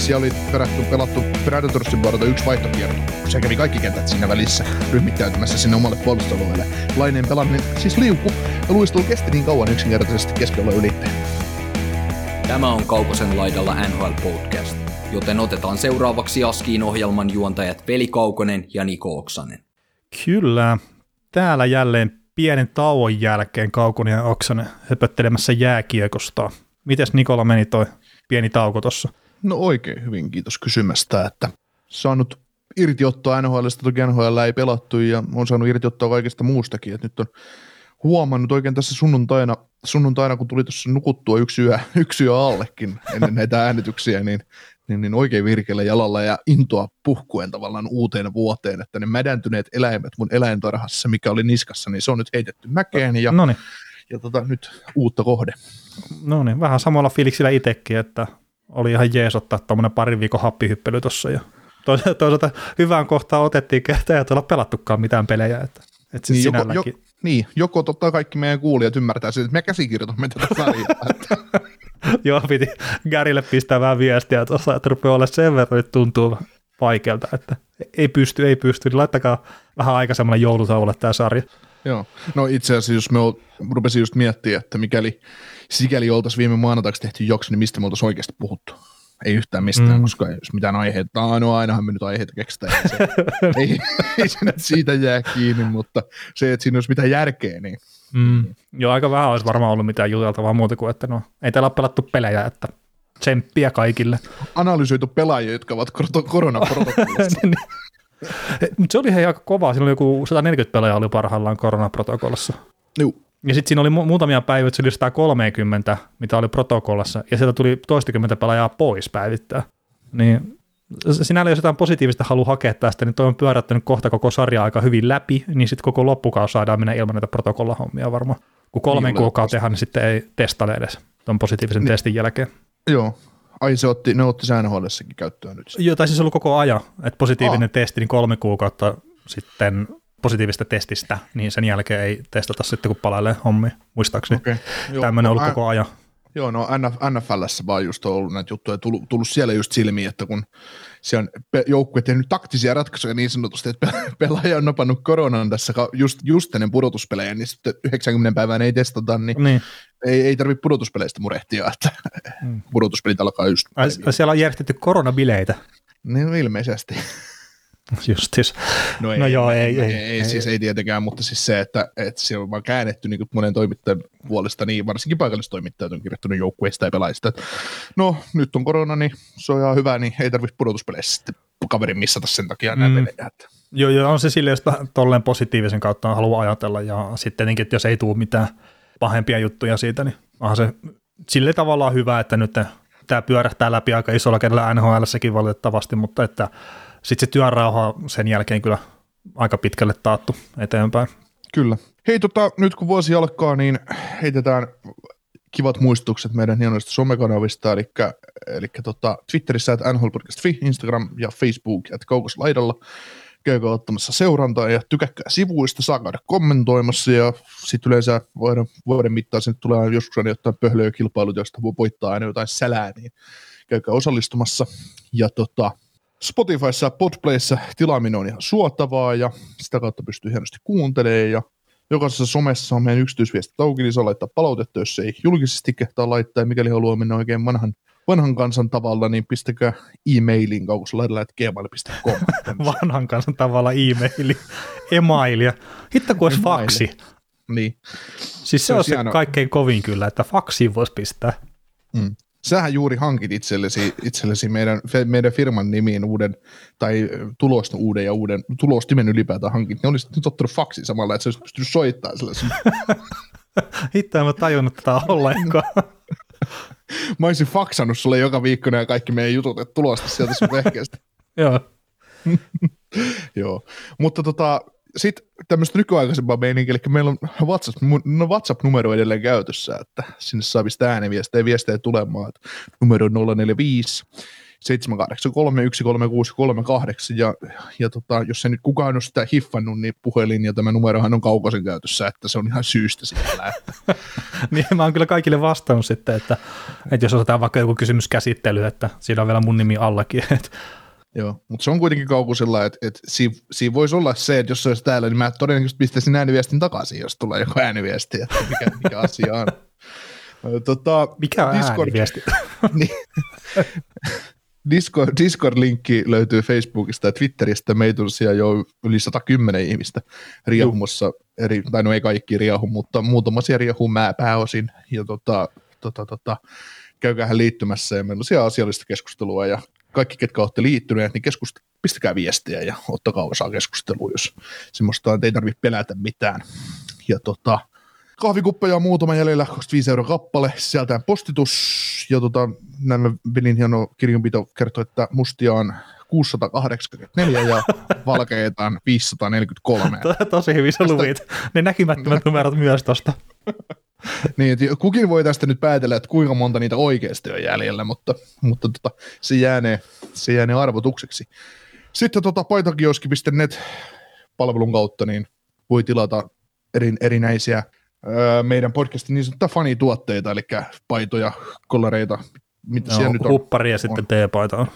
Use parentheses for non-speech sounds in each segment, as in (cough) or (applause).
Siellä oli perätty, pelattu Predatorsin vuorota yksi vaihtokierto. Se kävi kaikki kentät siinä välissä ryhmittäytymässä sinne omalle puolustalueelle. Laineen pelaaminen siis liuku ja luistelu kesti niin kauan yksinkertaisesti keskellä ylittäjä. Tämä on Kaukosen laidalla NHL Podcast, joten otetaan seuraavaksi Askiin ohjelman juontajat Veli Kaukonen ja Niko Oksanen. Kyllä. Täällä jälleen pienen tauon jälkeen Kaukonen ja Oksanen höpöttelemässä jääkiekosta. Mites Nikola meni toi pieni tauko tuossa? No oikein hyvin, kiitos kysymästä, että saanut irtiottoa NHLista, toki NHL ei pelattu ja on saanut irtiottoa kaikesta muustakin, että nyt on huomannut oikein tässä sunnuntaina, sunnuntaina kun tuli tuossa nukuttua yksi yö, (laughs) yksi yö allekin ennen näitä äänityksiä, niin, niin, niin oikein virkeillä jalalla ja intoa puhkuen tavallaan uuteen vuoteen, että ne mädäntyneet eläimet mun eläintarhassa, mikä oli niskassa, niin se on nyt heitetty mäkeen ja, Noniin. ja tota, nyt uutta kohde. No niin, vähän samalla fiiliksillä itsekin, että oli ihan jees ottaa tuommoinen parin viikon happihyppely tuossa ja toisaalta, (laughs) toisaalta hyvään kohtaan otettiin, että ei ole pelattukaan mitään pelejä, että, että siis Niin joko, jo, niin, joko totta kaikki meidän kuulijat ymmärtää sen, että me käsikirjoitamme tätä sarjaa. (laughs) Joo, piti Gärille pistää vähän viestiä tuossa, että rupeaa olla sen verran, että tuntuu vaikealta, että ei pysty, ei pysty, niin laittakaa vähän aikaisemmalle joulutauolle tämä sarja. joo. No itse asiassa, jos me rupesin just miettiä, että mikäli sikäli oltaisiin viime maanantaiksi tehty jakso, niin mistä me oltaisiin oikeasti puhuttu. Ei yhtään mistään, Mm. koska jos mitään aiheita, no ainahan me nyt aiheita keksitään. Ei se, (laughs) ei, ei se nyt siitä jää kiinni, mutta se, että siinä olisi mitään järkeä, niin Mm. Joo, aika vähän olisi varmaan ollut mitään juteltavaa muuta kuin, että no, ei täällä ole pelattu pelejä, että tsemppiä kaikille. analysoitu pelaajia, jotka ovat kor- koronaprotokollissa. (laughs) Mutta se oli hei aika kova, siinä oli joku 140 pelaajaa oli parhaillaan koronaprotokollassa. Juu. Ja sitten siinä oli mu- muutamia päiviä, että se oli 130, mitä oli protokollassa, ja sieltä tuli toistakymmentä pelaajaa pois päivittää. Niin sinällä jos jotain positiivista haluaa hakea tästä, niin toi on pyörättänyt kohta koko sarja aika hyvin läpi, niin sitten koko loppukaus saadaan mennä ilman näitä protokollahommia varmaan. Kun kolmen Niin, kuukauteen, niin sitten ei testaile edes tuon positiivisen Niin. testin jälkeen. Joo. Ai se otti, ne otti säännöhuolessakin käyttöön nyt. Joo, tai siis ollut koko ajan, että positiivinen oh. testi, niin kolme kuukautta sitten positiivista testistä, niin sen jälkeen ei testata sitten, kun palailee hommiin, muistaakseni. Joo, Tämmöinen on ollut ä- koko ajan. Joo, no NF, NFLssä vaan just on ollut näitä juttuja, tullut, tullut siellä just silmiin, että kun siellä on joukkue tehnyt taktisia ratkaisuja niin sanotusti, että pe- pelaaja on nopannut koronan tässä just, just ennen pudotuspelejä, niin sitten 90 päivään ei testata, niin Niin. ei, ei tarvitse pudotuspeleistä murehtia, että Mm. pudotuspelit alkaa just. Ai, siellä on järjestetty koronabileitä. Niin no ilmeisesti. Justis. No, No joo, ei- ei, ei- ei, ei. siis ei tietenkään, mutta siis se, että, että se on vaan käännetty niin monen toimittajan puolesta, niin varsinkin paikallistoimittajat on kirjoittanut joukkueista ja pelaajista. että No, nyt on korona, niin se on ihan hyvä, niin ei tarvitse pudotuspeleissä sitten kaverin missata sen takia näitä Mm. pelejä. Että. Joo, joo, on se silleen, jos tolleen positiivisen kautta haluaa ajatella, ja sitten tietenkin, että jos ei tule mitään pahempia juttuja siitä, niin onhan se sille tavallaan hyvä, että nyt tämä pyörähtää läpi aika isolla kädellä NHLssäkin valitettavasti, mutta että sitten se työrauha on sen jälkeen kyllä aika pitkälle taattu eteenpäin. Kyllä. Hei, tota, nyt kun vuosi alkaa, niin heitetään kivat muistutukset meidän hienoista somekanavista, eli, eli tota, Twitterissä että nhlpodcast.fi, Instagram ja Facebook että Kaukoslaidalla. Käykää ottamassa seurantaa ja tykäkkää sivuista, saa käydä kommentoimassa ja sitten yleensä vuoden, vuoden mittaan sinne tulee joskus aina jotain pöhlöjä kilpailut, joista voi voittaa aina jotain sälää, niin käykää osallistumassa. Ja tota, Spotifyssa ja Podplayssa tilaaminen on ihan suotavaa ja sitä kautta pystyy hienosti kuuntelemaan ja jokaisessa somessa on meidän yksityisviesti auki, niin saa laittaa palautetta, jos ei julkisesti kehtaa laittaa, ja mikäli haluaa mennä oikein vanhan, vanhan kansan tavalla, niin pistäkää e-mailin kaukoslaidalla, että gmail.com. (laughs) Vanhan kansan tavalla e-maili, emailia. Hitto kun olisi faksi. niin. Siis se, Se on se kaikkein kovin kyllä, että faksiin voisi pistää. Mm. Sähän juuri hankit itsellesi, itsellesi meidän, meidän firman nimiin uuden, tai tulosta uuden ja uuden, tulostimen ylipäätään hankit, niin olisit nyt ottanut faksi samalla, että sä olisit pystynyt soittamaan sille. sun- (laughs) Hitto en mä tajunnut tätä ollenkaan. (laughs) Mä olisin faksannut sulle joka viikko nämä kaikki meidän jutut, että tulosta sieltä sun vehkeestä. (laughs) Joo. Joo, mutta tota, sitten tämmöistä nykyaikaisempaa meininkiä, eli meillä on WhatsApp, no WhatsApp-numero edelleen käytössä, että sinne saa pistää ääniviestejä ja viestejä tulemaan, että numero on 045 783 13638 ja, ja tota, jos se nyt kukaan on sitä hiffannut, niin puhelin ja tämä numerohan on kaukosen käytössä, että se on ihan syystä siellä. (laughs) Niin mä oon kyllä kaikille vastannut sitten, että, että jos otetaan vaikka joku kysymyskäsittely, että siinä on vielä mun nimi allakin, (laughs) että Joo, mutta se on kuitenkin kaukusella, että, että siinä, siinä voisi olla se, että jos se olisi täällä, niin mä todennäköisesti pistäisin ääniviestin takaisin, jos tulee joku ääniviesti, että mikä, mikä asia on. Tota, mikä on Discord, ääniviesti? (laughs) niin, Discord, Discord-linkki löytyy Facebookista ja Twitteristä. Meitä on siellä jo yli 110 ihmistä riehumassa, eri, tai no ei kaikki riehu, mutta muutama siellä riehu mä pääosin. Ja tota, tota, tota, käykäähän liittymässä ja meillä on siellä asiallista keskustelua ja kaikki, ketkä olette liittyneet, niin keskust- pistäkää viestiä ja ottakaa osaa keskustelua, jos semmoista ei tarvitse pelätä mitään. Ja tota, kahvikuppeja on muutama jäljellä, 25 euroa kappale, sieltä postitus, ja tota, näin Belin hieno kirjanpito kertoo, että mustia on 684 ja valkeita on 543. (laughs) Tosi hyvin sä luvit. Ne näkymättömät numerot myös tosta. (laughs) (laughs) niin, että kukin voi tästä nyt päätellä, että kuinka monta niitä oikeasti on jäljellä, mutta, mutta tota, se, jäänee, se jäänee arvotukseksi. Sitten tota, paitakioski.net palvelun kautta niin voi tilata eri, erinäisiä öö, meidän podcastin niin sanottuja fanituotteita, eli paitoja, kollareita, mitä no, siellä nyt on. Huppari ja sitten T-paita on.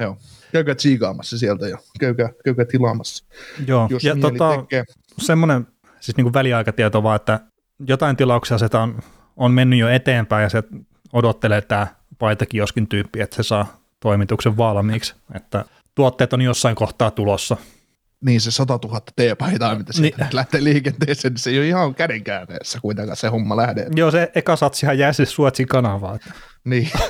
Joo, käykää tsiikaamassa sieltä ja käykää, käykää tilaamassa. Joo, jos ja tota, tekee. semmoinen siis niin kuin väliaikatieto vaan, että jotain tilauksia se on, on mennyt jo eteenpäin ja se odottelee tämä paitakioskin tyyppi, että se saa toimituksen valmiiksi, että tuotteet on jossain kohtaa tulossa. Niin se 100 000 T-paitaa, mitä niin. lähtee liikenteeseen, niin se ei ole ihan kädenkäänteessä kuitenkaan se homma lähde. Joo, se eka satsihan jää siis Suotsin kanavaan. Niin. (laughs)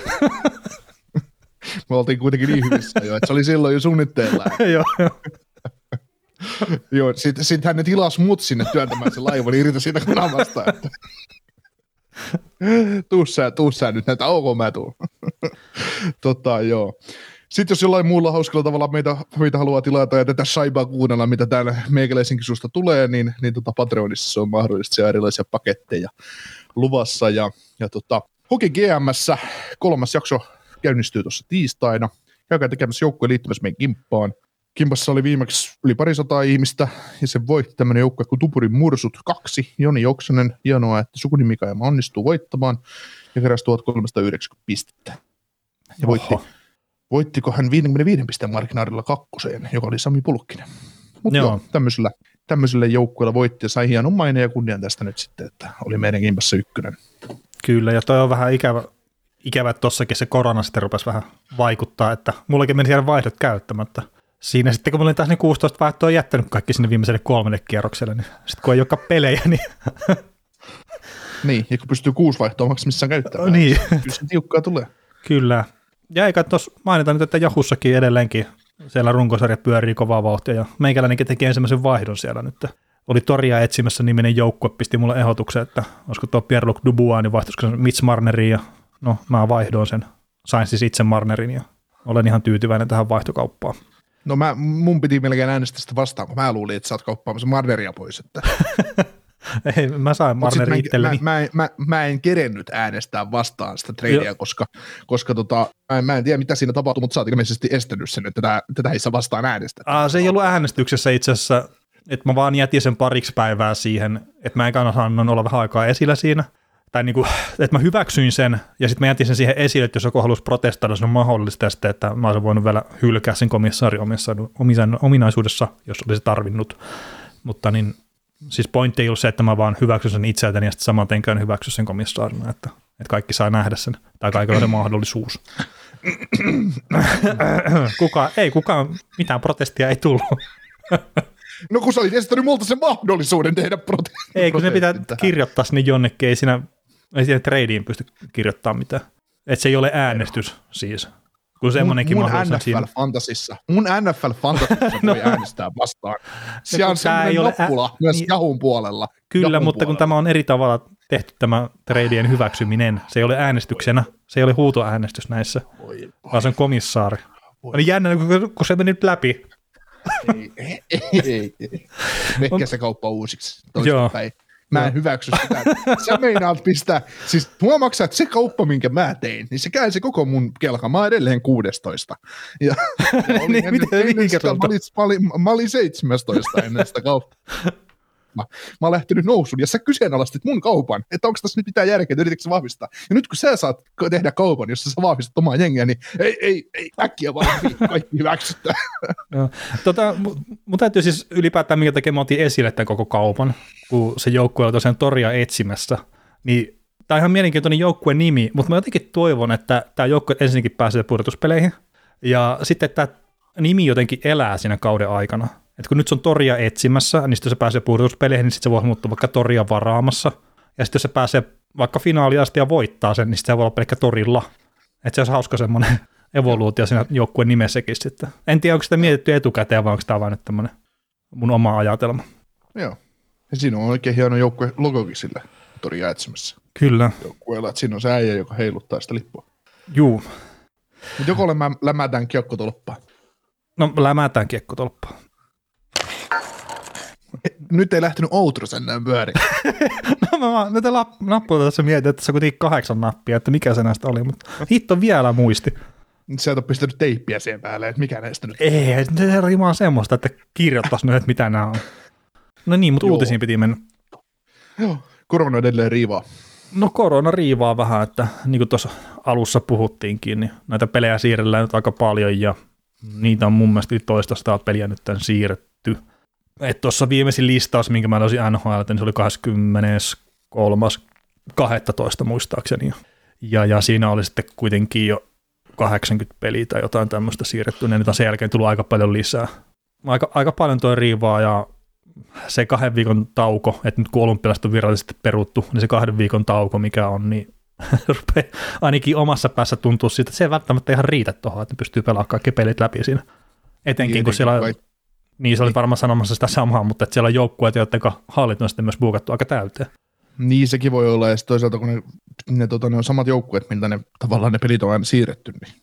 Me oltiin kuitenkin niin hyvissä jo, että se oli silloin jo suunnitteilla. (laughs) joo, joo. (laughs) Joo, sitten sit hän ne tilasi mut sinne työntämään se laiva, niin irti siitä kanavasta, että (laughs) tuu sä, tuu sä nyt näitä, ok mä tuun. (laughs) tota, joo. Sitten jos jollain muulla hauskalla tavalla meitä, meitä haluaa tilata ja tätä saibaa kuunnella, mitä täällä meikäläisenkin susta tulee, niin, niin tota Patreonissa se on mahdollista. Siellä erilaisia paketteja luvassa. Ja, ja tota, Hoki GMssä kolmas jakso käynnistyy tuossa tiistaina. Käykää tekemässä joukkueen liittymässä meidän kimppaan. Kimpassa oli viimeksi yli parisataa ihmistä, ja se voitti tämmöinen joukkue kuin Tupurin Mursut 2. Joni Joksonen, hienoa, että sukunimikaima onnistuu voittamaan, ja keräsi 1390 pistettä. Ja voitti, voittiko hän 55 pisteen markkinaarilla kakkoseen, joka oli Sami Pulkkinen. Mutta joo. joo, tämmöisellä, tämmöisellä joukkueella voitti ja sai hienon maineen ja kunnian tästä nyt sitten, että oli meidän kimpassa ykkönen. Kyllä, ja toi on vähän ikävä, ikävä että tossakin se korona sitten rupesi vähän vaikuttaa, että mullakin meni siellä vaihdot käyttämättä siinä sitten kun mä olin taas ne 16 vaihtoa jättänyt kaikki sinne viimeiselle kolmelle kierrokselle, niin sitten kun ei olekaan pelejä, niin... (laughs) niin, ja kun pystyy kuusi vaihtoa maksimissaan käyttämään, niin. kyllä se tiukkaa tulee. Kyllä. Ja eikä tuossa mainita nyt, että Jahussakin edelleenkin siellä runkosarja pyörii kovaa vauhtia, ja meikäläinenkin teki ensimmäisen vaihdon siellä nyt. Oli Toria etsimässä niminen joukkue, pisti mulle ehdotuksen, että olisiko tuo Pierre-Luc Dubois, niin vaihtuisiko se Mitch Marneriin, ja no mä vaihdoin sen. Sain siis itse Marnerin, ja olen ihan tyytyväinen tähän vaihtokauppaan. No mä, mun piti melkein äänestää sitä vastaan, kun mä luulin, että sä oot kauppaamassa Marneria pois. Että. (laughs) Ei, mä sain Marneri itselleni. Mä, mä, mä, mä, en kerennyt äänestää vastaan sitä tradea, koska, koska tota, mä, en, mä en tiedä mitä siinä tapahtui, mutta sä oot ilmeisesti estänyt sen, että tätä, tätä ei saa vastaan äänestää. Aa, se ei ollut äänestyksessä itse asiassa, että mä vaan jätin sen pariksi päivää siihen, että mä en kannata olla vähän aikaa esillä siinä tai niin kuin, että mä hyväksyin sen, ja sitten mä jätin sen siihen esille, että jos joku halusi protestoida, se on mahdollista sitten, että mä olisin voinut vielä hylkää sen komissaari ominaisuudessa, jos olisi tarvinnut. Mutta niin, siis pointti ei ollut se, että mä vaan hyväksyn sen itseltäni, ja sitten saman tenkään hyväksy sen komissaarina, että, että kaikki saa nähdä sen, tai kaikilla on se mahdollisuus. (coughs) kuka, ei kukaan, mitään protestia ei tullut. No kun sä olit esittänyt multa sen mahdollisuuden tehdä protestia. Ei, kun ne pitää kirjoittaa sinne jonnekin, ei siinä ei siihen tradeen pysty kirjoittamaan mitään. Että se ei ole äänestys siis. Kun semmoinenkin mun, mun NFL siinä. Fantasissa, mun NFL Fantasissa no. voi äänestää vastaan. Siellä on semmoinen noppula ä... myös niin, Jahun puolella. Kyllä, Jahun mutta puolella. kun tämä on eri tavalla tehty tämä tradeien hyväksyminen, se ei ole äänestyksenä, se ei ole huutoäänestys näissä, Voi, vaan se on komissaari. Voi. Oli jännä, kun se meni nyt läpi, ei, ei, ei, ei. Mekkä se kauppa uusiksi. Joo. Päin. Mä en hyväksy sitä. Sä meinaat pistää, siis huomaksä, että se kauppa, minkä mä tein, niin se käänsi koko mun kelka. Mä edelleen 16. Ja, ja (laughs) Niin, (laughs) ennen, miten- ennen mihinkä sitä, mä, olin, mä, olin, mä olin 17 ennen sitä kauppaa. (laughs) Mä, mä oon lähtenyt nousuun ja sä kyseenalaistit mun kaupan, että onko tässä nyt mitään järkeä, yritätkö vahvistaa. Ja nyt kun sä saat tehdä kaupan, jossa sä vahvistat omaa jengiä, niin ei, ei, ei äkkiä vaan (laughs) kaikki hyväksytään. Tota, mu- mun täytyy siis ylipäätään, minkä takia mä otin esille tämän koko kaupan, kun se joukkue oli tosiaan toria etsimässä, niin tämä on ihan mielenkiintoinen joukkueen nimi, mutta mä jotenkin toivon, että tämä joukkue ensinnäkin pääsee pudotuspeleihin, ja sitten tämä nimi jotenkin elää siinä kauden aikana. Et kun nyt se on toria etsimässä, niin sitten se pääsee pudotuspeleihin, niin sitten se voi muuttua vaikka toria varaamassa, ja sitten jos se pääsee vaikka finaaliin asti ja voittaa sen, niin sitten se voi olla pelkkä torilla. Että se olisi hauska semmoinen (laughs) evoluutio siinä joukkueen nimessäkin sitten. En tiedä, onko sitä mietitty etukäteen vai onko tämä vain nyt tämmöinen mun oma ajatelma. Joo. Ja siinä on oikein hieno joukkue logokin sillä toria etsimässä Kyllä. joukkueella, että siinä on se äijä, joka heiluttaa sitä lippua. Juu. Mutta joko lämä, lämätään kiekkotolppaa. No lämätään kiekkotolppaa. Nyt ei lähtenyt Outros enää pyöriin. (laughs) No mä näitä lap- nappuja tässä mietin, että se on kuitenkin kahdeksan nappia, että mikä se näistä oli, mutta hitto vielä muisti. Sä et ole pistänyt teippiä siihen päälle, että mikä näistä nyt. Ei, se rimaa semmoista, että kirjoittaisi nyt, että mitä nämä on. No niin, mutta Joo. uutisiin piti mennä. Joo. Korona edelleen riivaa. No korona riivaa vähän, että niin kuin tuossa alussa puhuttiinkin, niin näitä pelejä siirrellään nyt aika paljon ja niitä on mun mielestä toista peliä nyt tämän siirretty. Et tuossa viimeisin listaus, minkä mä löysin NHL, niin se oli 23. 12 muistaakseni. Ja, ja siinä oli sitten kuitenkin jo 80 peliä tai jotain tämmöistä siirretty, niin nyt on sen jälkeen tullut aika paljon lisää. Aika, aika paljon toi riivaa ja se kahden viikon tauko, että nyt kun olympialaiset on virallisesti peruttu, niin se kahden viikon tauko, mikä on, niin (laughs) rupeaa ainakin omassa päässä tuntuu siitä, että se ei välttämättä ihan riitä tuohon, että ne pystyy pelaamaan kaikki pelit läpi siinä. Etenkin kun siellä on, Kai- niin se oli varmaan sanomassa sitä samaa, mutta että siellä on joukkueet, joiden hallit on sitten myös buukattu aika täyteen. Niin sekin voi olla, ja toisaalta kun ne, ne, tota, ne on samat joukkueet, miltä ne tavallaan ne pelit on aina siirretty, niin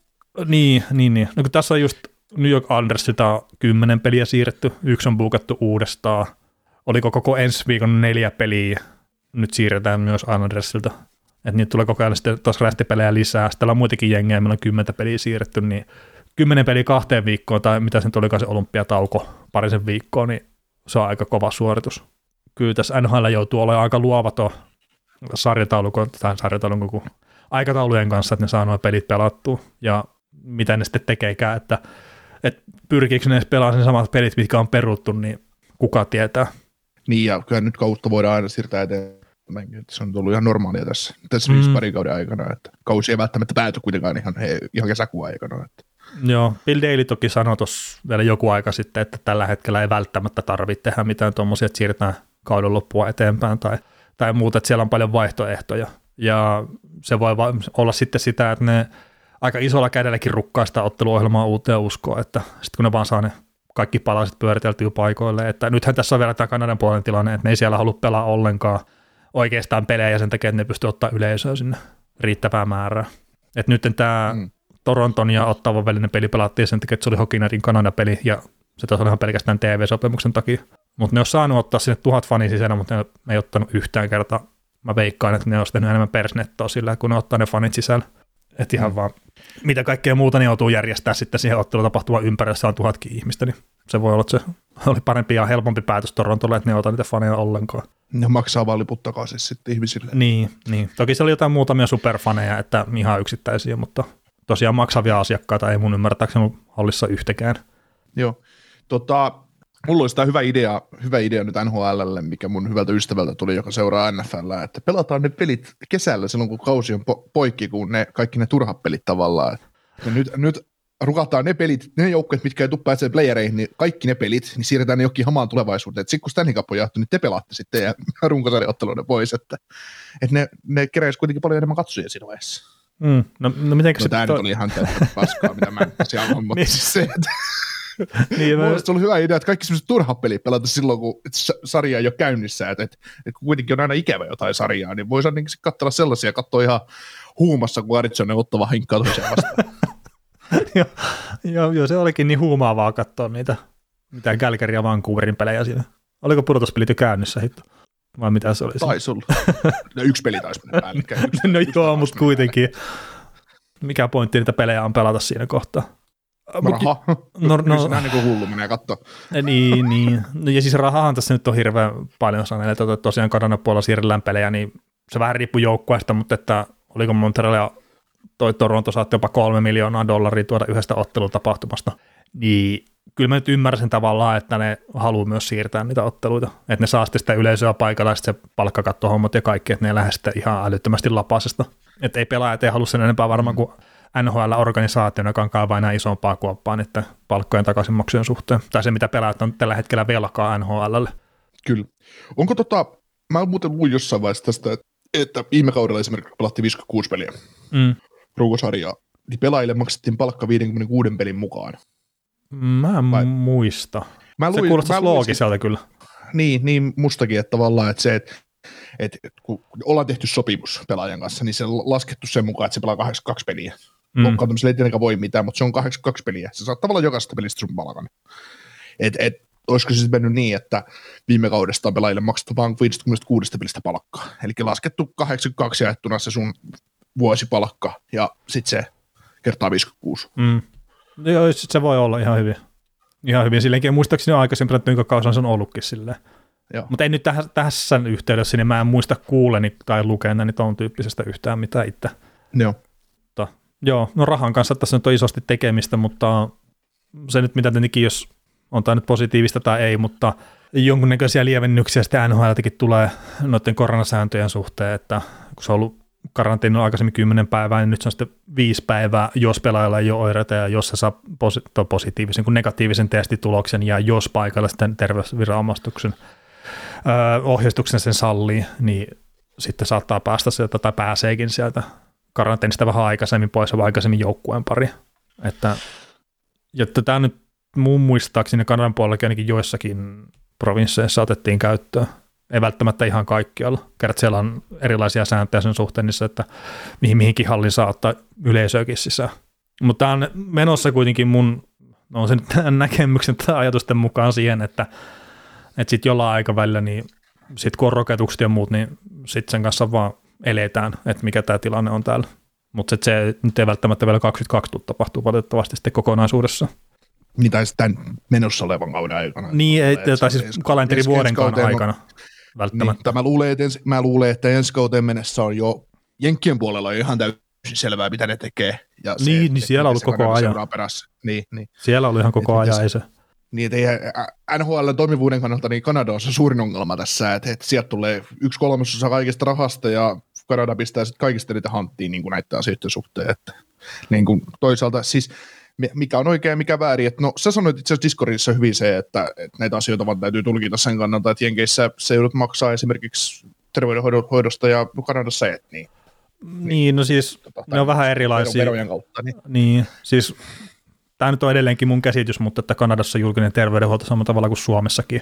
Niin, niin, niin. No kun tässä on just New York Andersilta on kymmenen peliä siirretty, yksi on buukattu uudestaan. Oliko koko ensi viikon neljä peliä, nyt siirretään myös Andersilta. Että niitä tulee koko ajan sitten taas rästipelejä lisää. Sitten on muitakin jengejä, meillä on kymmentä peliä siirretty, niin kymmenen peliä kahteen viikkoon, tai mitä se nyt olikaan se olympiatauko parisen viikkoa, niin se on aika kova suoritus. Kyllä tässä NHL joutuu olemaan aika luovaton sarjataulukon, tai sarjataulukon kuin aikataulujen kanssa, että ne saa nuo pelit pelattua, ja mitä ne sitten tekeekään, että, että pyrkiikö ne edes pelaamaan ne samat pelit, mitkä on peruttu, niin kuka tietää. Niin, ja kyllä nyt kautta voidaan aina siirtää eteenpäin. että Se on ollut ihan normaalia tässä, tässä mm. Parin kauden aikana, että kausi ei välttämättä pääty kuitenkaan ihan, ihan kesäkuun aikana. Että. Joo, Bill Daly toki sanoi tuossa vielä joku aika sitten, että tällä hetkellä ei välttämättä tarvitse tehdä mitään tuommoisia, että siirretään kauden loppua eteenpäin tai, tai muuta, että siellä on paljon vaihtoehtoja. Ja se voi olla sitten sitä, että ne aika isolla kädelläkin rukkaa sitä otteluohjelmaa uuteen uskoon, että sitten kun ne vaan saa ne kaikki palaset pyöriteltyä paikoille, että nythän tässä on vielä tämä Kanadan puolen tilanne, että ne ei siellä halua pelaa ollenkaan oikeastaan pelejä sen takia, että ne pystyy ottaa yleisöä sinne riittävää määrää. Että nyt tämä Mm. Toronton ja Ottavan välinen peli pelattiin sen takia, että se oli Hockey Kanada-peli ja se taisi olla ihan pelkästään TV-sopimuksen takia. Mutta ne on saanut ottaa sinne tuhat fani sisään, mutta ne ei ottanut yhtään kertaa. Mä veikkaan, että ne olisi tehnyt enemmän persnettoa sillä, kun ne ottaa ne fanit sisällä. Että ihan mm. vaan, mitä kaikkea muuta ne joutuu järjestää sitten siihen ottelutapahtuman ympärillä, on tuhatkin ihmistä, niin se voi olla, että se oli parempi ja helpompi päätös Torontolle, että ne ei ota niitä faneja ollenkaan. Ne maksaa vaan liput takaisin sitten ihmisille. Niin, niin. Toki se oli jotain muutamia superfaneja, että ihan yksittäisiä, mutta tosiaan maksavia asiakkaita ei mun ymmärtääkseni hallissa yhtäkään. Joo. Tota, mulla olisi tämä hyvä idea, hyvä idea nyt NHLlle, mikä mun hyvältä ystävältä tuli, joka seuraa NFL, että pelataan ne pelit kesällä silloin, kun kausi on po- poikki, kun ne, kaikki ne turhat pelit tavallaan. Ja nyt, nyt rukataan ne pelit, ne joukkueet, mitkä ei tule pääsee playereihin, niin kaikki ne pelit, niin siirretään ne jokin hamaan tulevaisuuteen. Sitten kun Stanley Cup on jaettu, niin te pelaatte sitten ja (laughs) runkosarjaotteluiden pois, että, että ne, ne kuitenkin paljon enemmän katsojia siinä vaiheessa. Mm. No, no mitenkä No, se... tämä nyt oli ihan täyttä paskaa, mitä mä en siellä on, mutta Niin. siis se, että (laughs) niin, mä, ollut hyvä idea, että kaikki sellaiset turhat pelit pelata silloin, kun sa- sarja ei ole käynnissä, että, että, että kuitenkin on aina ikävä jotain sarjaa, niin voisi ainakin katsella sellaisia ja katsoa ihan huumassa, kun Arizona ottava hinkkaa toisiaan vastaan. (laughs) joo, joo, joo, se olikin niin huumaavaa katsoa niitä Mitä Calgary ja Vancouverin pelejä siinä. Oliko pudotuspelit jo käynnissä hitto? Vai mitä se oli? Taisi olla. (laughs) No, yksi peli taisi mennä päällekkäin. (laughs) No joo, mutta kuitenkin. Mikä pointti niitä pelejä on pelata siinä kohtaa? päällekkäin. Raha. No, No, no, niin kuin hullu menee katsoa. niin, niin. No, ja siis rahahan tässä nyt on hirveän paljon saneella, että tosiaan Kanadan puolella siirrellään pelejä, niin se vähän riippuu joukkueesta, mutta että oliko Montreal ja toi Toronto saatti jopa kolme miljoonaa dollaria tuoda yhdestä ottelutapahtumasta, niin kyllä mä nyt ymmärsin tavallaan, että ne haluaa myös siirtää niitä otteluita, että ne saa sitten sitä yleisöä paikalla ja sitten se palkkakattohommat ja kaikki, että ne lähde sitten ihan älyttömästi lapasesta. Että ei pelaajat ei halua sen enempää varmaan kuin NHL-organisaationa, joka on kaavaa enää isompaa kuoppaa niiden palkkojen takaisinmaksujen suhteen. Tai se, mitä pelaajat on tällä hetkellä velkaa NHLlle. Kyllä. Onko tota, mä muuten luin jossain vaiheessa tästä, että, että viime kaudella esimerkiksi pelattiin 56 peliä Mm. ruukosarjaa, niin pelaajille maksettiin palkka 56 pelin mukaan. Mä en Vai- muista. Mä Se luin- mä luin loogiselta kyllä. Niin, niin mustakin, että tavallaan, että se, että, että kun ollaan tehty sopimus pelaajan kanssa, niin se on laskettu sen mukaan, että se pelaa 82 peliä. Mm. Loukkaantumiselle ei tietenkään voi mitään, mutta se on 82 peliä. Se saattaa olla jokaisesta pelistä sun palkan. Et, et, olisiko se sitten mennyt niin, että viime kaudesta on pelaajille maksettu vain 56 pelistä palkkaa. Eli laskettu 82 jaettuna se sun vuosipalkka ja sitten se kertaa 56. Mm. No Joo, se voi olla ihan hyvin. Ihan hyvin. Silleenkin muistaakseni aikaisemmin, että kuinka kauan se on ollutkin silleen. Joo. Mutta ei nyt täh- tässä yhteydessä, niin mä en muista kuuleni tai lukeneeni tuon tyyppisestä yhtään mitään itse. Joo. Mutta, joo, no rahan kanssa tässä nyt on isosti tekemistä, mutta se nyt mitä tietenkin, jos on tämä nyt positiivista tai ei, mutta jonkunnäköisiä lievennyksiä sitten NHLtäkin tulee noiden koronasääntöjen suhteen, että kun se on ollut karanteeni on aikaisemmin 10 päivää, niin nyt se on sitten viisi päivää, jos pelaajalla ei ole oireita ja jos se saa posi- positiivisen kuin negatiivisen testituloksen ja jos paikalla sitten terveysviranomaistuksен öö, ohjeistuksen sen sallii, niin sitten saattaa päästä sieltä tai pääseekin sieltä karanteenista vähän aikaisemmin pois ja aikaisemmin joukkueen pari. Että, ja tämä nyt mun muistaakseni Kanadan puolellakin ainakin joissakin provinsseissa otettiin käyttöön. Ei välttämättä ihan kaikkialla. Kerrat siellä on erilaisia sääntöjä sen suhteen, niissä, että mihin mihinkin hallin saa ottaa yleisöäkin sisään. Mutta tämä on menossa kuitenkin mun, no sen (laughs) näkemyksen tai ajatusten mukaan siihen, että, että sitten jollain aikavälillä, niin sitten kun on rokotukset ja muut, niin sitten sen kanssa vaan eletään, että mikä tämä tilanne on täällä. Mutta se nyt ei välttämättä vielä 22 tule tapahtuu valitettavasti sitten kokonaisuudessa. Niin tai sitten tämän menossa olevan kauden aikana. Niin, ei, tai siis on- aikana välttämättä. tai mä, luulen, että ensi, mä luulen, että ensi kauteen mennessä on jo Jenkkien puolella on ihan täysin selvää, mitä ne tekee. Ja se, Niin, niin siellä on ollut se koko ajan. Niin, niin. Siellä oli ihan koko Et ajan, mitäs- ei se. Niin, että NHL toimivuuden kannalta niin Kanada on se suurin ongelma tässä, että, että sieltä tulee yksi kolmasosa kaikista rahasta ja Kanada pistää sitten kaikista niitä hanttiin niin kuin näiden asioiden suhteen. Että, niin kuin toisaalta siis mikä on oikein ja mikä väärin. Että no sä sanoit itse asiassa Discordissa hyvin se, että, että näitä asioita vaan täytyy tulkita sen kannalta, että Jenkeissä se joudut maksaa esimerkiksi terveydenhoidosta ja Kanadassa et, niin Niin, no siis tota, ne on vähän erilaisia. verojen kautta. Niin. Niin, siis tämä nyt on edelleenkin mun käsitys, mutta että Kanadassa julkinen terveydenhuolto samalla tavalla kuin Suomessakin.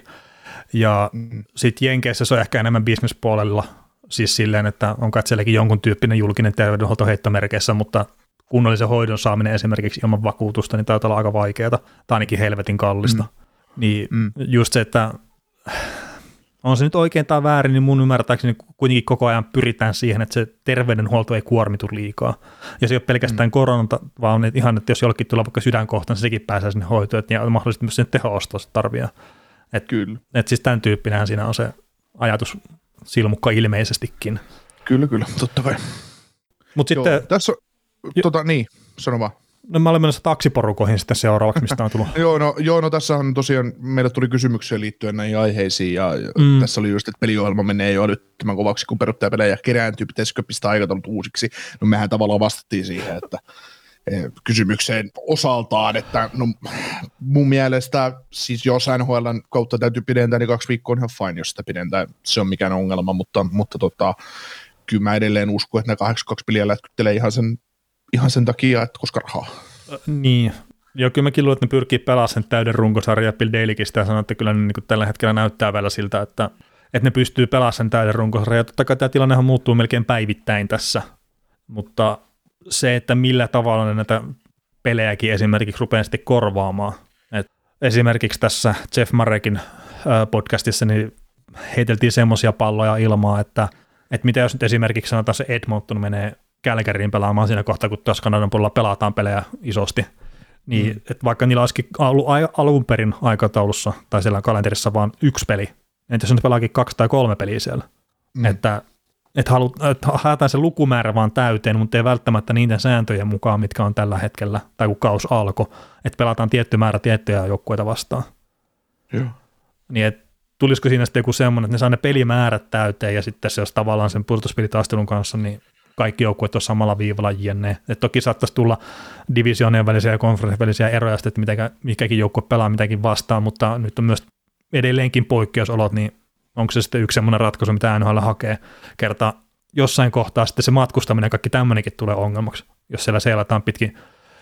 Ja Mm. sitten Jenkeissä se on ehkä enemmän bisnespuolella, siis silleen, että on kai sielläkin jonkun tyyppinen julkinen terveydenhuolto heittomerkeissä, mutta kunnollisen hoidon saaminen esimerkiksi ilman vakuutusta, niin taitaa olla aika vaikeaa, tai ainakin helvetin kallista. Mm. Niin Mm. just se, että on se nyt oikein tai väärin, niin mun ymmärtääkseni kuitenkin koko ajan pyritään siihen, että se terveydenhuolto ei kuormitu liikaa. Ja se ei ole pelkästään mm. koronata, vaan että ihan, että jos jollekin tulee vaikka sydänkohta, niin sekin pääsee sinne hoitoon, ja mahdollisesti myös sinne teho-ostoa se tarvii. Et, Kyllä, et siis tämän tyyppinähän siinä on se ajatus silmukka ilmeisestikin. kyllä, kyllä, totta kai. Mutta Joo, sitten, tässä on, tota, niin, sano vaan. no mä olen menossa taksiporukoihin sitten seuraavaksi, mistä on tullut. (laughs) Joo, no, joo, no tässä on tosiaan, meille tuli kysymyksiä liittyen näihin aiheisiin, ja Mm. tässä oli just, että peliohjelma menee jo älyttömän kovaksi, kun perustajapelejä kerääntyy, pitäisikö pistää aikataulut uusiksi. No mehän tavallaan vastattiin siihen, että eh, kysymykseen osaltaan, että no, mun mielestä siis jos NHLn kautta täytyy pidentää, niin kaksi viikkoa on ihan fine, jos sitä pidentää, se on mikään ongelma, mutta, mutta tota, kyllä mä edelleen uskon, että ne 82 peliä lätkyttelee ihan sen, ihan sen takia, että koska rahaa. Niin. Joo, kyllä mäkin luulen, että ne pyrkii pelaamaan sen täyden runkosarjan Bill Dalykin sitä sanoi, että kyllä ne niin tällä hetkellä näyttää vielä siltä, että, että ne pystyy pelaamaan sen täyden runkosarjan. Totta kai tämä tilannehan muuttuu melkein päivittäin tässä, mutta se, että millä tavalla ne näitä pelejäkin esimerkiksi rupeaa sitten korvaamaan. Et esimerkiksi tässä Jeff Marekin podcastissa niin heiteltiin semmoisia palloja ilmaa, että, että mitä jos nyt esimerkiksi sanotaan se Edmonton menee Kälkäriin pelaamaan siinä kohtaa, kun tuossa Kanadan puolella pelataan pelejä isosti, niin mm. että vaikka niillä olisikin alun, alun perin aikataulussa tai siellä kalenterissa vaan yksi peli, entä jos ne pelaakin kaksi tai kolme peliä siellä, mm. että että, halu, että haetaan se lukumäärä vaan täyteen, mutta ei välttämättä niiden sääntöjen mukaan, mitkä on tällä hetkellä, tai kun kaus alkoi, että pelataan tietty määrä tiettyjä joukkueita vastaan. Joo. Niin, että tulisiko siinä sitten joku semmoinen, että ne saa ne pelimäärät täyteen, ja sitten se olisi tavallaan sen pudotuspelitaistelun kanssa, niin kaikki joukkueet on samalla viivalla jne. Et toki saattaisi tulla divisioonien välisiä ja konferenssien välisiä eroja, että mikä, mikäkin joukkue pelaa mitäkin vastaan, mutta nyt on myös edelleenkin poikkeusolot, niin onko se sitten yksi semmoinen ratkaisu, mitä NHL hakee, kerta jossain kohtaa sitten se matkustaminen ja kaikki tämmöinenkin tulee ongelmaksi, jos siellä seilataan pitkin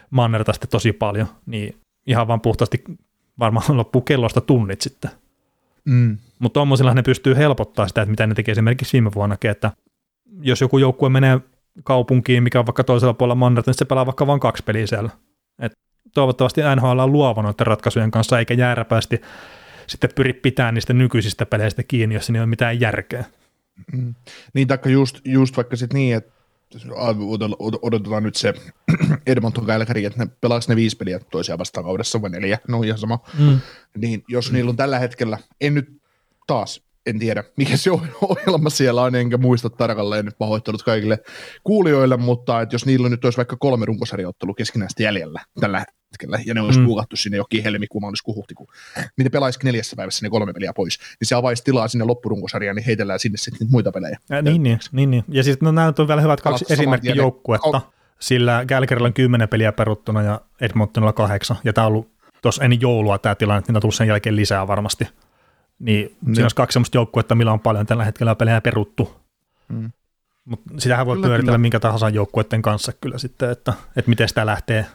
mannerta sitten tosi paljon, niin ihan vaan puhtaasti varmaan loppuu kellosta tunnit sitten. Mm. Mutta tuommoisilla ne pystyy helpottaa sitä, että mitä ne tekee esimerkiksi viime vuonnakin, että jos joku joukkue menee kaupunkiin, mikä on vaikka toisella puolella mannerta, niin se pelaa vaikka vain kaksi peliä siellä. Et toivottavasti NHL on luova noiden ratkaisujen kanssa, eikä jääräpäisesti sitten pyri pitämään niistä nykyisistä peleistä kiinni, jos ei ole mitään järkeä. Mm. Niin, taikka just, just vaikka sitten niin, että odotetaan nyt se (clears throat) Edmonton Calgary, että ne pelaisi ne viisi peliä toisiaan vastaan kaudessa vai neljä, no ihan sama. Mm. Niin jos niillä on tällä hetkellä, en nyt taas, en tiedä mikä se (laughs) ohjelma siellä on, enkä muista tarkalleen nyt pahoittelut kaikille kuulijoille, mutta että jos niillä nyt olisi vaikka kolme runkosarjaottelua keskinäistä jäljellä tällä hetkellä, ja ne olisi mm. sinne jokin helmikuun, maaliskuun, huhtikuun, niin ne pelaisikin neljässä päivässä ne kolme peliä pois, niin se avaisi tilaa sinne loppurunkosarjaan, niin heitellään sinne sitten muita pelejä. Ja, niin, niin, niin, niin, ja siis no, nämä on vielä hyvät kaksi esimerkkijoukkuetta, sillä Gälkerillä on kymmenen peliä peruttuna ja Edmontonilla kahdeksan, ja tämä on ollut tuossa ennen joulua tämä tilanne, niitä on tullut sen jälkeen lisää varmasti. Niin mm. siinä olisi kaksi sellaista joukkuetta, millä on paljon tällä hetkellä pelejä peruttu. Mm. Mutta sitähän voi kyllä, pyöritellä kyllä. minkä tahansa joukkueiden kanssa kyllä sitten, että, että miten sitä lähtee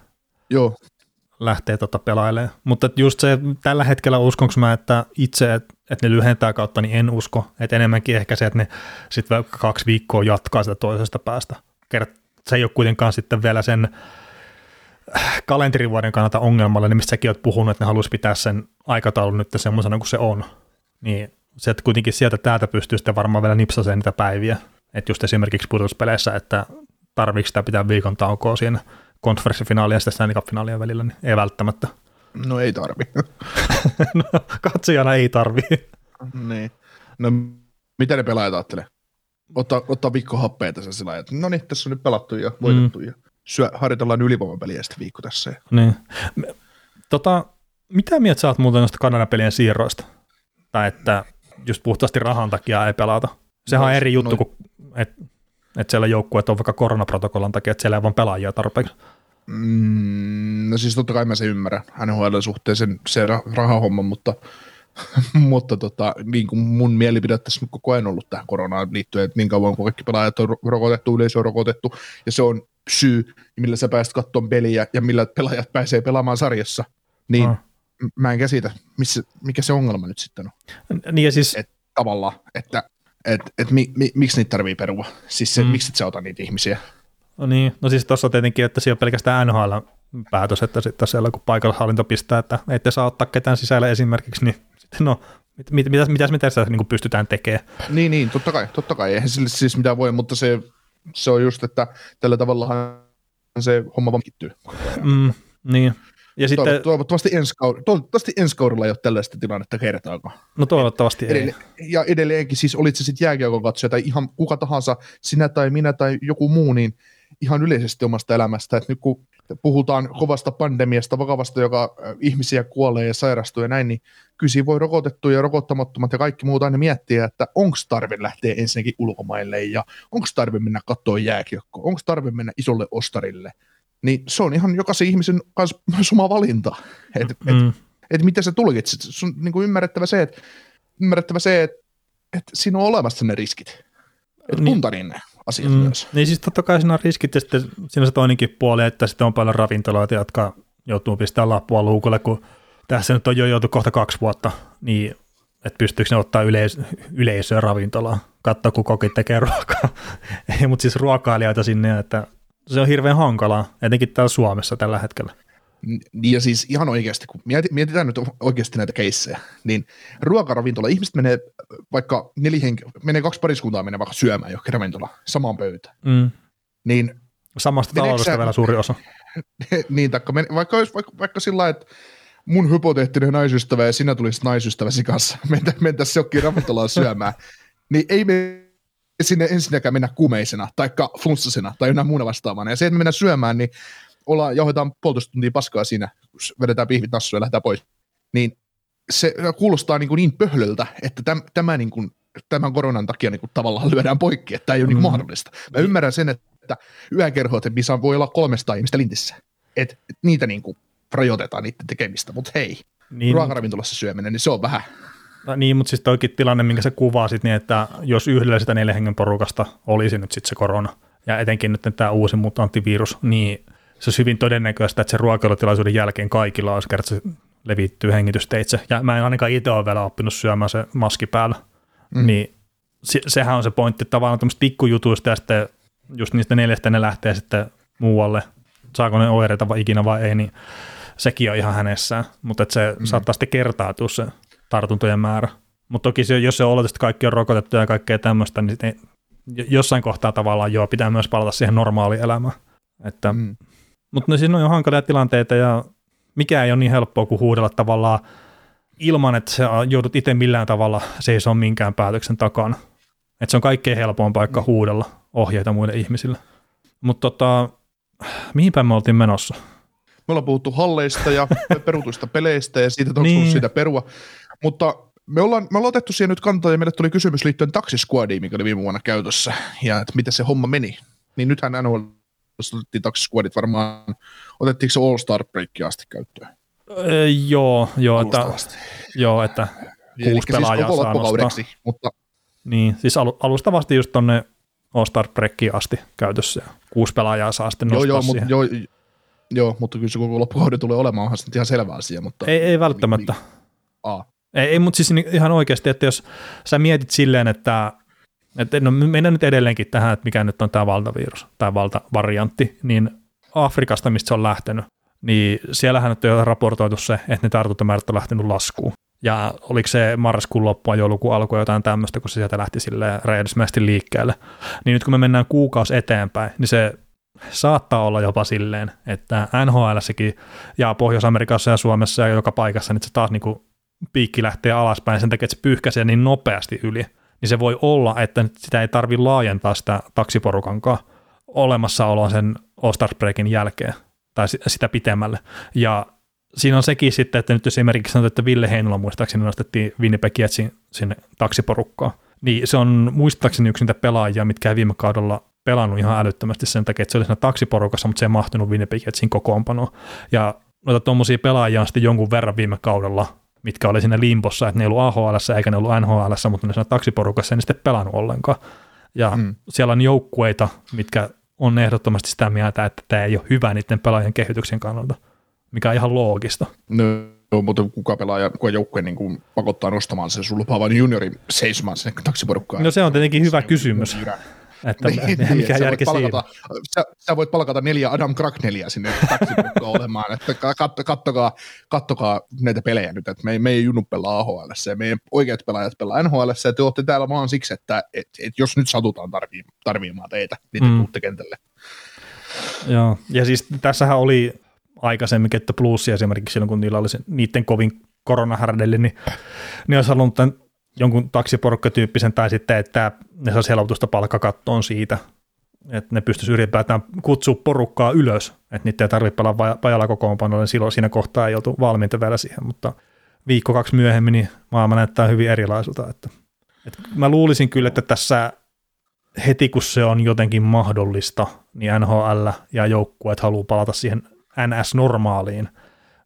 Joo lähtee tota pelailemaan. Mutta just se, tällä hetkellä uskonko mä, että itse, että et ne lyhentää kautta, niin en usko. Että enemmänkin ehkä se, että ne sitten kaksi viikkoa jatkaa sitä toisesta päästä. Kert, se ei ole kuitenkaan sitten vielä sen kalenterivuoden kannalta ongelmalle, niin mistä säkin oot puhunut, että ne haluaisi pitää sen aikataulun nyt semmoisena kuin se on. Niin se, että kuitenkin sieltä täältä pystyy sitten varmaan vielä nipsaseen niitä päiviä. Että just esimerkiksi pudotuspeleissä, että tarviiko sitä pitää viikon taukoa siinä konferenssifinaalia ja sitten Stanley Cup-finaalien välillä, niin ei välttämättä. No ei tarvi. (laughs) no, katsojana ei tarvi. niin. No mitä ne pelaajat ajattelee? Ottaa, ottaa viikko happea tässä sillä että no niin, tässä on nyt pelattu ja voitettu mm. ja syö, harjoitellaan ylivoimapeliä sitten viikko tässä. Niin. Tota, mitä mieltä sä oot muuten noista Kanadan pelien siirroista? Tai että just puhtaasti rahan takia ei pelata. Sehän no, on eri juttu, no, kuin, että että siellä joukkueet on vaikka koronaprotokollan takia, että siellä ei vaan pelaajia tarpeeksi. Mm, no siis totta kai mä se ymmärrän NHL suhteen sen, se rahahomma, mutta, (laughs) mutta tota, niin kuin mun mielipide tässä on koko ajan ollut tähän koronaan liittyen, että niin kauan kuin kaikki pelaajat on rokotettu, yleisö on rokotettu, ja se on syy, millä sä pääset katsomaan peliä ja millä pelaajat pääsee pelaamaan sarjassa, niin ah. Mä en käsitä, missä, mikä se ongelma nyt sitten on. Niin ja siis... Et, tavallaan, että että et mi, mi, miksi niitä tarvii perua? Siis se, mm. miksi et sä ota niitä ihmisiä? No niin, no siis tuossa tietenkin, että siellä on pelkästään NHL päätös, että sitten siellä kun paikallishallinto pistää, että ette saa ottaa ketään sisälle esimerkiksi, niin sitten no, mit, mit, mitäs, mitäs me tässä niin pystytään tekemään? Niin, niin, totta kai, totta kai, eihän sille siis mitä voi, mutta se, se on just, että tällä tavalla se homma vankittyy. Mm, niin, ja sitten, toivottavasti, ensi kaudella, toivottavasti ensi kaudella ei ole tällaista tilannetta kertaakaan. No toivottavasti ei. Ja edelleenkin, siis olit se sitten jääkiekon katsoja tai ihan kuka tahansa, sinä tai minä tai joku muu, niin ihan yleisesti omasta elämästä, että nyt kun puhutaan kovasta pandemiasta, vakavasta, joka ihmisiä kuolee ja sairastuu ja näin, niin kyllä voi rokotettu ja rokottamattomat ja kaikki muut aina miettiä, että onko tarve lähteä ensinnäkin ulkomaille ja onko tarve mennä katsoa jääkiekkoa, onko tarve mennä isolle ostarille – niin se on ihan jokaisen ihmisen kanssa myös (laughs) oma valinta. Että mm. et, et mitä sä tulkitset. Se on niin kuin ymmärrettävä se, että ymmärrettävä se, että, että siinä on olemassa ne riskit. Että niin, niin ne asiat mm, myös. Niin siis totta kai siinä on riskit ja sitten siinä on se toinenkin puoli, että sitten on paljon ravintoloita, jotka joutuu pistämään lappua luukulle, kun tässä nyt on jo joutu kohta kaksi vuotta, niin että pystyykö ne ottaa yleis- yleisöä ravintolaan, katsoa kun kokit tekee ruokaa. (laughs) mutta siis ruokailijoita sinne, että se on hirveän hankalaa, etenkin täällä Suomessa tällä hetkellä. Ja siis ihan oikeasti, kun mietitään nyt oikeasti näitä keissejä, niin ruokaravintola, ihmiset menee vaikka nelihenki, menee kaksi pariskuntaa menee vaikka syömään johonkin ravintola samaan pöytään. Mm. Niin, Samasta taloudesta vielä suuri osa. (laughs) niin, taikka, vaikka olisi vaikka, vaikka sillä että mun hypoteettinen naisystävä ja sinä tulisit naisystäväsi kanssa, (laughs) mentä, mentäisiin johonkin ravintolaan syömään, niin ei me sinne ensinnäkään mennä kumeisena, tai flunssasena, tai jonain muuna vastaavana. Ja se, että me mennään syömään, niin ollaan, jauhetaan puolitoista tuntia paskaa siinä, kun vedetään pihvit nassuja ja lähdetään pois. Niin se kuulostaa niin, kuin niin pöhlöltä, että täm, tämä niin kuin, tämän koronan takia niin kuin tavallaan lyödään poikki, että tämä ei ole mm. niin mahdollista. Mä ymmärrän sen, että yökerhot, missä voi olla 300 ihmistä lintissä, että niitä niin kuin rajoitetaan niiden tekemistä, mutta hei, niin, ruokaravintolassa syöminen, niin se on vähän. No, niin, mutta siis toikin tilanne, minkä sä kuvasit, niin että jos yhdellä sitä neljä hengen porukasta olisi nyt sitten se korona, ja etenkin nyt tämä uusi mutanttivirus, niin se olisi hyvin todennäköistä, että se ruokailutilaisuuden jälkeen kaikilla olisi kerran se levittyy hengitysteitse. Ja mä en ainakaan itse ole vielä oppinut syömään se maski päällä. Mm. Niin se, sehän on se pointti, että tavallaan tämmöistä pikkujutuista ja sitten just niistä neljästä ne lähtee sitten muualle. Saako ne oireita vai ikinä vai ei, niin sekin on ihan hänessään. Mutta se mm. saattaa sitten kertautua se tartuntojen määrä. Mutta toki se, jos se oletus, että kaikki on rokotettu ja kaikkea tämmöistä, niin jossain kohtaa tavallaan joo, pitää myös palata siihen normaaliin elämään. Että mm. Mutta no siinä on jo hankalia tilanteita ja mikä ei ole niin helppoa kuin huudella tavallaan ilman, että sä joudut itse millään tavalla seisomaan minkään päätöksen takana. Että se on kaikkein helpoin paikka mm. huudella ohjeita muille ihmisille. Mutta tota, mihinpä me oltiin menossa? Me ollaan puhuttu halleista ja (laughs) perutuista peleistä ja siitä, että onko niin. siitä perua. Mutta me ollaan, me ollaan otettu siihen nyt kantaa ja meille tuli kysymys liittyen taksisquadiin, mikä oli viime vuonna käytössä ja että miten se homma meni. Niin nythän NHL otettiin taksisquadit varmaan, otettiinko se All Star Break asti käyttöön? Öö, joo, joo, että, joo, että kuusi siis pelaajaa siis saa nostaa. mutta... Niin, siis al- alustavasti just tonne All Star Breakiin asti käytössä ja kuusi pelaajaa saa sitten nostaa joo, joo, siihen. Mutta, joo, joo, mutta kyllä se koko loppukauden tulee olemaan, onhan se ihan selvä asia. Mutta... Ei, ei välttämättä. A. Ei, ei, mutta siis ihan oikeasti, että jos sä mietit silleen, että että no mennään nyt edelleenkin tähän, että mikä nyt on tämä valtavirus tai valtavariantti, niin Afrikasta, mistä se on lähtenyt, niin siellähän nyt on raportoitu se, että ne tartuntamäärät on lähtenyt laskuun. Ja oliko se marraskuun loppua, joulukuun alkoi jotain tämmöistä, kun se sieltä lähti sille räjähdysmäisesti liikkeelle. Niin nyt kun me mennään kuukausi eteenpäin, niin se saattaa olla jopa silleen, että NHLssäkin ja Pohjois-Amerikassa ja Suomessa ja joka paikassa, niin se taas niin kuin piikki lähtee alaspäin sen takia, että se pyyhkäisee niin nopeasti yli, niin se voi olla, että sitä ei tarvi laajentaa sitä taksiporukankaan olemassaoloa sen All Star Breakin jälkeen tai sitä pitemmälle. Ja siinä on sekin sitten, että nyt jos esimerkiksi sanotaan, että Ville Heinola muistaakseni nostettiin Winnipeg Jetsin sinne taksiporukkaan, niin se on muistaakseni yksi niitä pelaajia, mitkä ei viime kaudella pelannut ihan älyttömästi sen takia, että se oli siinä taksiporukassa, mutta se ei mahtunut Winnipeg Jetsin kokoonpanoon. Ja noita tuommoisia pelaajia on sitten jonkun verran viime kaudella mitkä oli siinä limpossa, että ne ei ollut AHL eikä ne ollut NHL, mutta ne siinä taksiporukassa ei sitten pelannut ollenkaan. Ja mm. siellä on joukkueita, mitkä on ehdottomasti sitä mieltä, että tämä ei ole hyvä niiden pelaajien kehityksen kannalta, mikä on ihan loogista. No, no mutta kuka pelaaja, kuka joukkue niin kuin pakottaa nostamaan sen sun lupaavan juniorin seisomaan sinne taksiporukkaan? No se on tietenkin hyvä kysymys. Hyvä. Että niin, niin, mikä sä järki palkata, sä, sä, voit palkata neljä Adam Cracknelia sinne (laughs) olemaan, että kat, kattokaa, kattokaa näitä pelejä nyt, että me, me ei junnu pelaa AHL, ja meidän oikeat pelaajat pelaa NHL, ja te olette täällä vaan siksi, että et, et jos nyt satutaan tarvii, tarviimaan teitä, niin te mm. tuutte kentälle. Joo, ja siis tässähän oli aikaisemmin, että plussi esimerkiksi silloin, kun niillä oli se, niiden kovin koronahärdelle, niin ne olisi halunnut tämän jonkun taksiporukkatyyppisen tai sitten, että ne saisi helpotusta palkkakattoon siitä, että ne pystyisi ylipäätään kutsua porukkaa ylös, että niitä ei tarvitse pelaa vajalla kokoonpanolla, niin silloin siinä kohtaa ei oltu valmiita vielä siihen, mutta viikko kaksi myöhemmin niin maailma näyttää hyvin erilaiselta. Että, että mä luulisin kyllä, että tässä heti kun se on jotenkin mahdollista, niin NHL ja joukkueet haluaa palata siihen NS-normaaliin,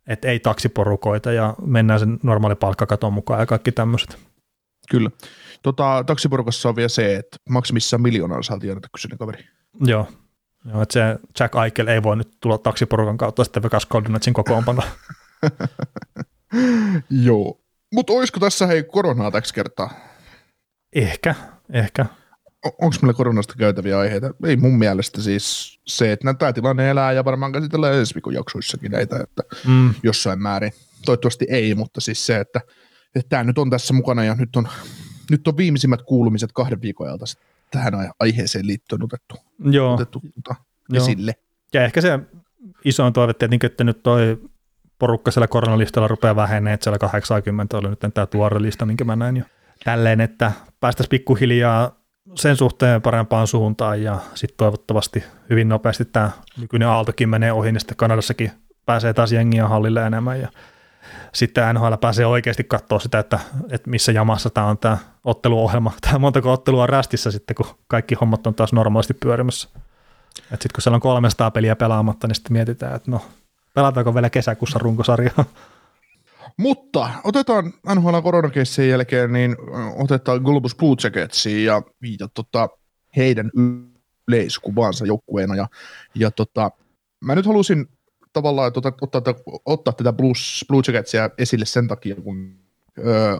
että ei taksiporukoita ja mennään sen normaali palkkakaton mukaan ja kaikki tämmöiset. Kyllä. Tota, taksiporukassa on vielä se, että maksimissaan miljoonaa saa tienata kyseinen kaveri. Joo. Joo, että se Jack Eichel ei voi nyt tulla taksiporukan kautta sitten Vegas Golden kokoonpano. (laughs) Joo. Mutta olisiko tässä hei koronaa täksi kertaa? Ehkä, ehkä. onko meillä koronasta käytäviä aiheita? Ei mun mielestä siis se, että tämä tilanne elää ja varmaan käsitellään ensi viikon jaksoissakin näitä, että mm. jossain määrin. Toivottavasti ei, mutta siis se, että, että tämä nyt on tässä mukana ja nyt on, nyt on viimeisimmät kuulumiset kahden viikon ajalta tähän aiheeseen liittyen otettu, Joo. otettu tota, Joo. esille. Ja ehkä se isoin toive tietenkin, että nyt toi porukka siellä koronalistalla rupeaa vähenee, että siellä 80 oli nyt tämä tuore lista, minkä mä näin jo tälleen, että päästäisiin pikkuhiljaa sen suhteen parempaan suuntaan ja sitten toivottavasti hyvin nopeasti tämä nykyinen aaltokin menee ohi, niin sitten Kanadassakin pääsee taas jengiä hallille enemmän ja sitten NHL pääsee oikeasti katsoa sitä, että, että missä jamassa tämä on tämä otteluohjelma, (laughs) tämä montako ottelua on rästissä sitten, kun kaikki hommat on taas normaalisti pyörimässä. Sitten kun siellä on 300 peliä pelaamatta, niin sitten mietitään, että no, pelataanko vielä kesäkuussa runkosarjaa. (laughs) Mutta otetaan NHL koronakeissien jälkeen, niin otetaan Globus Blue ja, ja tota, heidän yleiskuvansa joukkueena. Ja, ja tota, mä nyt halusin tavallaan tota, ottaa, ottaa tätä Blues, Blue Jacketsia esille sen takia, kun öö,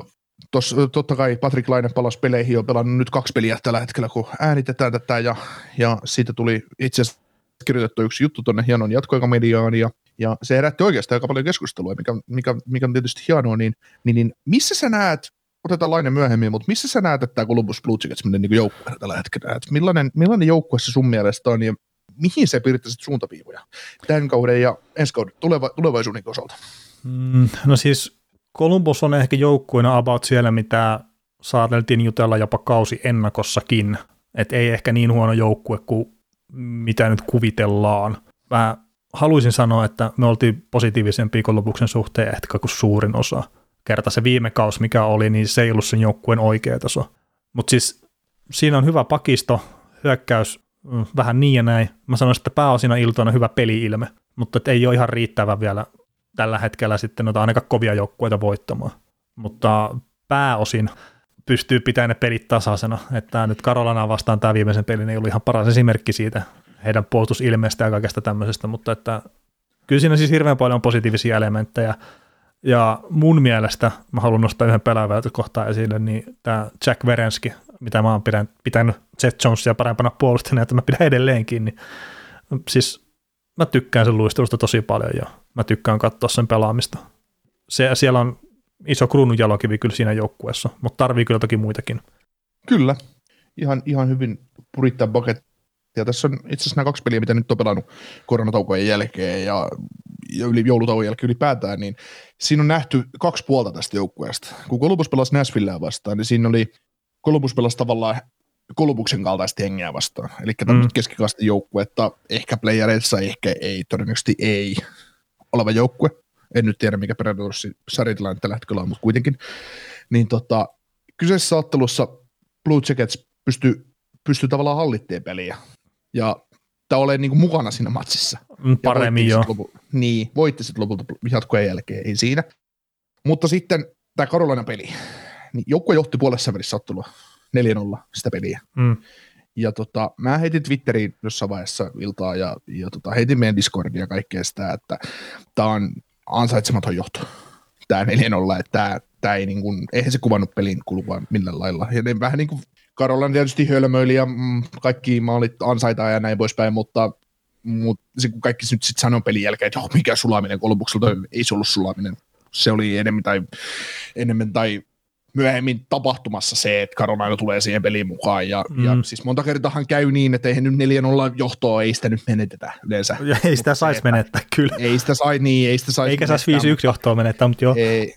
Tos, totta kai Patrick Laine palasi peleihin, on pelannut nyt kaksi peliä tällä hetkellä, kun äänitetään tätä, ja, ja siitä tuli itse asiassa kirjoitettu yksi juttu tuonne hienon jatkoaikamediaan, ja ja se herätti oikeastaan aika paljon keskustelua, mikä, mikä, mikä on tietysti hienoa, niin, niin, niin missä sä näet, otetaan lainen myöhemmin, mutta missä sä näet, että tämä Columbus Blue Jackets niin niin joukkue tällä hetkellä, että millainen, millainen joukkue se sun mielestä on ja mihin se piirtäisit suuntaviivoja tämän kauden ja ensi kauden tuleva, tulevaisuuden osalta? Mm, no siis Columbus on ehkä joukkueena about siellä, mitä saateltiin jutella jopa kausi ennakossakin, että ei ehkä niin huono joukkue kuin mitä nyt kuvitellaan. Mä haluaisin sanoa, että me oltiin positiivisen viikonlopuksen suhteen ehkä kuin suurin osa. Kerta se viime kaus, mikä oli, niin se ei ollut sen joukkueen oikea taso. Mutta siis siinä on hyvä pakisto, hyökkäys vähän niin ja näin. Mä sanoisin, että pääosina iltoina hyvä peli-ilme, mutta ei ole ihan riittävä vielä tällä hetkellä sitten noita ainakaan kovia joukkueita voittamaan. Mutta pääosin pystyy pitämään ne pelit tasaisena. Että nyt Karolana vastaan tämä viimeisen pelin ei ollut ihan paras esimerkki siitä, heidän puolustusilmeestä ja kaikesta tämmöisestä, mutta että kyllä siinä siis hirveän paljon positiivisia elementtejä, ja mun mielestä, mä haluan nostaa yhden pelaajan kohtaa esille, niin tämä Jack Verenski, mitä mä oon pidän, pitänyt Seth Jonesia parempana puolustajana, että mä pidän edelleenkin, niin siis mä tykkään sen luistelusta tosi paljon ja mä tykkään katsoa sen pelaamista. Se, siellä on iso kruunun jalokivi kyllä siinä joukkueessa, mutta tarvii kyllä toki muitakin. Kyllä, ihan, ihan hyvin purittaa ja tässä on itse asiassa nämä kaksi peliä, mitä nyt on pelannut koronataukojen jälkeen ja, yli joulutauon jälkeen ylipäätään, niin siinä on nähty kaksi puolta tästä joukkueesta. Kun Columbus pelasi Nashvilleä vastaan, niin siinä oli Columbus pelasi tavallaan Kolumbuksen kaltaista hengeä vastaan. Eli tämmöistä mm. keskikasti joukkuetta, ehkä playereissa, ehkä ei, todennäköisesti ei oleva joukkue. En nyt tiedä, mikä Predatorsin sarjatilanne tällä hetkellä on, mutta kuitenkin. Niin tota, kyseisessä ottelussa Blue Jackets pystyi pysty tavallaan hallitteen peliä ja tai olen niin kuin mukana siinä matsissa. Mm, paremmin jo. Lopu, niin, voitti sitten lopulta jatkojen jälkeen, ei siinä. Mutta sitten tämä Karolina peli, niin joukkue johti puolessa välissä ottelua 4-0 sitä peliä. Mm. Ja tota, mä heitin Twitteriin jossain vaiheessa iltaa ja, ja tota, heitin meidän Discordia ja kaikkea sitä, että tämä on ansaitsematon johto. Tämä 4-0, että tämä, tämä ei niin kuin, eihän se kuvannut pelin kulua millään lailla. Ja ne vähän niin kuin Karolan tietysti hölmöili ja mm, kaikki maalit ansaitaan ja näin poispäin, mutta, mutta se, kun kaikki nyt sitten sanoo pelin jälkeen, että oh, mikä sulaminen Kolumbukselta, ei se ollut sulaminen. Se oli enemmän tai, enemmän tai myöhemmin tapahtumassa se, että Carolina tulee siihen peliin mukaan. Ja, mm. ja siis monta kertaa käy niin, että eihän nyt 4-0 johtoa, ei sitä nyt menetetä yleensä. Ja ei sitä saisi menettää, kyllä. Ei sitä sai, niin, ei sitä saisi Eikä saisi 5-1 johtoa menettää, mutta joo. Ei,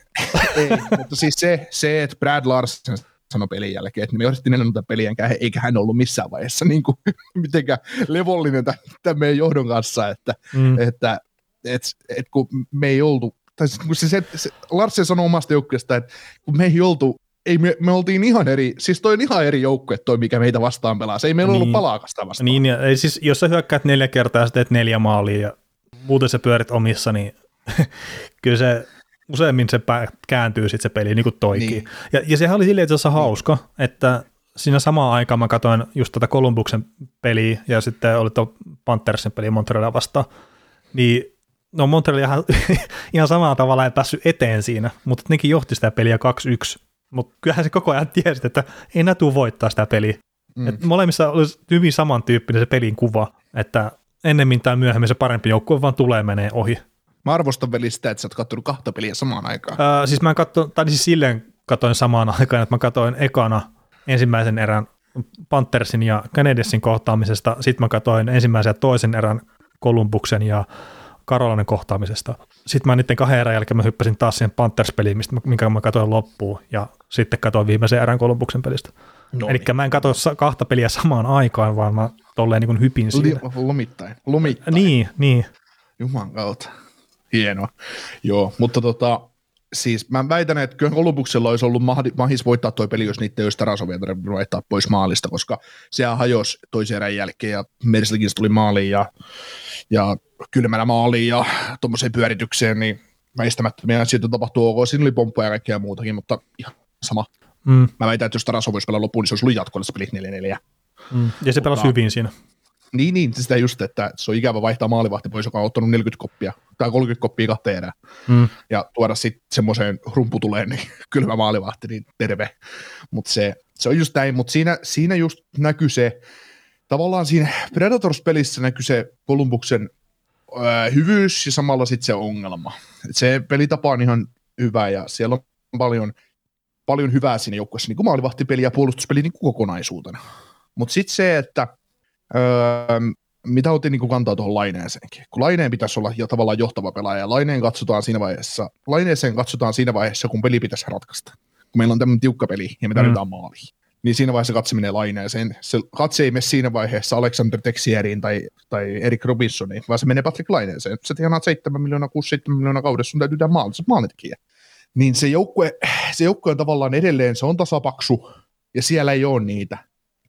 ei mutta siis se, se, että Brad Larsen sanoi pelin jälkeen, että me johdettiin tätä peliä, eikä hän ollut missään vaiheessa niin kuin, (laughs) mitenkään levollinen tämän meidän johdon kanssa, että, mm. että et, et, kun me ei oltu, tai kun se, se, se Larsen sanoi omasta joukkueesta, että kun me ei oltu ei me, me oltiin ihan eri, siis toi on ihan eri joukkue toi, mikä meitä vastaan pelaa. Se ei meillä niin, ollut palaakasta vastaan. Niin, ja, ei, siis jos sä hyökkäät neljä kertaa ja teet neljä maalia ja muuten sä pyörit omissa, niin (laughs) kyllä se useimmin se kääntyy sitten se peli niin kuin toikin. Niin. Ja, ja sehän oli silleen itse asiassa hauska, että siinä samaan aikaan mä katsoin just tätä Columbuksen peliä ja sitten oli tuo Panthersin peli Montrealia vastaan, niin no Montreal ihan, (laughs) ihan samalla tavalla ei päässyt eteen siinä, mutta nekin johti sitä peliä 2-1, mutta kyllähän se koko ajan tiesi, että ei nää voittaa sitä peliä. Mm. Et molemmissa olisi hyvin samantyyppinen se pelin kuva, että ennemmin tai myöhemmin se parempi joukkue vaan tulee menee ohi. Mä arvostan veli sitä, että sä oot kattonut kahta peliä samaan aikaan. Öö, siis mä katsoin, tai siis silleen katoin samaan aikaan, että mä katsoin ekana ensimmäisen erän Panthersin ja Canadiensin kohtaamisesta, sitten mä katsoin ensimmäisen ja toisen erän Columbuksen ja Karolainen kohtaamisesta. Sitten mä niiden kahden erän jälkeen mä hyppäsin taas siihen Panthers-peliin, mistä mä, minkä mä katsoin loppuun, ja sitten katsoin viimeisen erän Columbuksen pelistä. No Eli mä en katso kahta peliä samaan aikaan, vaan mä tolleen niin hypin siinä. Lomittain. Lomittain. Niin, niin. Juman kautta. Hienoa. Joo, mutta tota, siis mä väitän, että kyllä Kolumbuksella olisi ollut mahis voittaa tuo peli, jos niitä ei olisi Tarasovia vaihtaa pois maalista, koska sehän hajosi toisen erän jälkeen ja Merslikins tuli maaliin ja, ja kylmänä maaliin ja tuommoiseen pyöritykseen, niin väistämättömiä asioita tapahtuu OK. Siinä oli pomppoja ja kaikkea muutakin, mutta ihan sama. Mm. Mä väitän, että jos Tarasov olisi pelaa loppuun, niin se olisi ollut jatkoilla se peli 4-4. Mm. Ja se pelasi hyvin siinä. Niin, niin, sitä just, että se on ikävä vaihtaa maalivahti pois, joka on ottanut 40 koppia tai 30 koppia kahteen erään. Mm. Ja tuoda sitten semmoiseen rumputuleen, niin (laughs) kylmä maalivahti, niin terve. Mutta se, se on just näin, mutta siinä, siinä just näkyy se, tavallaan siinä Predators-pelissä näkyy se Kolumbuksen öö, hyvyys ja samalla sitten se ongelma. Et se pelitapa on ihan hyvä ja siellä on paljon, paljon hyvää siinä joukkueessa, niin kuin maalivahtipeli ja puolustuspeli niin kuin kokonaisuutena. Mutta sitten se, että öö, mitä otin niin kantaa tuohon Laineeseenkin. Kun Laineen pitäisi olla jo tavallaan johtava pelaaja, Laineen katsotaan siinä vaiheessa, Laineeseen katsotaan siinä vaiheessa, kun peli pitäisi ratkaista. Kun meillä on tämmöinen tiukka peli ja me tarvitaan mm. maaliin. Niin siinä vaiheessa katse menee Laineeseen. Se katse ei mene siinä vaiheessa Alexander Texieriin tai, tai Erik Robinsoniin, vaan se menee Patrick Laineeseen. Se tienaat 7 miljoonaa, 6-7 miljoonaa kaudessa, sun täytyy tehdä maali, se maalitekijä. Niin se joukkue, se joukkue on tavallaan edelleen, se on tasapaksu, ja siellä ei ole niitä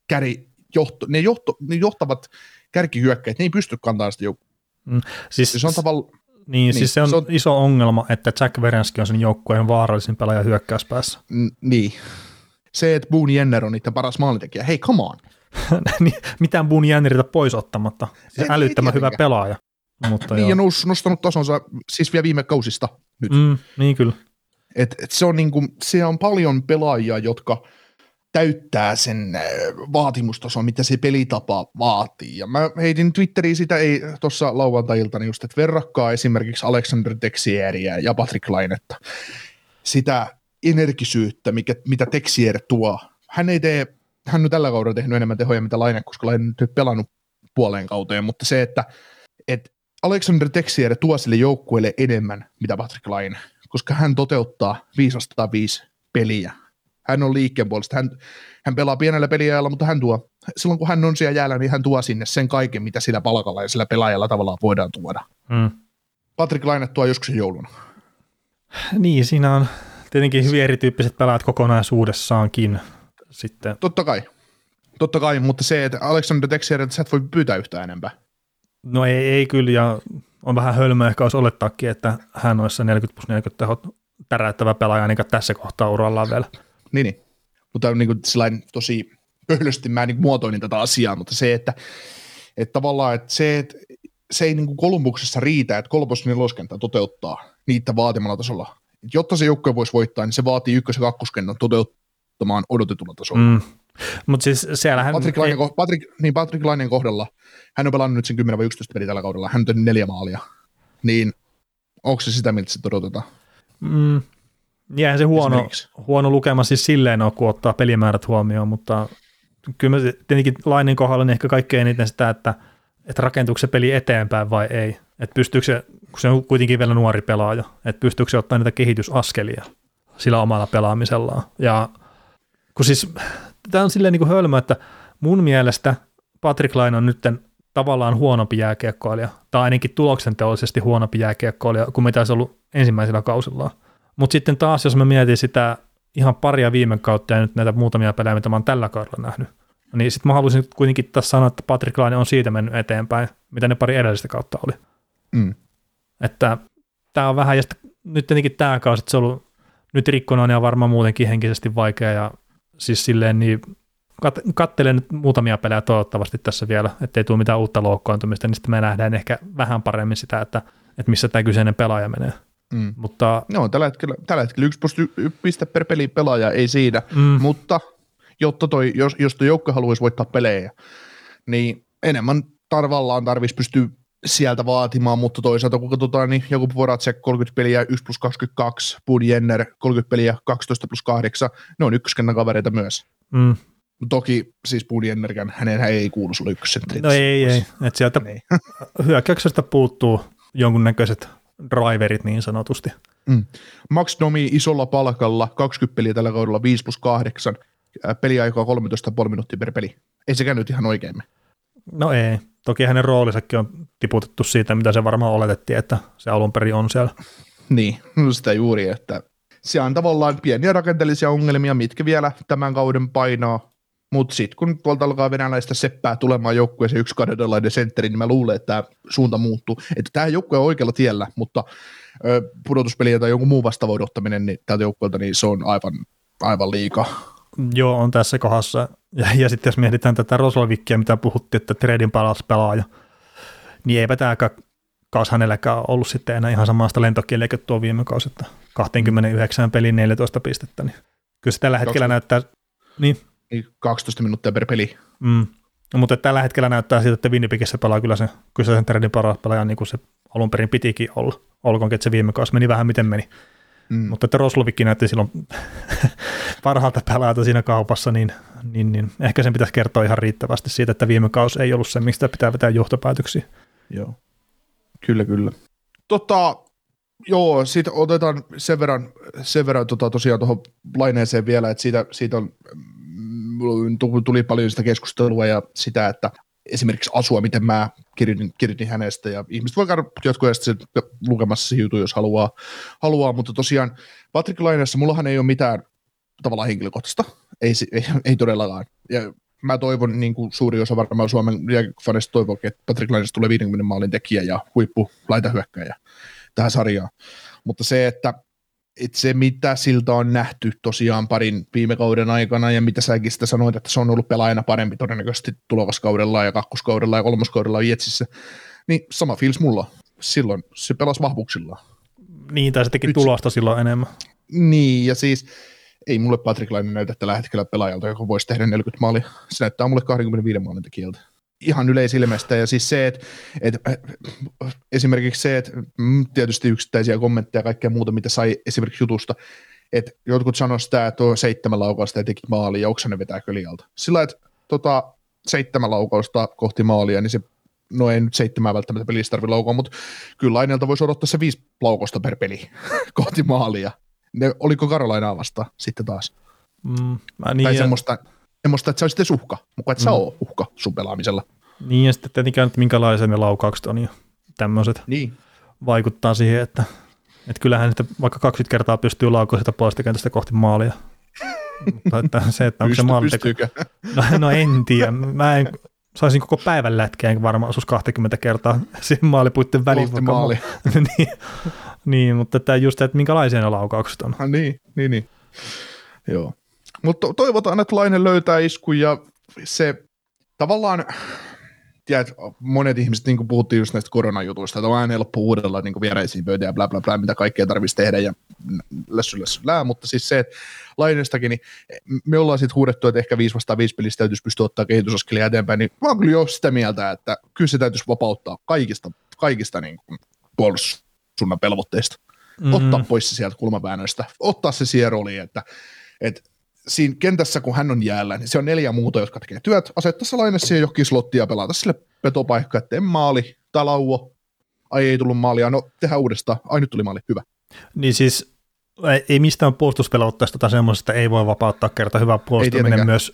käri, johto, ne, johto, ne johtavat kärkihyökkäät, ne ei pysty kantamaan sitä joukkoa. Mm, siis, se on tavallaan... Niin, niin, siis se on, se on iso ongelma, että Jack Verenski on sen joukkueen vaarallisin pelaaja hyökkäyspäässä. N- niin. Se, että Boone Jenner on niiden paras maalintekijä, hei come on. (laughs) Niin, mitään Boone Jenneritä pois ottamatta. Se on älyttömän hyvä pelaaja. Mutta niin, joo. ja nous, nostanut tasonsa siis vielä viime kausista nyt. Mm, niin kyllä. Et, et se, on niinku, se on paljon pelaajia, jotka – täyttää sen äh, vaatimustason, mitä se pelitapa vaatii. Ja mä heitin Twitteriin sitä ei tuossa lauantai-iltana just, että verrakkaa esimerkiksi Alexander Texieriä ja Patrick Lainetta. Sitä energisyyttä, mikä, mitä Texier tuo. Hän ei tee, hän on tällä kaudella tehnyt enemmän tehoja, mitä Laine, koska Laine on nyt pelannut puoleen kauteen, mutta se, että, että Alexander Texier tuo sille joukkueelle enemmän, mitä Patrick Laine, koska hän toteuttaa 505 peliä hän on liikkeen puolesta. Hän, hän pelaa pienellä peliajalla, mutta hän tuo, silloin kun hän on siellä jäällä, niin hän tuo sinne sen kaiken, mitä sillä palkalla ja sillä pelaajalla tavallaan voidaan tuoda. Mm. Patrick Laine tuo joskus jouluna. Niin, siinä on tietenkin hyvin erityyppiset pelaajat kokonaisuudessaankin sitten. Totta kai. Totta kai, mutta se, että Alexander Texier, että sä et voi pyytää yhtään enempää. No ei, ei kyllä, ja on vähän hölmö ehkä olisi olettaakin, että hän olisi 40 plus 40 tehot täräyttävä pelaaja niin tässä kohtaa urallaan vielä. Niin, niin. Mutta niin kuin tosi pöhlösti mä niin muotoilin tätä asiaa, mutta se, että, että tavallaan että se, että se ei niin kuin Kolumbuksessa riitä, että kolmos neloskenttä toteuttaa niitä vaatimalla tasolla. Jotta se joukkue voisi voittaa, niin se vaatii ykkös- ja kakkoskentän toteuttamaan odotetulla tasolla. Mm. Mutta siis siellähän... Patrick Lainen, ei... Patrick, niin Patrick Lainen kohdalla, hän on pelannut nyt sen 10 vai 11 peliä tällä kaudella, hän on tehnyt neljä maalia, niin onko se sitä, miltä se odotetaan? Mm, Jää se huono, huono lukema siis silleen ole, kun ottaa pelimäärät huomioon, mutta kyllä mä tietenkin Lainin kohdalla niin ehkä kaikkein eniten sitä, että, että rakentuuko se peli eteenpäin vai ei. Että pystyykö se, kun se on kuitenkin vielä nuori pelaaja, että pystyykö se ottaa niitä kehitysaskelia sillä omalla pelaamisellaan. Ja kun siis tämä on silleen niin hölmö, että mun mielestä Patrick Laine on nyt tavallaan huonompi jääkiekkoilija, tai ainakin tuloksenteollisesti huonompi jääkiekkoilija kuin mitä se ollut ensimmäisellä kausillaan. Mutta sitten taas, jos mä mietin sitä ihan paria viime kautta ja nyt näitä muutamia pelejä, mitä mä oon tällä kaudella nähnyt, niin sitten mä haluaisin kuitenkin tässä sanoa, että Patrick Laine on siitä mennyt eteenpäin, mitä ne pari edellistä kautta oli. Mm. Että tämä on vähän, ja nyt tietenkin tämä kausi, että se on ollut nyt rikkonainen ja varmaan muutenkin henkisesti vaikea, ja siis silleen niin kat- kattelen nyt muutamia pelejä toivottavasti tässä vielä, ettei tule mitään uutta loukkaantumista, niin sitten me nähdään ehkä vähän paremmin sitä, että, että missä tämä kyseinen pelaaja menee. Mm. Mutta, no, tällä hetkellä, tällä hetkellä yksi piste per peli pelaaja, ei siinä, mm. mutta jotta toi, jos, jos toi joukko haluaisi voittaa pelejä, niin enemmän tarvallaan tarvitsisi pystyä sieltä vaatimaan, mutta toisaalta kun katsotaan, niin joku Voracek 30 peliä 1 plus 22, Bud Jenner 30 peliä 12 plus 8, ne on ykköskentän kavereita myös. Mm. Toki siis Bud Jennerkään, hänen ei kuulu sulle ykkössentteri. No ei, ei. Et sieltä Ei. (laughs) hyökkäyksestä puuttuu jonkunnäköiset driverit niin sanotusti. Mm. Max Domi isolla palkalla, 20 peliä tällä kaudella, 5 plus 8, ää, peliaikaa 13,5 minuuttia per peli. Ei sekään nyt ihan oikein. No ei. Toki hänen roolisakin on tiputettu siitä, mitä se varmaan oletettiin, että se alun perin on siellä. Niin, no sitä juuri, että se on tavallaan pieniä rakenteellisia ongelmia, mitkä vielä tämän kauden painaa, mutta sitten kun tuolta alkaa venäläistä seppää tulemaan joukkueeseen yksi kanadalainen sentteri, niin mä luulen, että tämä suunta muuttuu. Että tämä joukkue on oikealla tiellä, mutta ö, pudotuspeliä tai jonkun muun vastaavan odottaminen niin tältä joukkueelta, niin se on aivan, aivan liikaa. Joo, on tässä kohdassa. Ja, ja sitten jos mietitään tätä Roslovikkia, mitä puhuttiin, että Tredin paras pelaaja, niin eipä tämäkään kaus hänelläkään ollut sitten enää ihan samasta lentokieliä kuin tuo viime kausi, että 29 peliin 14 pistettä, niin kyllä se tällä hetkellä näyttää, niin, Niin 12 minuuttia per peli. mm, no, mutta tällä hetkellä näyttää siltä, että Winnipegissä pelaa kyllä se kyseisen Tredin paras pelaaja, niin kuin se alun perin pitikin olla, olkoonkin, että se viime kausi meni vähän miten meni. Mm. Mutta että Roslovikki näytti silloin (laughs) parhaalta pelaajalta siinä kaupassa, niin, niin, niin ehkä sen pitäisi kertoa ihan riittävästi siitä, että viime kausi ei ollut se, mistä pitää vetää johtopäätöksiä. Joo. Kyllä, kyllä. Tota, joo, siitä otetaan sen verran, sen verran tota, tosiaan tuohon laineeseen vielä, että siitä, siitä on, mm, tu- tuli paljon sitä keskustelua ja sitä, että esimerkiksi asua, miten mä kirjoitin, kirjoitin hänestä, ja ihmiset voi käydä jotkut sen lukemassa se juttu, jos haluaa, haluaa, mutta tosiaan Patrick Laineessa mullahan ei ole mitään tavallaan henkilökohtaista, ei, ei, ei todellakaan, ja mä toivon, niin kuin suuri osa varmaan Suomen faneista toivoo, että Patrick Laineesta tulee 50 maalin tekijä ja huippu laitahyökkäjä tähän sarjaan. Mutta se, että, että se mitä siltä on nähty tosiaan parin viime kauden aikana ja mitä säkin sitä sanoit, että se on ollut pelaajana parempi todennäköisesti tulokaskaudella ja kakkoskaudella ja kolmoskaudella Jetsissä, niin sama feels mulla. Silloin se pelasi vahvuuksillaan. Niin, tai se teki Nyt- tulosta silloin enemmän. Niin, ja siis ei mulle Patrick Laine näytä tällä hetkellä pelaajalta, joka voisi tehdä 40 maalia. Se näyttää mulle 25 maalin tekijältä. Ihan yleisilmestä, ja siis se, että, että äh, esimerkiksi se, että mm, tietysti yksittäisiä kommentteja ja kaikkea muuta, mitä sai esimerkiksi jutusta, että jotkut sanoivat sitä, että on seitsemän laukausta ja teki maalia, ja Oksanen vetää lialta. Sillä, että tota, seitsemän laukausta kohti maalia, niin se no ei nyt seitsemää välttämättä pelistä tarvitse laukoa, mutta kyllä Laineelta voisi odottaa se viisi laukausta per peli (laughs) kohti maalia. Ne, oliko Karolainaa vastaan sitten taas? Mm, mä, Niin tai ja, semmoista, semmoista, että sä olisit uhka, mutta et sä Mm. oo uhka sun pelaamisella. niin, ja sitten tietenkään, että minkälaisia ne laukaukset on ja tämmöiset Niin. vaikuttaa siihen, että, että kyllähän sitten vaikka 20 kertaa pystyy laukaamaan sitä puolesta kentästä kohti maalia. Mutta että se, että onko se Pysty, maaliteko. pystyykö? No, no en tiedä. Mä en, saisin koko päivän lätkeä, enkä varmaan osuisi 20 kertaa siihen maalipuitten väliin. Kohti maali. (laughs) niin, niin, mutta että just, että minkälaisia ne laukaukset on. Ah, niin, niin, niin. Joo. Mutta toivotaan, että Laine löytää iskun ja se tavallaan, tiedät, monet ihmiset, niin puhuttiin just näistä koronajutuista, että on aina helppo uudella niin viereisiin pöytiin ja bla bla bla, mitä kaikkea tarvitsisi tehdä ja lässy lässy lää, mutta siis se, että Lainestakin, niin me ollaan sitten huudettu, että ehkä 5 vastaan 5 pelistä täytyisi pystyä ottaa kehitysaskelia eteenpäin, niin mä oon kyllä jo sitä mieltä, että kyllä se täytyisi vapauttaa kaikista, kaikista niin kuin puolustussunnan pelvotteista Mm, ottaa pois se sieltä kulmaväännöstä, ottaa se siihen rooliin, että, että siinä kentässä, kun hän on jäällä, niin se on neljä muuta, jotka tekee työt, asettaa se laine siihen johonkin slottiin ja pelata sille petopaikka, että en maali, tai lauo, ai ei tullut maalia, no tehdään uudestaan, ai nyt tuli maali, hyvä. Niin siis ei- mistään puolustuspelotteesta tai semmoisesta ei voi vapauttaa kerta hyvä puolustaminen myös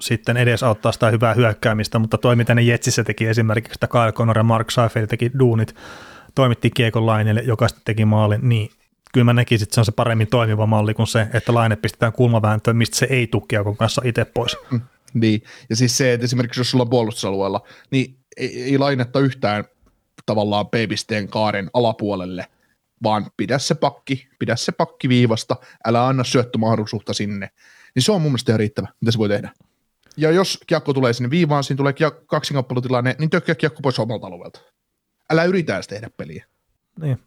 sitten edesauttaa sitä hyvää hyökkäämistä, mutta toi mitä ne Jetsissä teki esimerkiksi, että Kyle Connor ja Mark Seifeld teki duunit, toimitti Kiekon Laineelle, joka sitten teki maalin, niin kyllä mä näkisin, että se on se paremmin toimiva malli kuin se, että Laine pistetään kulmavääntöön, mistä se ei tule Kiekon kanssa itse pois. Niin, ja siis se, että esimerkiksi jos sulla on puolustusalueella, niin ei, ei lainetta yhtään tavallaan B-pisteen kaaren alapuolelle, vaan pidä se pakki, pidä se pakki viivasta, älä anna syöttömahdollisuutta sinne. Niin se on mun mielestä ihan riittävä, mitä se voi tehdä. Ja jos kiekko tulee sinne viivaan, siinä tulee kaksinkappelutilanne, niin tökkiä kiekko pois omalta alueelta. Älä yritä edes tehdä peliä. Niin.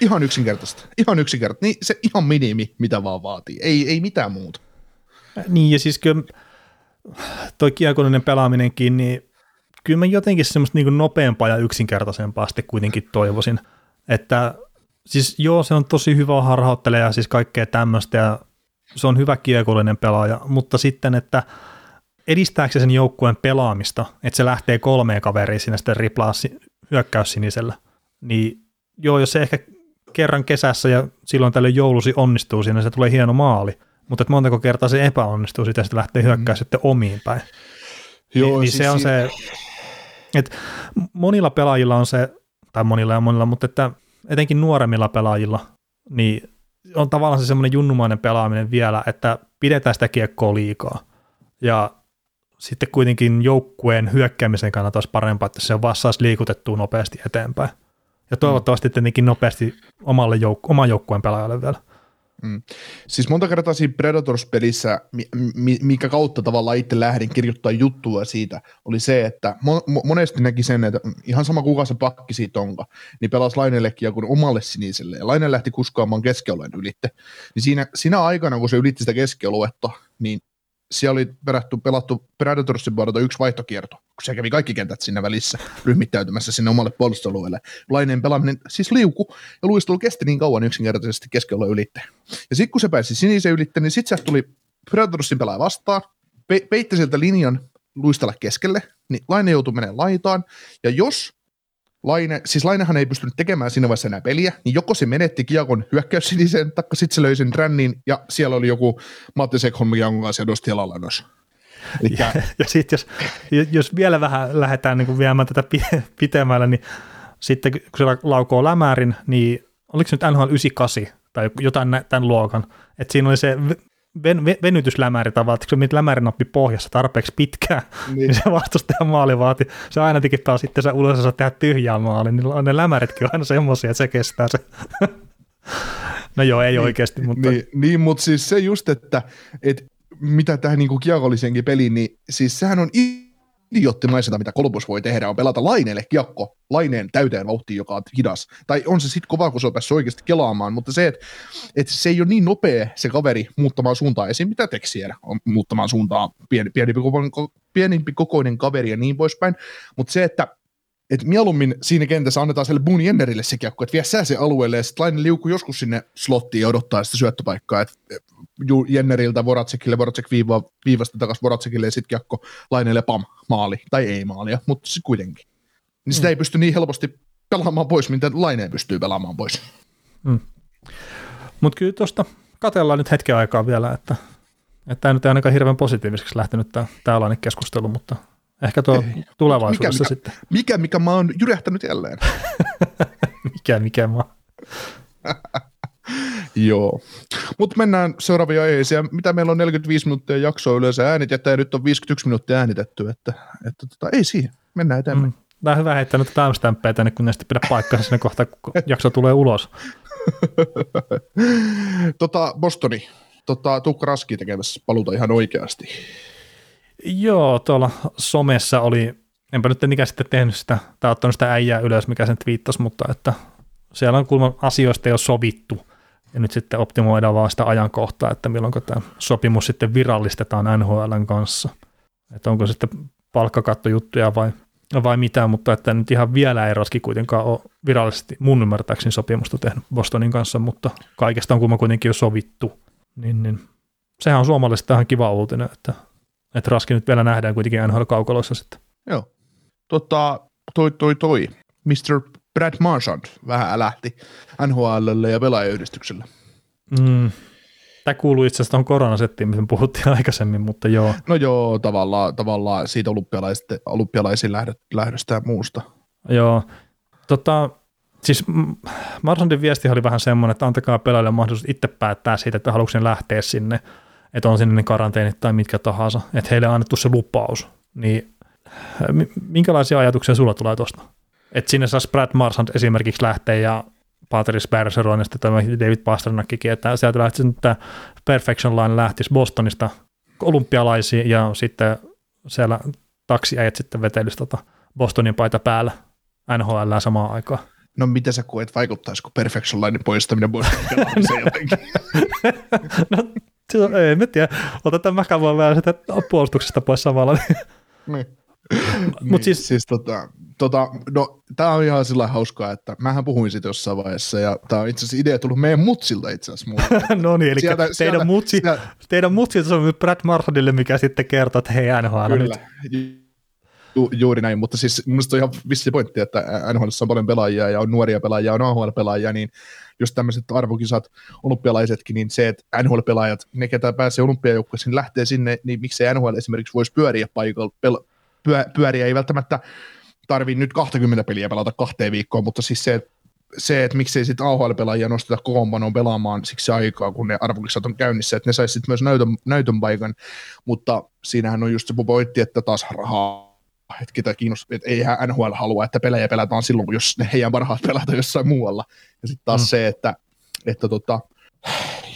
Ihan yksinkertaista. Ihan yksinkertaista. Niin se ihan minimi, mitä vaan vaatii. Ei, ei mitään muuta. Niin, ja siis kyllä toi kiekollinen pelaaminenkin, niin kyllä mä jotenkin semmoista niin nopeampaa ja yksinkertaisempaa sitten kuitenkin toivoisin. Että siis joo, se on tosi hyvä harhauttelija siis kaikkea tämmöistä ja se on hyvä kiekollinen pelaaja, mutta sitten, että edistääkö se sen joukkueen pelaamista, että se lähtee kolmeen kaveriin sinne sitten riplaa hyökkäyssinisellä, niin joo, jos se ehkä kerran kesässä ja silloin tällöin joulusi onnistuu siinä, se tulee hieno maali, mutta että montako kertaa se epäonnistuu, sitä sitten lähtee hyökkää mm. sitten omiin päin. Joo, niin, niin siis se on se, että monilla pelaajilla on se, tai monilla ja monilla, mutta että etenkin nuoremmilla pelaajilla, niin on tavallaan se semmoinen junnumainen pelaaminen vielä, että pidetään sitä kiekkoa liikaa. Ja sitten kuitenkin joukkueen hyökkäämisen kannalta olisi parempaa, että se vaan saisi liikutettua nopeasti eteenpäin. Ja toivottavasti mm. tietenkin nopeasti omalle jouk- oman joukkueen pelaajalle vielä. Mm. Siis monta kertaa siinä Predators-pelissä, mikä kautta tavallaan itse lähdin kirjoittaa juttua siitä, oli se, että mo- monesti näki sen, että ihan sama kuka se pakki siitä onka, niin pelasi Lainellekin kuin omalle siniselle, ja Laine lähti kuskaamaan keskialueen ylitte. Niin siinä, siinä aikana, kun se ylitti sitä keskialuetta, niin siellä oli perätty, pelattu Predatorsin puolelta yksi vaihtokierto, kun se kävi kaikki kentät siinä välissä ryhmittäytymässä sinne omalle puolustusalueelle. Laineen pelaaminen siis liuku, ja luistelu kesti niin kauan yksinkertaisesti keskellä ylitte. Ja sitten kun se pääsi sinisen ylitte, niin sitten se tuli Predatorsin pelaaja vastaan, pe- peitti sieltä linjan luistella keskelle, niin Laine joutui menemään laitaan, ja jos Laine, siis Lainehan ei pystynyt tekemään siinä vaiheessa enää peliä, niin joko se menetti kiekon hyökkäyssinisen, taikka sitten se löi sen rännin, ja siellä oli joku Matti Sekholm Jangon kanssa ja nosti alalannos. Ja, ja sitten jos, jos vielä vähän lähdetään niin viemään tätä pitemmälle, niin sitten kun se laukoo lämärin, niin oliko se nyt NHL 98 tai jotain tämän luokan, että siinä oli se ven, ven, venytyslämäri tavallaan, että kun se lämärinappi pohjassa tarpeeksi pitkään, niin, niin se vastustajan maali vaati. Se aina tikittaa sitten se ulos ja tehdä tyhjää maali, niin ne lämäritkin on aina semmoisia, että se kestää se. (laughs) no joo, ei niin, oikeasti, mutta... Niin, niin mutta siis se just, että, että mitä tähän niin kiekollisenkin peliin, niin siis sehän on idioottimaiselta, mitä Kolbus voi tehdä, on pelata laineelle kiekko laineen täyteen vauhtiin, joka on hidas. Tai on se sitten kova, kun se on päässyt oikeasti kelaamaan, mutta se, että et se ei ole niin nopea se kaveri muuttamaan suuntaa, esim. mitä Teksier on muuttamaan suuntaa, pieni, pienempi, kokoinen, pienempi kokoinen kaveri ja niin poispäin, mutta se, että että mieluummin siinä kentässä annetaan sille Boone Jennerille se kiekko, että vie sää se alueelle ja sitten liukuu joskus sinne slottiin ja odottaa sitä syöttöpaikkaa, että Jenneriltä Voracekille, Voracek viiva, viivasta takaisin Voracekille ja sitten kiekko Laineelle pam, maali, tai ei maalia, mutta sitten kuitenkin. Niin sitä mm. ei pysty niin helposti pelaamaan pois, mitä Laineen pystyy pelaamaan pois. Mm. Mutta kyllä tuosta katellaan nyt hetken aikaa vielä, että että tämä nyt ei ainakaan hirveän positiiviseksi lähtenyt tämä keskustelu, mutta Ehkä tuo Ei. tulevaisuudessa mikä, sitten. Mikä, mikä mä oon jyrähtänyt jälleen? (laughs) mikä, mikä mä (laughs) Joo. Mutta mennään seuraavia aiheisiin. Mitä meillä on 45 minuuttia jaksoa yleensä äänitettä ja nyt on 51 minuuttia äänitetty, että, että tota, ei siihen. Mennään eteenpäin. Mm. Tämä on hyvä heittää nyt timestampeja tänne, kun sitten pidä paikkaa sinne kohta, kun (laughs) jakso tulee ulos. tota, Bostoni, tota, Tuukka Raski tekemässä paluuta ihan oikeasti. Joo, tuolla somessa oli, enpä nyt mikä sitten tehnyt sitä, tai ottanut sitä äijää ylös, mikä sen viittasi, mutta että siellä on kuulemma asioista jo sovittu, ja nyt sitten optimoidaan vaan sitä ajankohtaa, että milloin tämä sopimus sitten virallistetaan NHLn kanssa. Että onko sitten palkkakattojuttuja vai, vai mitä, mutta että nyt ihan vielä ei Raski kuitenkaan ole virallisesti mun ymmärtääkseni sopimusta tehnyt Bostonin kanssa, mutta kaikesta on kuulemma kuitenkin jo sovittu. Niin, niin. Sehän on suomalaisesta ihan kiva uutinen, että että Raski nyt vielä nähdään kuitenkin NHL-kaukaloissa sitten. Joo. Tota, toi, toi, toi. Mr. Brad Marchand vähän älähti NHLlle ja pelaajayhdistykselle. Mm. Tämä kuuluu itse asiassa tuohon koronasettiin, mistä puhuttiin aikaisemmin, mutta joo. No joo, tavallaan, tavallaan siitä olympialaisiin lähdöstä ja muusta. Joo. Tota, siis Marsandin viesti oli vähän semmoinen, että antakaa pelaajille mahdollisuus itse päättää siitä, että haluatko lähteä sinne että on sinne ne karanteenit tai mitkä tahansa, että heille on annettu se lupaus, niin minkälaisia ajatuksia sulla tulee tuosta? Että sinne saisi Brad Marsand esimerkiksi lähteä ja Patrice Bergeron ja sitten David Pasternakkikin, että sieltä lähtisi nyt tämä Perfection Line lähtisi Bostonista olympialaisiin ja sitten siellä taksiäijät sitten vetelisi tota Bostonin paita päällä NHL samaan aikaan. No mitä sä koet, vaikuttaisiko Perfection Line poistaminen Bostonin pelaamiseen (laughs) jotenkin? (laughs) no Ei, mä tiedä. Otetaan mäkään vähän sitä puolustuksesta pois samalla. Niin. Mut niin, siis- siis tota, tota, no, tää on ihan sillä hauskaa, että mähän puhuin siitä jossain vaiheessa, ja tää on itse asiassa idea tullut meidän mutsilta itse asiassa (laughs) no niin, eli Sieltä- teidän, sieltä- mutsi, sieltä- teidän mutsilta on nyt Brad Martinille, mikä sitten kertoo, että hei NHL Kyllä. nyt. Ju, juuri näin, mutta siis minusta on ihan vissi pointti, että NHL on paljon pelaajia ja on nuoria pelaajia, on AHL-pelaajia, niin jos tämmöiset arvokisat, olympialaisetkin, niin se, että NHL-pelaajat, ne ketä pääsee olympiajoukkueeseen, lähtee sinne, niin miksei NHL esimerkiksi voisi pyöriä paikalla, pel, pyöriä, ei välttämättä tarvii nyt 20 peliä pelata kahteen viikkoon, mutta siis se, että se, että miksei sitten AHL-pelaajia nosteta kokoonpanoon pelaamaan siksi aikaa, kun ne arvokisat on käynnissä, että ne saisi sitten myös näytön, näytön paikan, mutta siinähän on just se pointti, että taas rahaa että ketä kiinnostaa, että eihän NHL halua, että pelejä pelataan silloin, jos ne heidän parhaat pelata jossain muualla. Ja sitten taas mm. se, että, että tota,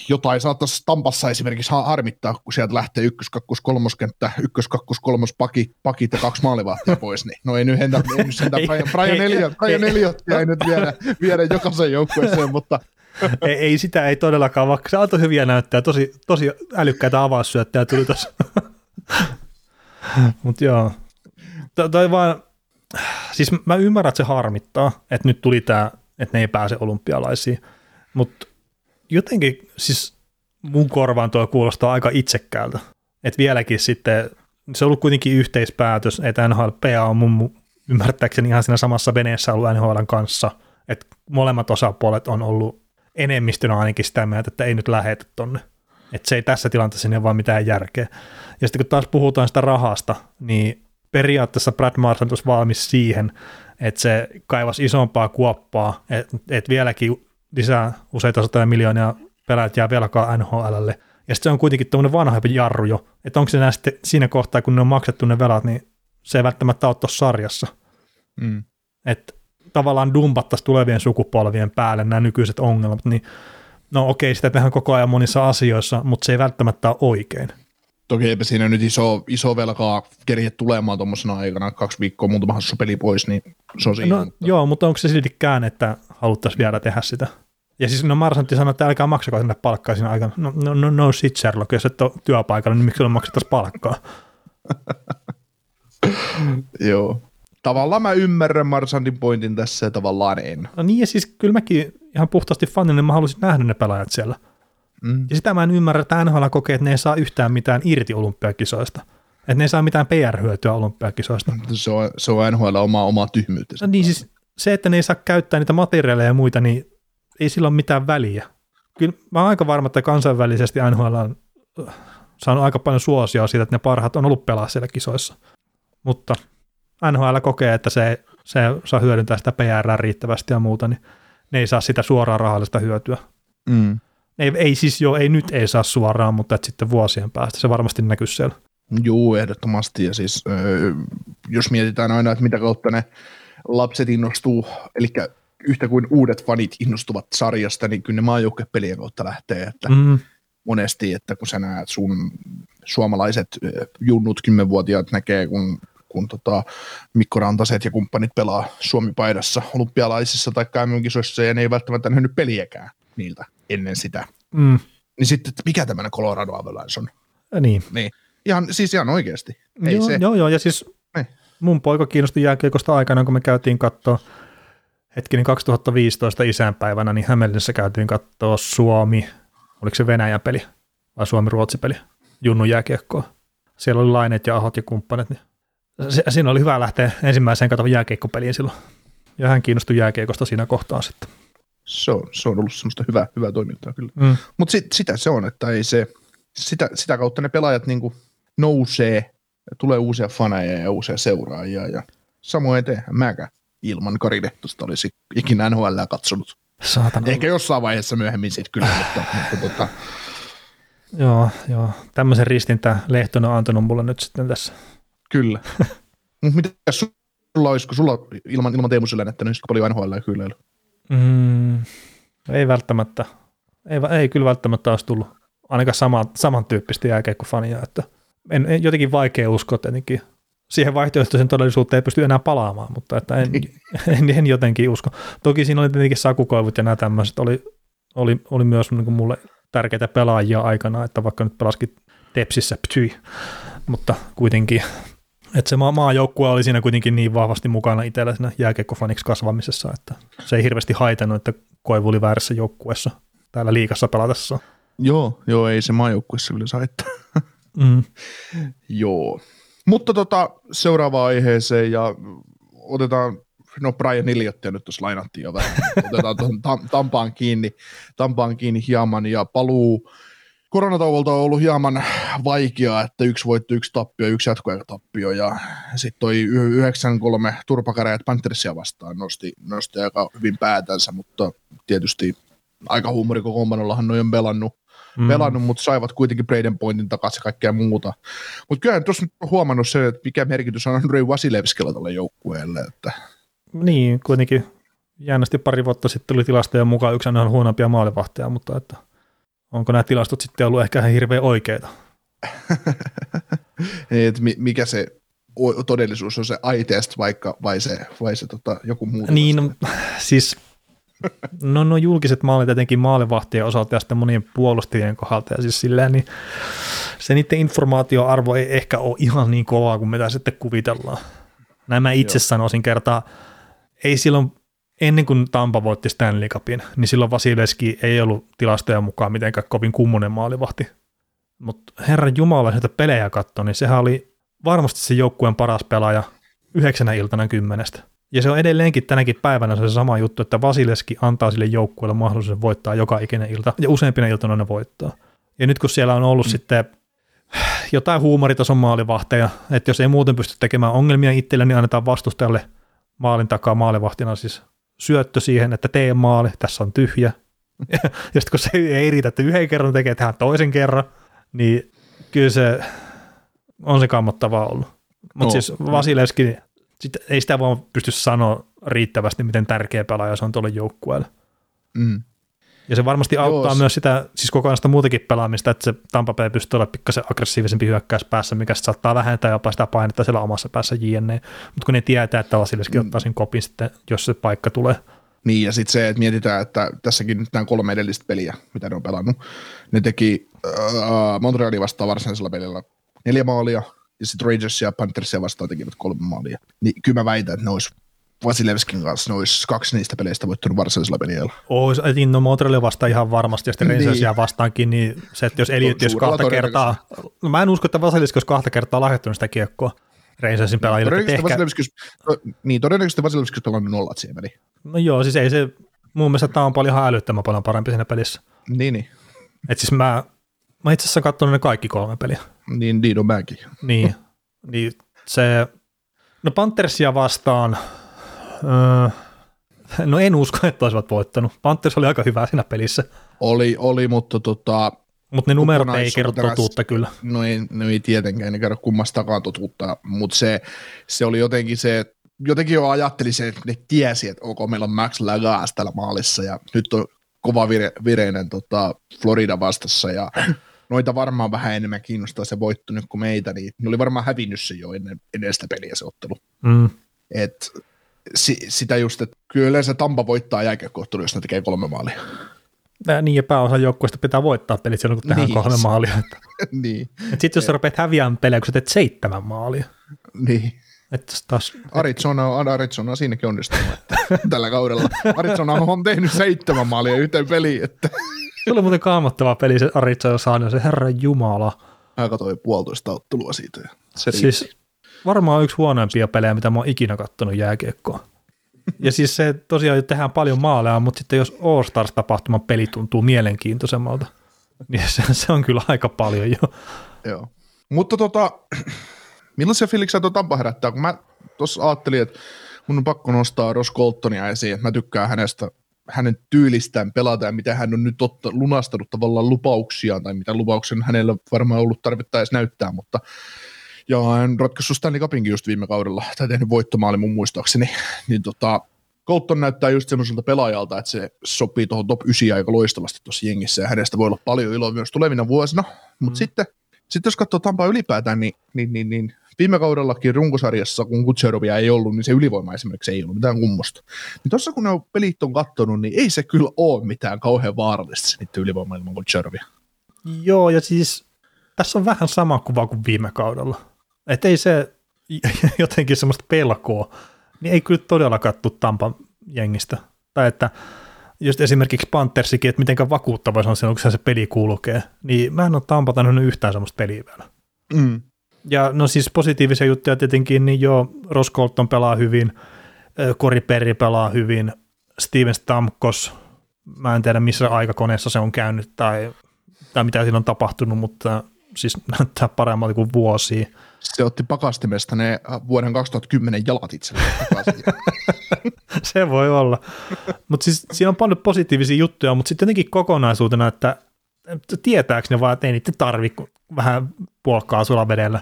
jotain saattaisi Tampassa esimerkiksi ha- harmittaa, kun sieltä lähtee ykkös, kakkos, kolmoskenttä, ykkös, kakkos, kolmos pakit, pakit ja kaksi maalivahtia (laughs) pois, niin no ei nyt hentä, ei nyt sentään Ei, Brian, Brian, Elliot, Brian ei. Elliot ei nyt viedä, viedä jokaisen joukkueeseen, mutta ei, ei, sitä ei todellakaan, vaikka se antoi hyviä näyttää, tosi, tosi älykkäitä avaussyöttejä tuli tuossa. (laughs) Mutta joo, toi vaan, siis mä ymmärrän, että se harmittaa, että nyt tuli tämä, että ne ei pääse olympialaisiin, mutta jotenkin siis mun korvaan tuo kuulostaa aika itsekkäältä, että vieläkin sitten, se on ollut kuitenkin yhteispäätös, että NHLPA on mun ymmärtääkseni ihan siinä samassa veneessä ollut NHLn kanssa, että molemmat osapuolet on ollut enemmistönä ainakin sitä mieltä, että ei nyt lähetä tonne. Että se ei tässä tilanteessa sinne vaan mitään järkeä. Ja sitten kun taas puhutaan sitä rahasta, niin periaatteessa Brad Martin olisi valmis siihen, että se kaivasi isompaa kuoppaa, että et vieläkin lisää useita satoja miljoonia pelaajat jää velkaa NHLlle. Ja sitten se on kuitenkin tuommoinen vanhempi jarru jo, että onko se enää sitten siinä kohtaa, kun ne on maksettu ne velat, niin se ei välttämättä ole tuossa sarjassa. mm. Että tavallaan dumpattaisiin tulevien sukupolvien päälle nämä nykyiset ongelmat, niin no okei, sitä tehdään koko ajan monissa asioissa, mutta se ei välttämättä ole oikein. toki eipä siinä nyt iso, iso velkaa kerje tulemaan tuommoisena aikana, kaksi viikkoa muutama hassu peli pois, niin se on siinä. No mutta- joo, mutta onko se siltikään, että haluttaisiin vielä tehdä sitä? Ja siis no Marsantti sanoi, että älkää maksako sinne palkkaa siinä aikana. No, no, no, no shit Sherlock, jos et ole työpaikalla, niin miksi sulle maksettaisiin palkkaa? (laughs) Joo. Tavallaan mä ymmärrän Marsandin pointin tässä ja tavallaan en. No niin, ja siis kyllä mäkin ihan puhtaasti fanina, niin mä haluaisin nähdä ne pelaajat siellä. Mm. Ja sitä mä en ymmärrä, että NHL kokee, että ne ei saa yhtään mitään irti olympiakisoista. Että ne ei saa mitään PR-hyötyä olympiakisoista. Se on, se on NHL omaa, omaa tyhmyyttä. No niin siis se, että ne ei saa käyttää niitä materiaaleja ja muita, niin ei sillä ole mitään väliä. Kyllä mä oon aika varma, että kansainvälisesti NHL on äh, saanut aika paljon suosioa siitä, että ne parhaat on ollut pelaa siellä kisoissa. Mutta NHL kokee, että se, se saa hyödyntää sitä PR riittävästi ja muuta, niin ne ei saa sitä suoraa rahallista hyötyä. Mm. Ei, ei siis jo, ei nyt ei saa suoraan, mutta että sitten vuosien päästä se varmasti näkyy siellä. Juu, ehdottomasti. Ja siis, jos mietitään aina, että mitä kautta ne lapset innostuu, eli yhtä kuin uudet fanit innostuvat sarjasta, niin kyllä ne maajoukkuepelien kautta lähtee. Että Mm, monesti, että kun sä näet sun suomalaiset junnut kymmenvuotiaat näkee, kun, kun tota Mikko Rantaset ja kumppanit pelaa Suomi-paidassa olympialaisissa tai MM-kisoissa ja ne ei välttämättä nähnyt peliäkään niiltä ennen sitä. mm, Niin sitten, että mikä tämmöinen Colorado Avalanche on? niin. Niin. Ihan, siis ihan oikeasti. Ei joo, se. joo, joo, ja siis Niin. mun poika kiinnostui jääkiekosta aikana, kun me käytiin katsoa hetkinen 2015 isänpäivänä, niin Hämeenlinnassa käytiin katsoa Suomi, oliko se Venäjän peli vai Suomi-Ruotsi peli, Junnun jääkiekkoa. Siellä oli Lainet ja Ahot ja kumppanit. Niin se, siinä oli hyvä lähteä ensimmäiseen katsomaan jääkiekkopeliin silloin. Ja hän kiinnostui jääkiekosta siinä kohtaa sitten. Se on, se on ollut semmoista hyvää, hyvää toimintaa kyllä. Mm. Mutta sit, sitä se on, että ei se, sitä, sitä kautta ne pelaajat niinku nousee, ja tulee uusia faneja ja uusia seuraajia ja samoin tehdään mäkään ilman Kari Lehtosta olisi ikinä NHL katsonut. Saatana. Ehkä jossain vaiheessa myöhemmin sitten kyllä, (sighs) mutta, mutta tota, Joo, joo. Tämmöisen ristin tämä Lehtonen on antanut mulle nyt sitten tässä. kyllä. (laughs) Mutta mitä sulla olisi, kun sulla ilman, ilman Teemu Sylänettä, niin paljon NHL kyllä? Mm, ei välttämättä. Ei, ei kyllä välttämättä olisi tullut ainakaan sama, samantyyppistä jääkeikkofania, että en, en, jotenkin vaikea uskoa tietenkin. Siihen vaihtoehtoisen todellisuuteen ei pysty enää palaamaan, mutta että en, en, en, jotenkin usko. Toki siinä oli tietenkin sakukoivut ja nämä tämmöiset oli, oli, oli myös niin kuin mulle tärkeitä pelaajia aikana, että vaikka nyt pelaskin Tepsissä, ptyi, mutta kuitenkin, että se maajoukkue oli siinä kuitenkin niin vahvasti mukana itsellä siinä jääkeikkofaniksi kasvamisessa, että se ei hirveästi haitannut, että Koivu oli väärässä joukkueessa täällä liikassa pelatessa. Joo, joo, ei se maajoukkuessa kyllä saittaa. Mm. joo. Mutta tota, seuraavaan aiheeseen ja otetaan no Brian Elliotia nyt tuossa lainattiin jo vähän. Otetaan tuohon tam- Tampaan kiinni, Tampaan kiinni hieman ja paluu koronatauolta on ollut hieman vaikeaa, että yksi voitto, yksi tappio, yksi tappio ja sitten toi 9-3 turpakäräjät Panthersia vastaan nosti, nosti aika hyvin päätänsä, mutta tietysti aika huumorikokoonpanollahan noin on pelannut, mm. pelannut, mutta saivat kuitenkin Braden Pointin takaisin kaikkea muuta. Mutta kyllä tuossa on huomannut se, että mikä merkitys on Andrei Vasilevskilla tälle joukkueelle. Että. Niin, kuitenkin jännästi pari vuotta sitten tuli tilastojen mukaan yksi on huonompia maalivahteja, mutta että onko nämä tilastot sitten ollut ehkä ihan hirveän oikeita? (laughs) Niin, että mikä se todellisuus on se eye-test vaikka, vai se, vai se tota, joku muu? Niin, no, siis no, no julkiset maalit etenkin maalivahtien osalta ja sitten monien puolustajien kohdalta ja siis silleen, niin se niiden informaatioarvo ei ehkä ole ihan niin kovaa kuin mitä sitten kuvitellaan. Näin mä itse Joo. sanoisin kertaa, ei silloin ennen kuin Tampa voitti Stanley Cupin, niin silloin Vasileski ei ollut tilastojen mukaan mitenkään kovin kummonen maalivahti. Mutta herran jumala, jos pelejä katsoi, niin sehän oli varmasti se joukkueen paras pelaaja yhdeksänä iltana kymmenestä. Ja se on edelleenkin tänäkin päivänä se sama juttu, että Vasileski antaa sille joukkueelle mahdollisuuden voittaa joka ikinen ilta, ja useimpina iltana ne voittaa. Ja nyt kun siellä on ollut mm. sitten jotain huumoritason maalivahteja, että jos ei muuten pysty tekemään ongelmia itselle, niin annetaan vastustajalle maalin takaa maalivahtina siis syöttö siihen, että tee maali, tässä on tyhjä. (laughs) ja sitten kun se ei riitä, että yhden kerran tekee, tehdään toisen kerran, niin kyllä se on se kammottavaa ollut. Mutta no, siis Vasilevski sitten ei sitä vaan pysty sanoa riittävästi, miten tärkeä pelaaja se on tuolle joukkueelle. Mm. Ja se varmasti auttaa Joo, myös sitä, siis koko sitä muutakin pelaamista, että se Tampa Bay pystyy olemaan pikkasen aggressiivisempi päässä, mikä saattaa vähentää jopa sitä painetta siellä omassa päässä JNE. Mutta kun ne tietää, että Vasilevski mm. ottaa sen kopin sitten, jos se paikka tulee. Niin, ja sitten se, että mietitään, että tässäkin nyt nämä kolme edellistä peliä, mitä ne on pelannut, ne teki äh, Montrealin vastaan varsinaisella pelillä neljä maalia, ja sitten Rangers ja Panthersia vastaan tekivät kolme maalia. Niin kyllä mä väitän, että ne olisi Vasilevskin kanssa ne olisi kaksi niistä peleistä voittanut varsinaisella peliajalla. Ois, niin no Montrealia vastaan ihan varmasti, ja sitten Rangersia niin. vastaankin, niin se, että jos Eliot jos kahta kertaa, no mä en usko, että Vasilevski olisi kahta kertaa lahjoittanut sitä kiekkoa Rangersin pelaajille. Todennäköisesti ehkä... Vasilevski, niin, todennäköisesti Vasilevski olisi pelannut nollat siihen peliin. No joo, siis ei se, mun mielestä tämä on paljon ihan älyttömän paljon parempi siinä pelissä. Niin, niin. Et siis mä, mä itse asiassa katsonut ne kaikki kolme peliä. Niin, on mäkin. Niin, niin se, no Panthersia vastaan, öö, no en usko, että olisivat voittanut. Panthers oli aika hyvä siinä pelissä. Oli, oli mutta tota, mutta ne numerot ei kerro totuutta kyllä. No ei, no ei tietenkään, ne kerro kummastakaan totuutta, mutta se, se oli jotenkin se, jotenkin jo ajatteli se, että ne tiesi, että ok, meillä on Max Lagas täällä maalissa ja nyt on kova vire, vireinen tota, Florida vastassa ja noita varmaan vähän enemmän kiinnostaa se voitto nyt kuin meitä, niin ne oli varmaan hävinnyt se jo ennen, ennen sitä peliä se ottelu. Mm. Et, si, sitä just, että kyllä yleensä Tampa voittaa jääkiekkohtelu, jos ne tekee kolme maalia. Ja niin, ja pääosa joukkueesta pitää voittaa pelit silloin, kun tehdään niin. kolme maalia. Että. (laughs) niin. Sitten jos sä rupeat häviämään pelejä, kun sä teet seitsemän maalia. Niin. Että taas, Arizona, on, Arizona on siinäkin onnistunut (laughs) tällä kaudella. Arizona on tehnyt seitsemän maalia yhteen peliin. Että. Se oli muuten kaamottava peli se Arizona saanut, se herran jumala. Mä katsoin puolitoista ottelua siitä. Ja se siis varmaan yksi huonoimpia pelejä, mitä mä oon ikinä kattonut jääkiekkoa. Ja siis se tosiaan tehdään paljon maaleja, mutta sitten jos All Stars-tapahtuman peli tuntuu mielenkiintoisemmalta, niin se, se on kyllä aika paljon jo. Joo. Mutta tota, (clears throat) millaisia fiiliksiä tuo Tampa herättää? Kun mä tuossa ajattelin, että mun on pakko nostaa Ross Coltonia esiin, että mä tykkään hänestä, hänen tyylistään pelata ja mitä hän on nyt otta, lunastanut tavallaan lupauksia tai mitä lupauksen hänellä varmaan ollut tarvetta edes näyttää, mutta ja hän ratkaissut Stanley Cupinkin just viime kaudella, tai tehnyt voittomaali mun muistaakseni, (laughs) niin tota, Colton näyttää just semmoiselta pelaajalta, että se sopii tuohon top 9 aika loistavasti tuossa jengissä, ja hänestä voi olla paljon iloa myös tulevina vuosina, mutta mm. sitten Sitten jos katsoo Tampaa ylipäätään, niin, niin, niin, niin viime kaudellakin runkosarjassa, kun Kutserovia ei ollut, niin se ylivoima esimerkiksi ei ollut mitään kummosta. Niin tuossa kun ne pelit on kattonut, niin ei se kyllä ole mitään kauhean vaarallista se niiden ylivoima ilman Kutserovia. Joo, ja siis tässä on vähän sama kuva kuin viime kaudella. Että ei se (laughs) jotenkin semmoista pelkoa, niin ei kyllä todella kattu Tampan jengistä. Tai että just esimerkiksi Panthersikin, että miten vakuuttava se on silloin, kun se peli kulkee, niin mä en ole nähnyt yhtään semmoista peliä vielä. Mm. Ja no siis positiivisia juttuja tietenkin, niin joo, Ross Colton pelaa hyvin, Cory Perry pelaa hyvin, Steven Stamkos, mä en tiedä missä aikakoneessa se on käynyt tai, tai mitä siinä on tapahtunut, mutta siis (laughs) näyttää paremmalta kuin vuosia. Se otti pakastimesta ne vuoden 2010 jalat itselleen (laughs) Se voi olla. Mutta siis siinä on paljon positiivisia juttuja, mutta sitten jotenkin kokonaisuutena, että tietääkö ne vaan, että ei niitä tarvitse vähän puolkaa sulla vedellä.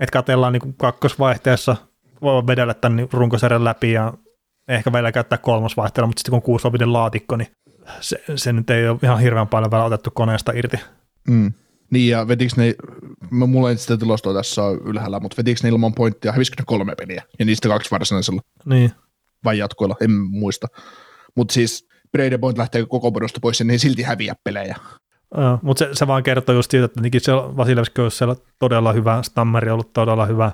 Että katellaan niin kakkosvaihteessa, voi vedellä tämän runkosarjan läpi ja ehkä vielä käyttää kolmosvaihteella, mutta sitten kun on kuuslovinen laatikko, niin se, se, nyt ei ole ihan hirveän paljon vielä otettu koneesta irti. Mm. Niin, ja vetikö ne, mulla ei sitä tilastoa tässä ylhäällä, mutta vetikö ne ilman pointtia, hävisikö ne kolme peliä, ja niistä kaksi varsinaisella? Niin. Vai jatkoilla, en muista. Mutta siis Brady Point lähtee koko podosta pois, ja ne silti häviää pelejä. Uh, mutta se, se, vaan kertoo just siitä, että se Vasilevski on siellä todella hyvä, Stammeri on ollut todella hyvä,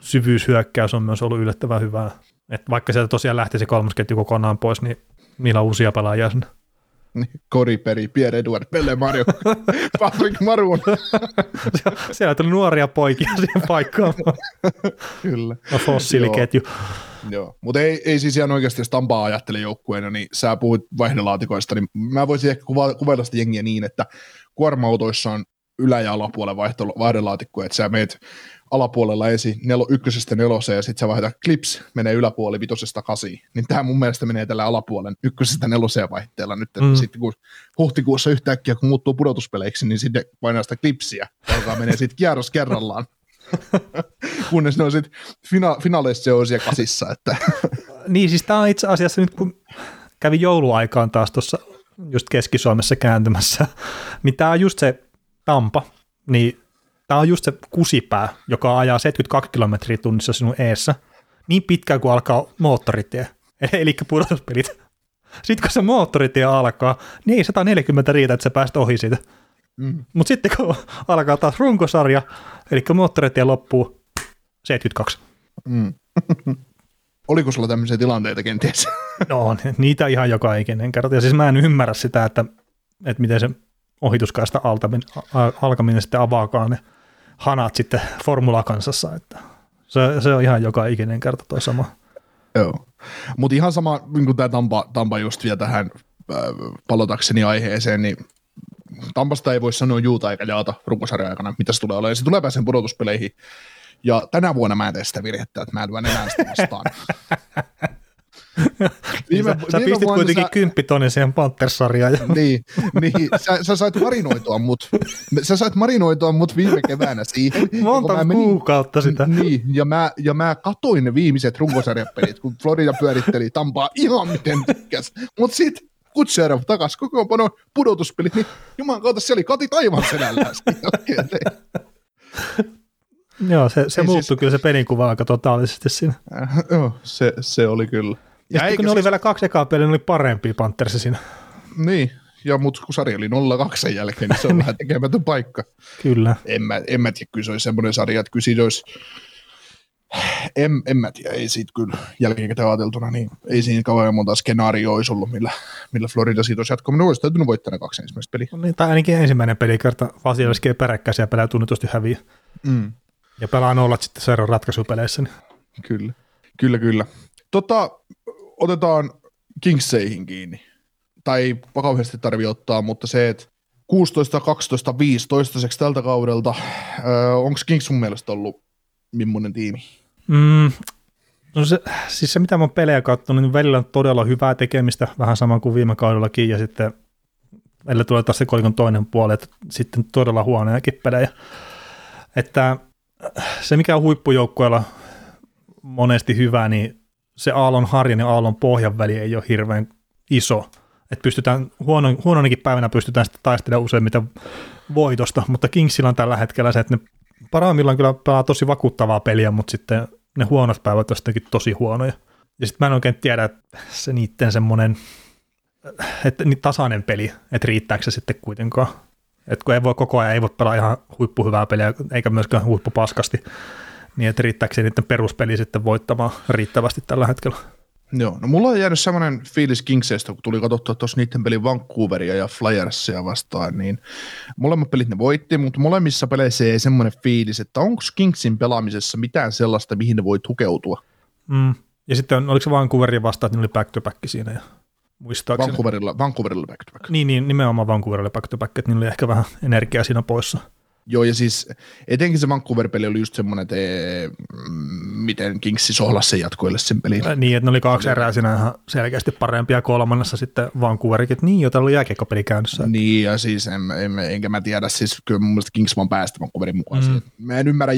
syvyyshyökkäys on myös ollut yllättävän hyvää. Et vaikka sieltä tosiaan lähtisi kolmas ketju kokonaan pois, niin niillä on uusia pelaajia sinne. Kori Peri, Pierre Edward, Pelle Mario, (laughs) Patrick Maroon. Siellä tuli nuoria poikia siihen paikkaan. Kyllä. No fossiiliketju. Joo. Joo, mutta ei, ei siis ihan oikeasti, jos Tampaa ajattele joukkueena, niin sä puhuit vaihdelaatikoista, niin mä voisin ehkä kuva, kuvailla sitä jengiä niin, että kuorma-autoissa on ylä- ja alapuolen vaihdelaatikko, että sä meet alapuolella ensin nelo, ykkösestä neloseen ja sitten sä vaihdat klips, menee yläpuoli vitosesta kasiin. Niin tämä mun mielestä menee tällä alapuolen ykkösestä neloseen vaihteella nyt. Mm. Sitten kun huhtikuussa yhtäkkiä, kun muuttuu pudotuspeleiksi, niin sitten painaa sitä klipsiä, joka menee sitten kierros kerrallaan. (laughs) Kunnes ne on sitten fina- finaaleissa kasissa. Että. (laughs) niin, siis tämä on itse asiassa nyt, kun kävi jouluaikaan taas tuossa just Keski-Suomessa kääntymässä, (laughs) niin tämä on just se Tampa, niin tämä on just se kusipää, joka ajaa 72 kilometriä tunnissa sinun eessä, niin pitkään kuin alkaa moottoritie, eli pudotuspelit. Sitten kun se moottoritie alkaa, niin ei 140 riitä, että sä pääst ohi siitä. Mm. Mutta sitten kun (laughs) alkaa taas runkosarja, eli moottoritie loppuu 72. Mm. (laughs) Oliko sulla tämmöisiä tilanteita kenties? (laughs) no niitä ihan joka ikinen kerta. Ja siis mä en ymmärrä sitä, että, että miten se ohituskaista alkaminen sitten avaakaan ne hanat sitten formulakansassa, että se, se on ihan joka ikinen kerta toi sama. Joo, mutta ihan sama, niin kuin tämä Tampa, Tampa just vielä tähän äh, palotakseni aiheeseen, niin Tampasta ei voi sanoa juuta eikä jaata runkosarjan aikana, mitä se tulee olemaan. Se tulee pääseen pudotuspeleihin. Ja tänä vuonna mä en tee sitä virhettä, että mä en lyön enää sitä vastaan. (laughs) Viime, sä, sä pistit kuitenkin sä... kymppitonnin siihen Panthers-sarjaan. Ja... niin, niin sä, sä, sait marinoitua mut, sä sait marinoitua mut viime keväänä siihen. (laughs) Monta mä menin, kuukautta sitä. Niin, ja mä, ja mä katoin ne viimeiset runkosarjapelit, kun Florida pyöritteli Tampaa ihan miten tykkäs. Mut sit Kutserov takas kokoonpano pudotuspelit, niin juman kautta se oli kati taivaan selällään. (laughs) Joo, se, se muuttui siis... kyllä se pelinkuva aika totaalisesti siinä. Äh, joo, se, se oli kyllä. Ja, ja kun ne siis... oli vielä kaksi ekaa peliä, ne oli parempia Panthersi siinä. Niin, ja mutta kun sarja oli 0-2 sen jälkeen, niin se on (laughs) vähän tekemätön paikka. Kyllä. En mä, en mä tiedä, kyllä se olisi semmoinen sarja, että kyllä siitä olisi, en, en mä tiedä, ei siitä kyllä jälkikäteen ajateltuna, niin ei siinä kauan monta skenaarioa olisi ollut, millä, millä Florida siitä olisi jatkaminen. Olisi täytynyt voittaa ne kaksi ensimmäistä peliä. No niin, tai ainakin ensimmäinen pelikerta Vasilevski ei peräkkäisiä pelejä tunnetusti häviä. Mm. Ja pelaa nollat sitten seuraavan ratkaisupeleissä. Niin. Kyllä, kyllä, kyllä. Tota, otetaan Kingseihin kiinni. Tai vakauisesti tarvitse ottaa, mutta se, että 16, 12, 5 toistaiseksi tältä kaudelta, öö, onko Kings sun mielestä ollut millainen tiimi? Mm, no se, siis se, mitä mä oon pelejä katsonut, niin välillä on todella hyvää tekemistä, vähän sama kuin viime kaudellakin, ja sitten välillä tulee taas se kolikon toinen puoli, että sitten todella huonojakin pelejä. Että se, mikä on huippujoukkueella monesti hyvä, niin se aallon harjan ja aallon pohjan väli ei ole hirveän iso. Että pystytään, huono, huononkin päivänä pystytään sitten taistelemaan useimmiten voitosta, mutta Kingsillä on tällä hetkellä se, että ne parhaimmillaan kyllä pelaa tosi vakuuttavaa peliä, mutta sitten ne huonot päivät on sittenkin tosi huonoja. Ja sitten mä en oikein tiedä, että se niiden semmoinen, että niin tasainen peli, että riittääkö se sitten kuitenkaan. Että kun ei voi koko ajan, ei voi pelaa ihan huippuhyvää peliä, eikä myöskään huippupaskasti, niin että riittääkö se niiden peruspeli sitten voittamaan riittävästi tällä hetkellä. Joo, no mulla on jäänyt semmoinen fiilis Kingseistä, kun tuli katsottua tuossa niiden pelin Vancouveria ja Flyersia vastaan, niin molemmat pelit ne voitti, mutta molemmissa peleissä ei semmoinen fiilis, että onko Kingsin pelaamisessa mitään sellaista, mihin ne voi tukeutua. Mm. Ja sitten oliko se Vancouveria vastaan, että ne oli back to back siinä ja muistaakseni. Vancouverilla, Vancouverilla back to back. Niin, niin, nimenomaan Vancouverilla back to back, että niillä oli ehkä vähän energiaa siinä poissa. Joo, ja siis etenkin se Vancouver-peli oli just semmoinen, että ee, miten Kingsi sohlasi sen jatkoille sen pelin. Äh, niin, että ne oli kaksi erää siinä ihan selkeästi parempia kolmannessa sitten Vancouverikin, että niin, jo täällä oli jääkiekkopeli käynnissä. Niin, ja siis en, en, enkä mä tiedä, siis kyllä mun mielestä Kings vaan päästä Vancouverin mukaan. Mm. Mä en ymmärrä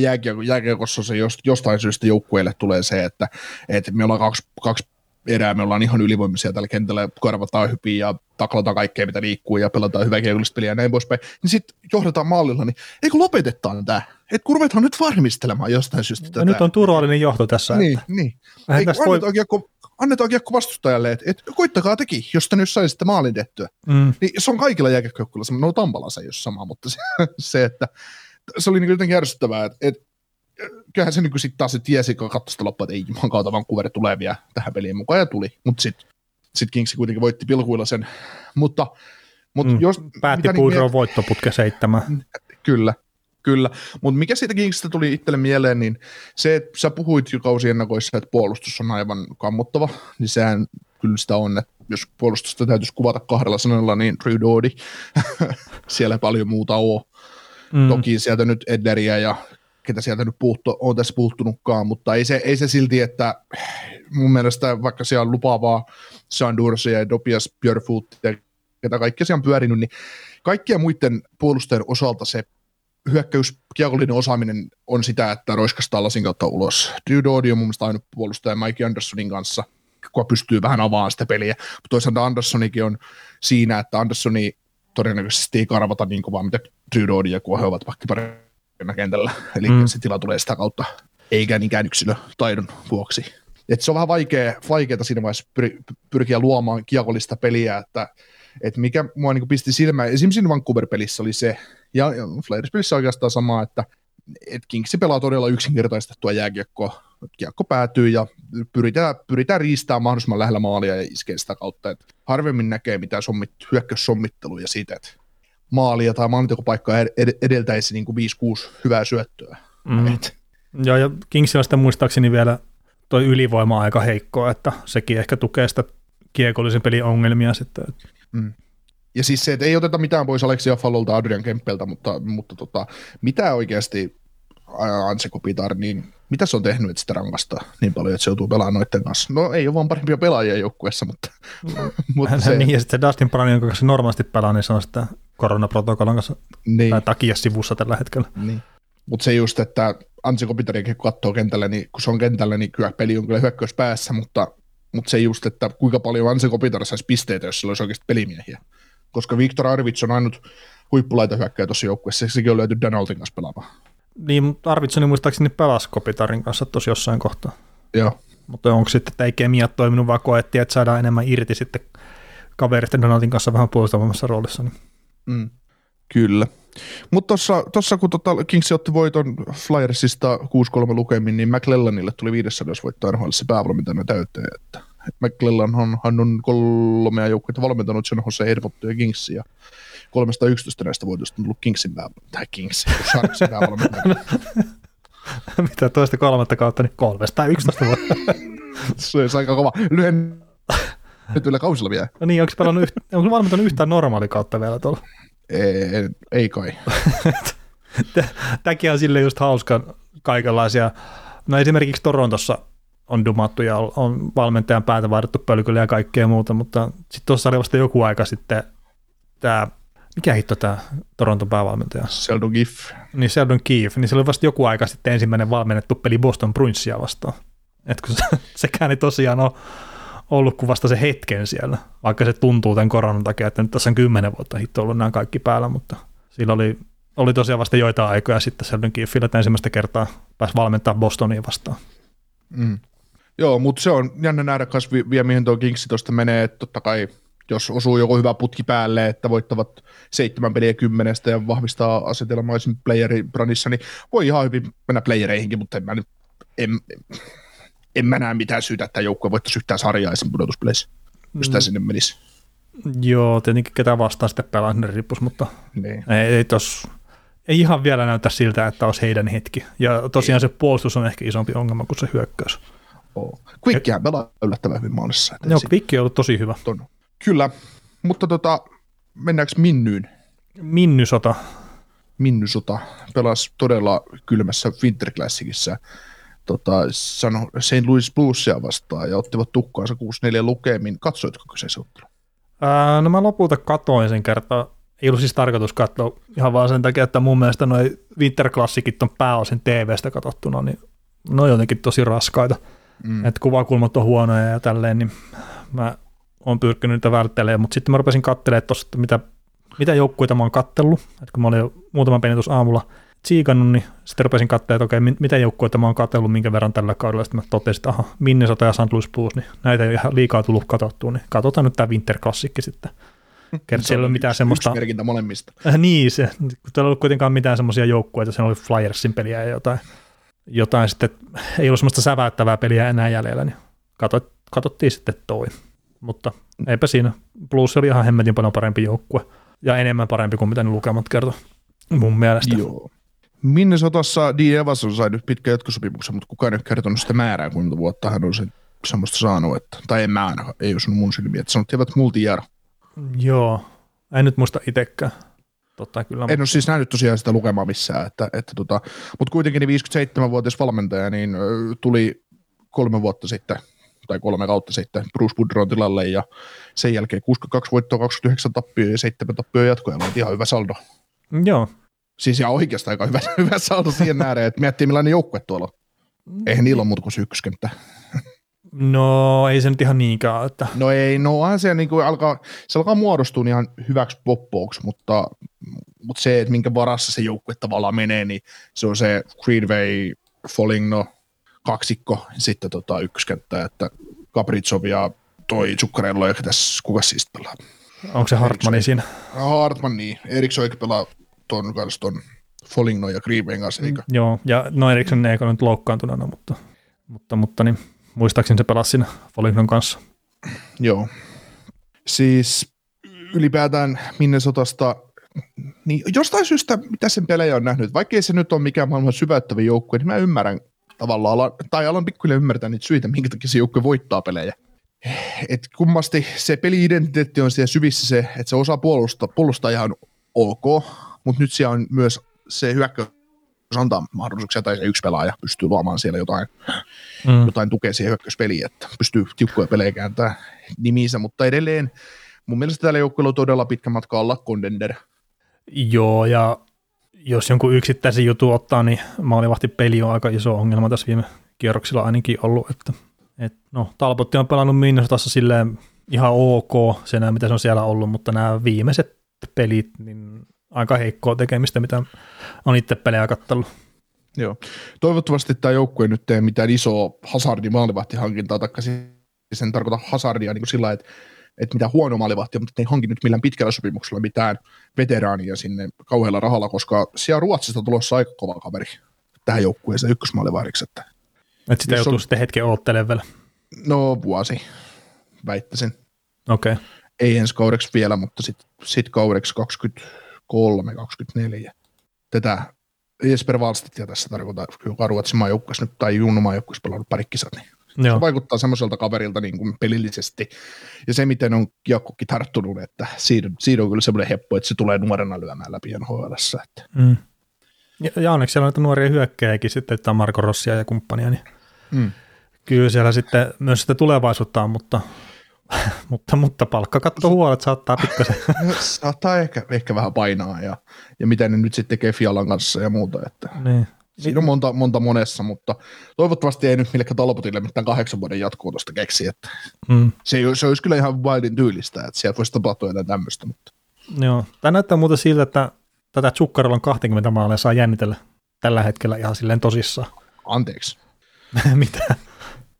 jääkiekossa se jostain syystä joukkueelle tulee se, että, että me ollaan kaksi, kaksi erää, me ollaan ihan ylivoimaisia tällä kentällä, karvataan hypiä ja taklataan kaikkea, mitä liikkuu ja pelataan hyvää peliä ja näin poispäin, niin sitten johdetaan maalilla, niin eikö lopetetaan tämä? Et kun ruvetaan nyt varmistelemaan jostain syystä tätä. nyt on turvallinen johto tässä. Niin, että. niin. Ei, annetaan, voi... kiekko, annetaan kiekko vastustajalle, että et, koittakaa teki, jos te nyt saisitte maalin tehtyä. Mm. Niin se on kaikilla jääkiekkojoukkuilla, no Tampalassa ei ole sama, mutta se, (laughs) se että se oli niin jotenkin järsyttävää, että et, kyllähän se niin sitten taas se tiesi, kun katsoi sitä loppua, että ei juman kautta Vancouver tulee vielä tähän peliin mukaan, ja tuli. Mutta sitten sit Kingsi kuitenkin voitti pilkuilla sen. Mutta, mutta mm, jos... Päätti Puuron niin, voittoputke seitsemän. (laughs) Kyllä, kyllä. Mutta mikä siitä Kingsistä tuli itselle mieleen, niin se, että sä puhuit jo kausiennakoissa, että puolustus on aivan kammottava, niin sehän kyllä sitä on, että jos puolustusta täytyisi kuvata kahdella sanalla, niin Drew Doody, (laughs) siellä paljon muuta on. Mm. Toki sieltä nyt Edderiä ja ketä sieltä nyt puuttu, on tässä puuttunutkaan, mutta ei se, ei se silti, että mun mielestä vaikka siellä on lupaavaa Sandursia ja Dopias ja ketä kaikki siellä on pyörinyt, niin kaikkia muiden puolustajien osalta se hyökkäys, kiekollinen osaaminen on sitä, että roiskastaa lasin kautta ulos. Dudodi on mun mielestä ainut puolustaja Mike Andersonin kanssa, kun pystyy vähän avaamaan sitä peliä. Mutta toisaalta Anderssonikin on siinä, että Anderssoni todennäköisesti ei karvata niin kovaa, mitä Dudodi kun he ovat pakkipareja kentällä, (laughs) eli mm. se tila tulee sitä kautta, eikä niinkään yksilötaidon vuoksi. Et se on vähän vaikea, vaikeaa siinä vaiheessa pyr, pyrkiä luomaan kiekollista peliä, että et mikä mua niin pisti silmään, esimerkiksi Vancouver-pelissä oli se, ja, ja Flyers-pelissä oikeastaan sama, että et Kingsi pelaa todella yksinkertaistettua jääkiekkoa, kiekko päätyy ja pyritään, pyritään riistämään mahdollisimman lähellä maalia ja iskee sitä kautta, että harvemmin näkee mitään sommit, hyökkäyssommitteluja siitä, että maalia tai maalintekopaikkaa edeltäisi niin kuin 5-6 hyvää syöttöä. Mm. Et. Joo, ja Kingsilla sitten muistaakseni vielä toi ylivoima on aika heikkoa, että sekin ehkä tukee sitä kiekollisen pelin ongelmia sitten. Mm. Ja siis se, että ei oteta mitään pois Aleksia Fallolta Adrian Kemppeltä, mutta, mutta tota, mitä oikeasti Anse Kopitar, niin mitä se on tehnyt, että sitä rankastaa niin paljon, että se joutuu pelaamaan noiden kanssa? No ei ole vaan parempia pelaajia joukkueessa, mutta... (laughs) mutta se... niin, ja sitten se Dustin Brown, jonka kanssa normaalisti pelaa, niin se on sitä koronaprotokollan kanssa niin. tai takia sivussa tällä hetkellä. Niin. Mutta se just, että Ansi Kopitarikin kun katsoo kentällä, niin kun se on kentällä, niin kyllä peli on kyllä hyökkäys päässä, mutta, mutta se just, että kuinka paljon Ansi Kopitar saisi pisteitä, jos sillä olisi oikeasti pelimiehiä. Koska Viktor Arvids on ainut huippulaita hyökkäjä tuossa joukkueessa, sekin on löyty Donaldin kanssa pelaamaan. Niin, mutta Arvidssoni muistaakseni pelasi Kopitarin kanssa tuossa jossain kohtaa. Joo. Mutta onko sitten, että ei kemia toiminut, vaan koettiin, että saadaan enemmän irti sitten kaveritten Donaldin kanssa vähän puolustavammassa roolissa. Niin. Mm. Kyllä. Mutta tuossa kun tota Kings otti voiton Flyersista 6-3 lukemin, niin McLellanille tuli 500 voittaa NHL se päävalmentajana täyteen. Että McLellan on, hän on kolmea joukkuetta valmentanut sen Jose Edmonton ja Kingsin ja 311 näistä voitosta on tullut Kingsin päävalmentaja, Kingsin, päävalmentaja. (laughs) Mitä toista kolmatta kautta, niin 311 vuotta. (laughs) se olisi aika kova. Lyhen nyt yllä kausilla vielä. No niin, onko pelannut yht, onko valmentanut yhtään (laughs) normaali kautta vielä tuolla? Ei, ei kai. Tämäkin on sille just hauska kaikenlaisia. No esimerkiksi Torontossa on dumattu ja on valmentajan päätä vaihdettu pölkyllä ja kaikkea muuta, mutta sitten tuossa oli vasta joku aika sitten tämä, mikä hitto tämä Toronton päävalmentaja? Sheldon Giff. Niin Sheldon Giff, niin se oli vasta joku aika sitten ensimmäinen valmennettu peli Boston Bruinsia vastaan. Et kun se, (laughs) sekään ei tosiaan ole ollut kuin vasta se hetken siellä, vaikka se tuntuu tämän koronan takia, että nyt tässä on kymmenen vuotta hitto ollut nämä kaikki päällä, mutta Sillä oli, oli tosiaan vasta joitain aikoja sitten Sheldon Keefillä, että ensimmäistä kertaa pääsi valmentaa Bostonia vastaan. Mm. Joo, mutta se on jännä nähdä kas vi- vielä mihin tuo Kingsi tuosta menee, että totta kai jos osuu joku hyvä putki päälle, että voittavat seitsemän peliä kymmenestä ja vahvistaa asetelmaisin playerin brandissa, niin voi ihan hyvin mennä playereihinkin, mutta en mä nyt, en, en mä näe mitään syytä, että joukkue voittaisi yhtään sarjaa esim. pudotuspeleissä, jos tämä sinne menisi. Joo, tietenkin ketä vastaan sitten pelaa sinne riippus, mutta Niin. ei, ei, tos, ei ihan vielä näytä siltä, että olisi heidän hetki. Ja tosiaan se puolustus on ehkä isompi ongelma kuin se hyökkäys. Oo. Quickkihän pelaa yllättävän hyvin maalissa. Joo, Vikki on ollut tosi hyvä. on. Kyllä, mutta tota, mennäänkö Minnyyn? Minnysota. Minnysota pelasi todella kylmässä Winter Classicissa tota, sano, St. Louis Bluesia vastaan ja ottivat tukkaansa 6-4 lukemin. Katsoitko kyseisen ottelun? Ää, no mä lopulta katoin sen kertaa. Ei ollut siis tarkoitus katsoa ihan vaan sen takia, että mun mielestä noi Winter Classicit on pääosin TV-stä katsottuna, niin ne on jotenkin tosi raskaita. Mm. Että kuvakulmat on huonoja ja tälleen, niin mä oon pyrkinyt niitä välttelemään, mutta sitten mä rupesin katselemaan tuossa, että mitä, mitä joukkueita mä oon kattellut, että kun mä olin jo muutaman pelin tuossa aamulla tsiikannut, niin sitten rupesin katselemaan, että okei, mi- mitä joukkueita mä oon katsellut, minkä verran tällä kaudella, sitten mä totesin, että aha, Minnesota ja St. Louis Blues, niin näitä ei ihan liikaa tullut katsottua, niin katsotaan nyt tämä Winter Classic sitten. Kerta siellä ei ole mitään semmoista, merkintä molemmista. äh, niin se, kun ei ollut kuitenkaan mitään semmoisia joukkueita, se oli Flyersin peliä ja jotain, jotain sitten, ei ollut semmoista säväyttävää peliä enää jäljellä, niin katsot, katsottiin sitten toi. Mutta eipä siinä. Blues oli ihan hemmetin paljon parempi joukkue ja enemmän parempi kuin mitä ne lukemat kertoi mun mielestä. Joo. Minnesotassa D. Evans on saanut pitkän jatkosopimuksen, mutta kukaan ei ole kertonut sitä määrää, kuinka vuotta hän on sen semmoista saanut, että, tai en mä ainakaan, ei osunut mun silmiin, että sanottiin, että multijär. Joo, en nyt muista itsekään. Totta kyllä. En ole siis nähnyt tosiaan sitä lukemaa missään, että, että tota, mutta kuitenkin niin 57-vuotias valmentaja niin tuli kolme vuotta sitten, tai kolme kautta sitten Bruce Boudreau tilalle, ja sen jälkeen 62 voittoa, 29 tappioa ja 7 tappioa jatkoja, oli ihan hyvä saldo. Joo, Siis ihan oikeastaan aika hyvä, (laughs) hyvä saldo siihen nähden, että miettii millainen joukkue tuolla on. Eihän niillä ole muuta kuin se ykköskenttä. no ei se nyt ihan niinkään, että No ei, no onhan se, niin kuin alkaa, se alkaa muodostua niin ihan hyväksi poppouksi, mutta, mutta se, että minkä varassa se joukkue tavallaan menee, niin se on se Greenway, Foligno, kaksikko, sitten tota ykköskenttä, että Capritsov ja toi Zuccarello, ja tässä, kuka siis pelaa? onko se Hartmani siinä? Hartman, niin. Eriksson pelaa ton kanssa ton Foligno ja Greenwayn kanssa, eikö? Joo, ja no Eriksen ei ole nyt loukkaantuneena, mutta, mutta, mutta niin, muistaakseni se pelasi siinä Folignon kanssa. Joo. Siis ylipäätään Minnesotasta, niin jostain syystä, mitä sen pelejä on nähnyt, vaikkei se nyt ole mikään maailman syväyttävä joukkue, niin mä ymmärrän tavallaan, alan, tai alan pikkuhiljaa ymmärtää niitä syitä, minkä takia se joukkue voittaa pelejä. Et kummasti se peli-identiteetti on siellä syvissä se, että se osaa puolustaa, puolustaa ihan ok, mutta nyt siellä on myös se hyökkäys antaa mahdollisuuksia, tai se yksi pelaaja pystyy luomaan siellä jotain Mm. jotain tukea siihen hyökkäyspeliin, että pystyy tiukkoja pelejä kääntämään nimiinsä, mutta edelleen mun mielestä tällä joukkueella on todella pitkä matka olla contender. Joo, ja jos jonkun yksittäisen jutun ottaa, niin maalivahti peli on aika iso ongelma tässä viime kierroksilla ainakin ollut, että et, no, Talbotti on pelannut Minnesotassa silleen ihan ok senä, mitä se on siellä ollut, mutta nämä viimeiset pelit, niin aika heikkoa tekemistä, mitä on itse pelejä kattellut. Joo. Toivottavasti tämä joukkue nyt tee mitään isoa hazardin maalivahtihankintaa, taikka siis sen tarkoita hazardia niin kuin sillä että, että mitään huono maalivahtia, mutta ei hanki nyt millään pitkällä sopimuksella mitään veteraania sinne kauhealla rahalla, koska siellä Ruotsista on tulossa aika kova kaveri tähän joukkueeseen ykkösmaalivahdiksi, että Että sitä joutuu on- sitten hetken oottelemaan vielä. no vuosi väittäisin. Okei. Okay. ei ensi kaudeksi vielä, mutta sitten sit kaudeksi 23-24. Tätä Jesper Wallstedtia tässä tarkoittaa, joka on Ruotsin maajoukkueessa nyt, tai Junnu maajoukkueessa pelannut parikisat, niin Joo. se vaikuttaa semmoiselta kaverilta niin kuin pelillisesti. Ja se, miten on kiekkokin tarttunut, että siitä, siitä on kyllä semmoinen heppo, että se tulee nuorena lyömään läpi nhl että Mm. Ja, ja onneksi siellä on näitä nuoria hyökkäjiäkin sitten, että Marko Rossia ja kumppania, niin Mm. kyllä siellä sitten myös sitä tulevaisuutta on, mutta, (laughs) mutta, mutta palkkakatto huolet saattaa pikkasen. (laughs) Saattaa ehkä, ehkä vähän painaa ja, ja mitä ne nyt sitten tekee Fialan kanssa ja muuta, että niin. Siinä on monta, monta monessa, mutta toivottavasti ei nyt millekään Talbotille mitään kahdeksan vuoden jatkoa tuosta keksi, että Mm. se, se olisi kyllä ihan Wildin tyylistä, että sieltä voisi tapahtua jotain tämmöistä, mutta Joo. Tämä näyttää muuten siltä, että tätä Zuccarellon 20 maalia saa jännitellä tällä hetkellä ihan silleen tosissaan. Anteeksi. (laughs) Mitä?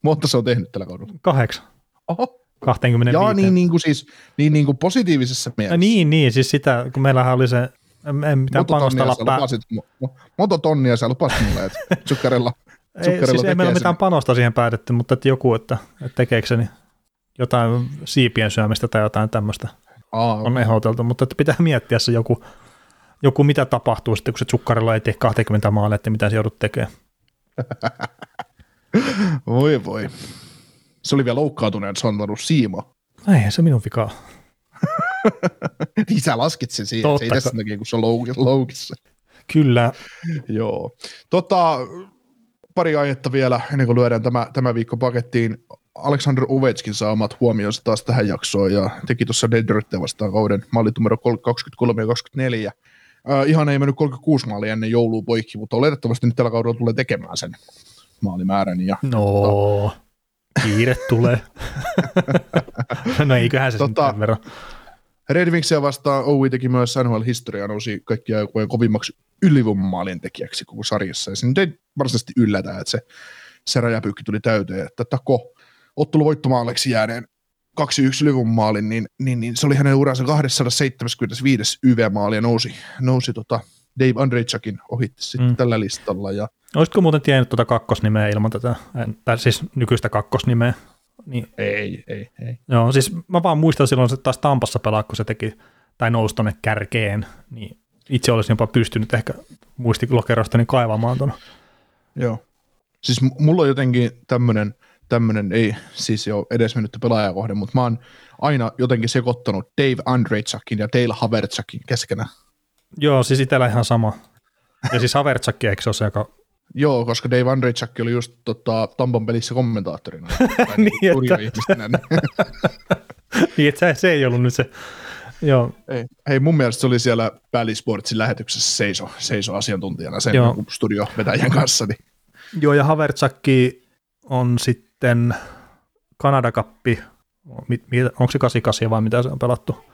Mutta se on tehnyt tällä kaudella. Kahdeksan. Oho. 25. Jaa, niin, niin kuin siis niin, niin kuin positiivisessa mielessä. Ja niin, niin, siis sitä, kun meillähän oli se, en, en mitään monta tonnia, sä pää... lupasit, mo- mo- monta tonnia sä lupasit mulle, että Zuccarella, (laughs) Ei, siis ei meillä mitään panosta siihen päätetty, mutta että joku, että, että tekeekö se niin jotain siipien syömistä tai jotain tämmöistä Aa, on ehdoteltu, mutta että pitää miettiä se joku, joku mitä tapahtuu sitten, kun se Zuccarella ei tee 20 maalia, että mitä se joudut tekemään. (laughs) voi voi. Se oli vielä loukkaantuneen, että se on antanut siimo. Ei se minun vikaa. (laughs) Niin sä laskit sen siihen, Totta se ei tässä takia, kun se on louk- loukissa. Kyllä, Joo. Tota, pari aihetta vielä, ennen kuin lyödään tämä, tämä viikko pakettiin. Alexander Ovechkin saa omat huomionsa taas tähän jaksoon ja teki tuossa Detroitia vastaan kauden maalit numero 23 ja 24. Äh, ihan ei mennyt 36 maalia ennen joulua poikki, mutta oletettavasti nyt tällä kaudella tulee tekemään sen maalimäärän. Ja no, kiire tulee. (laughs) no eiköhän se Tota- tota, sen verran. Red Wingsia vastaan Owi teki myös NHL-historiaa, nousi kaikkia aikojen kovimmaksi ylivoimamaalien tekijäksi koko sarjassa. Ja se nyt ei varsinaisesti yllätä, että se, se rajapyykki tuli täyteen. Että Tako ottelu voittomaaleksi jääneen 2-1 ylivoimamaalin, niin, niin, niin, se oli hänen uransa 275 YV-maali ja nousi, nousi tota Dave Andrejchakin ohitti sitten Mm. mm. tällä listalla. Ja Olisitko muuten tiennyt tuota kakkosnimeä ilman tätä, en- tai siis nykyistä kakkosnimeä? Niin, ei, ei, ei. joo, siis mä vaan muistan silloin se taas Tampassa pelaa, kun se teki, tai nousi tonne kärkeen, niin itse olisin jopa pystynyt ehkä muistilokerosta niin kaivamaan tuon. Joo. Siis mulla on jotenkin tämmönen, tämmönen, ei siis jo edesmennyttä pelaaja kohde, mutta mä oon aina jotenkin sekoittanut Dave Andrejchakin ja Dale Havertzakin keskenään. Joo, siis itsellä ihan sama. Ja siis Havertzakki, eikö se ole se, joka... Joo, koska Dave Andrejchak oli just tota, Tampan pelissä kommentaattorina. (laughs) Tai Niin, niinku että-. Niin, että (laughs) se, ei ollut nyt se... Joo, Ei. Hei, mun mielestä se oli siellä Bally Sportsin lähetyksessä seiso, seiso asiantuntijana sen Joo. joku studiovetäjän kanssa. Niin. Joo ja Havertzakki on sitten Kanadakappi, onko se 88 vai mitä se on pelattu?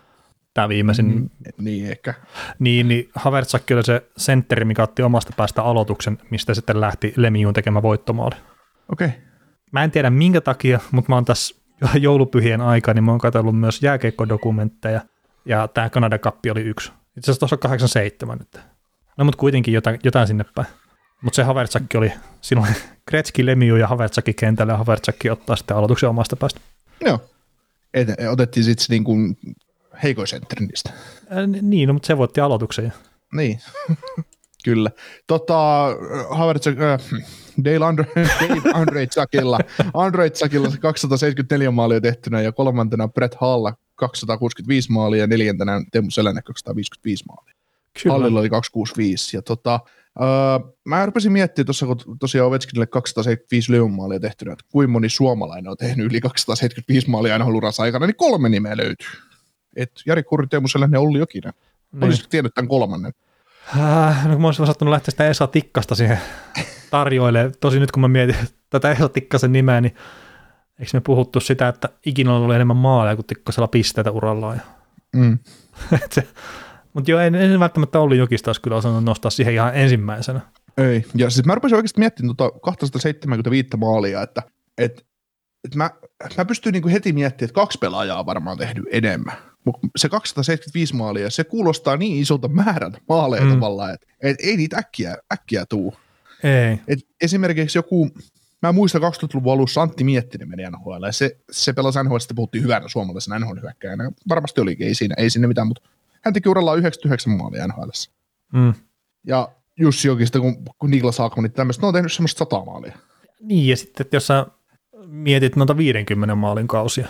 Tämä viimeisin. Mm. Niin ehkä. Niin, niin Havertzakki oli se sentteri, mikä otti omasta päästä aloituksen, mistä sitten lähti Lemiuun tekemään voittomaali. Okei. Okay. Mä en tiedä minkä takia, mutta mä oon tässä (laughs) joulupyhien aika, niin mä oon katsellut myös jääkeikkodokumentteja, ja tämä Kanada Cup oli yksi. Itse asiassa tuossa on 87 nyt. No mutta kuitenkin jotain, jotain sinne päin. Mutta se Havertzakki oli, silloin (laughs) Kretski, Lemiu ja Havertzakki kentällä, ja Havertzakki ottaa sitten aloituksen omasta päästä. Joo. Et, otettiin sitten niin kuin heikoin sentterin niistä. Ää, niin, no, mutta se voitti aloituksen. Niin, (laughs) kyllä. Tota, Havertz, äh, Dale Andre, (laughs) Dave Andrejczakilla, Andrejczakilla se 274 maalia tehtynä ja kolmantena Brett Halla 265 maalia ja neljäntenä Teemu Selänne 255 maalia. Kyllä. Hallilla oli 265 ja tota, öö, mä rupesin miettimään tuossa, kun tosiaan Ovechkinille 275 lyömaalia tehtynä, että kuinka moni suomalainen on tehnyt yli 275 maalia aina uransa aikana, niin kolme nimeä löytyy. Et Jari Kurri, Teemu Selänne Olli Jokinen. Niin. Olisitko tiennyt tämän kolmannen? Äh, no mä olisin saattanut lähteä sitä Esa Tikkasta siihen tarjoilemaan. Tosi nyt kun mä mietin tätä Esa Tikkasen nimeä, niin eikö me puhuttu sitä, että ikinä on ollut enemmän maaleja kuin Tikkasella pisteitä urallaan. Mm. (laughs) Mutta joo, en, en välttämättä Olli Jokista olisi kyllä osannut nostaa siihen ihan ensimmäisenä. Ei. Ja siis mä rupesin oikeasti miettimään tuota 275 maalia, että et, et mä, mä pystyn niinku heti miettimään, että kaksi pelaajaa on varmaan tehnyt enemmän. Se 275 maalia, se kuulostaa niin isolta määrältä maaleja Mm. tavallaan, että et ei niitä äkkiä, äkkiä tuu. Ei. Et esimerkiksi joku, mä muistan 2000-luvun alussa Antti Miettinen meni NHL, ja se, se pelasi NHL, sitten puhuttiin hyvänä suomalaisena NHL-hyökkäjänä. Varmasti olikin, ei siinä, ei siinä mitään, mutta hän teki urallaan 99 maalia NHL. Mm. Ja Jussi Jokista, kun, kun Niklas Haakmanit tämmöistä, ne on tehnyt semmoista sata maalia. Niin, ja sitten että jos sä mietit noita 50 maalin kausia,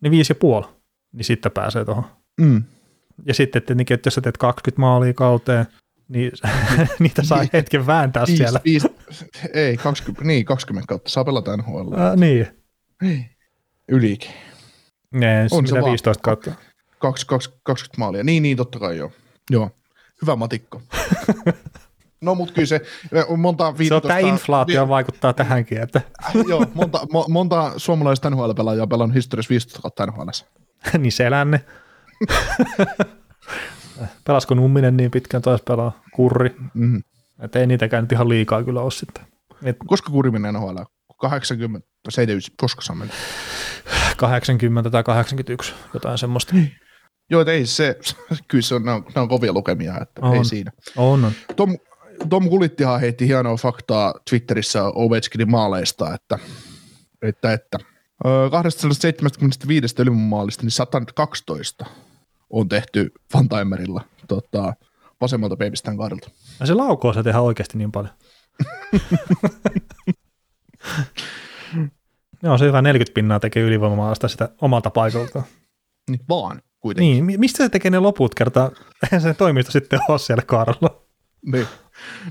niin viisi ja puoli, niin sitten pääsee tuohon. Mm. Ja sitten tietenkin, että jos sä teet 20 maalia kauteen, niin (laughs) niitä saa Niin. hetken vääntää Viisi, siellä. viisi, ei, 20, niin, 20 kautta saa pelata NHL. Äh, niin. Ylikin. Nee, On se mitä vaan. 15 kautta. 20, 20, 20 maalia. Niin, niin, totta kai joo. Joo. Hyvä matikko. (laughs) no, mutta kyllä se monta Se on 15... tämä inflaatio vaikuttaa tähänkin, että joo, monta, mo, monta suomalaista NHL-pelaajaa on pelannut historiassa 15 kautta NHL. (laughs) niin selänne. Pelasko Numminen niin pitkään taas pelaa, Kurri. Mm. Että ei niitäkään nyt ihan liikaa kyllä ole sitten. Et Koska Kurvinen NHL? 80, 79, koska se on mennyt? 80 tai 81, jotain semmoista. Joo, että ei se, kyllä se on, ne on, ne on kovia lukemia, että On. ei siinä. On, on. Tom, Tom Kulittihan heitti hienoa faktaa Twitterissä Ovechkinin maaleista, että, että, että ö, 275 ylivoimamaalista, niin 112 on tehty Fantimerilla tota, vasemmalta peipistään kaadelta. Ja se laukoo se tehdään oikeasti niin paljon. (laughs) Joo, se hyvä 40 pinnaa tekee ylivoimamaasta sitä omalta paikaltaan. Niin vaan kuitenkin. Niin, mi- mistä se tekee ne loput kertaa? Eihän se toimisto sitten ole siellä kaaralla. Niin.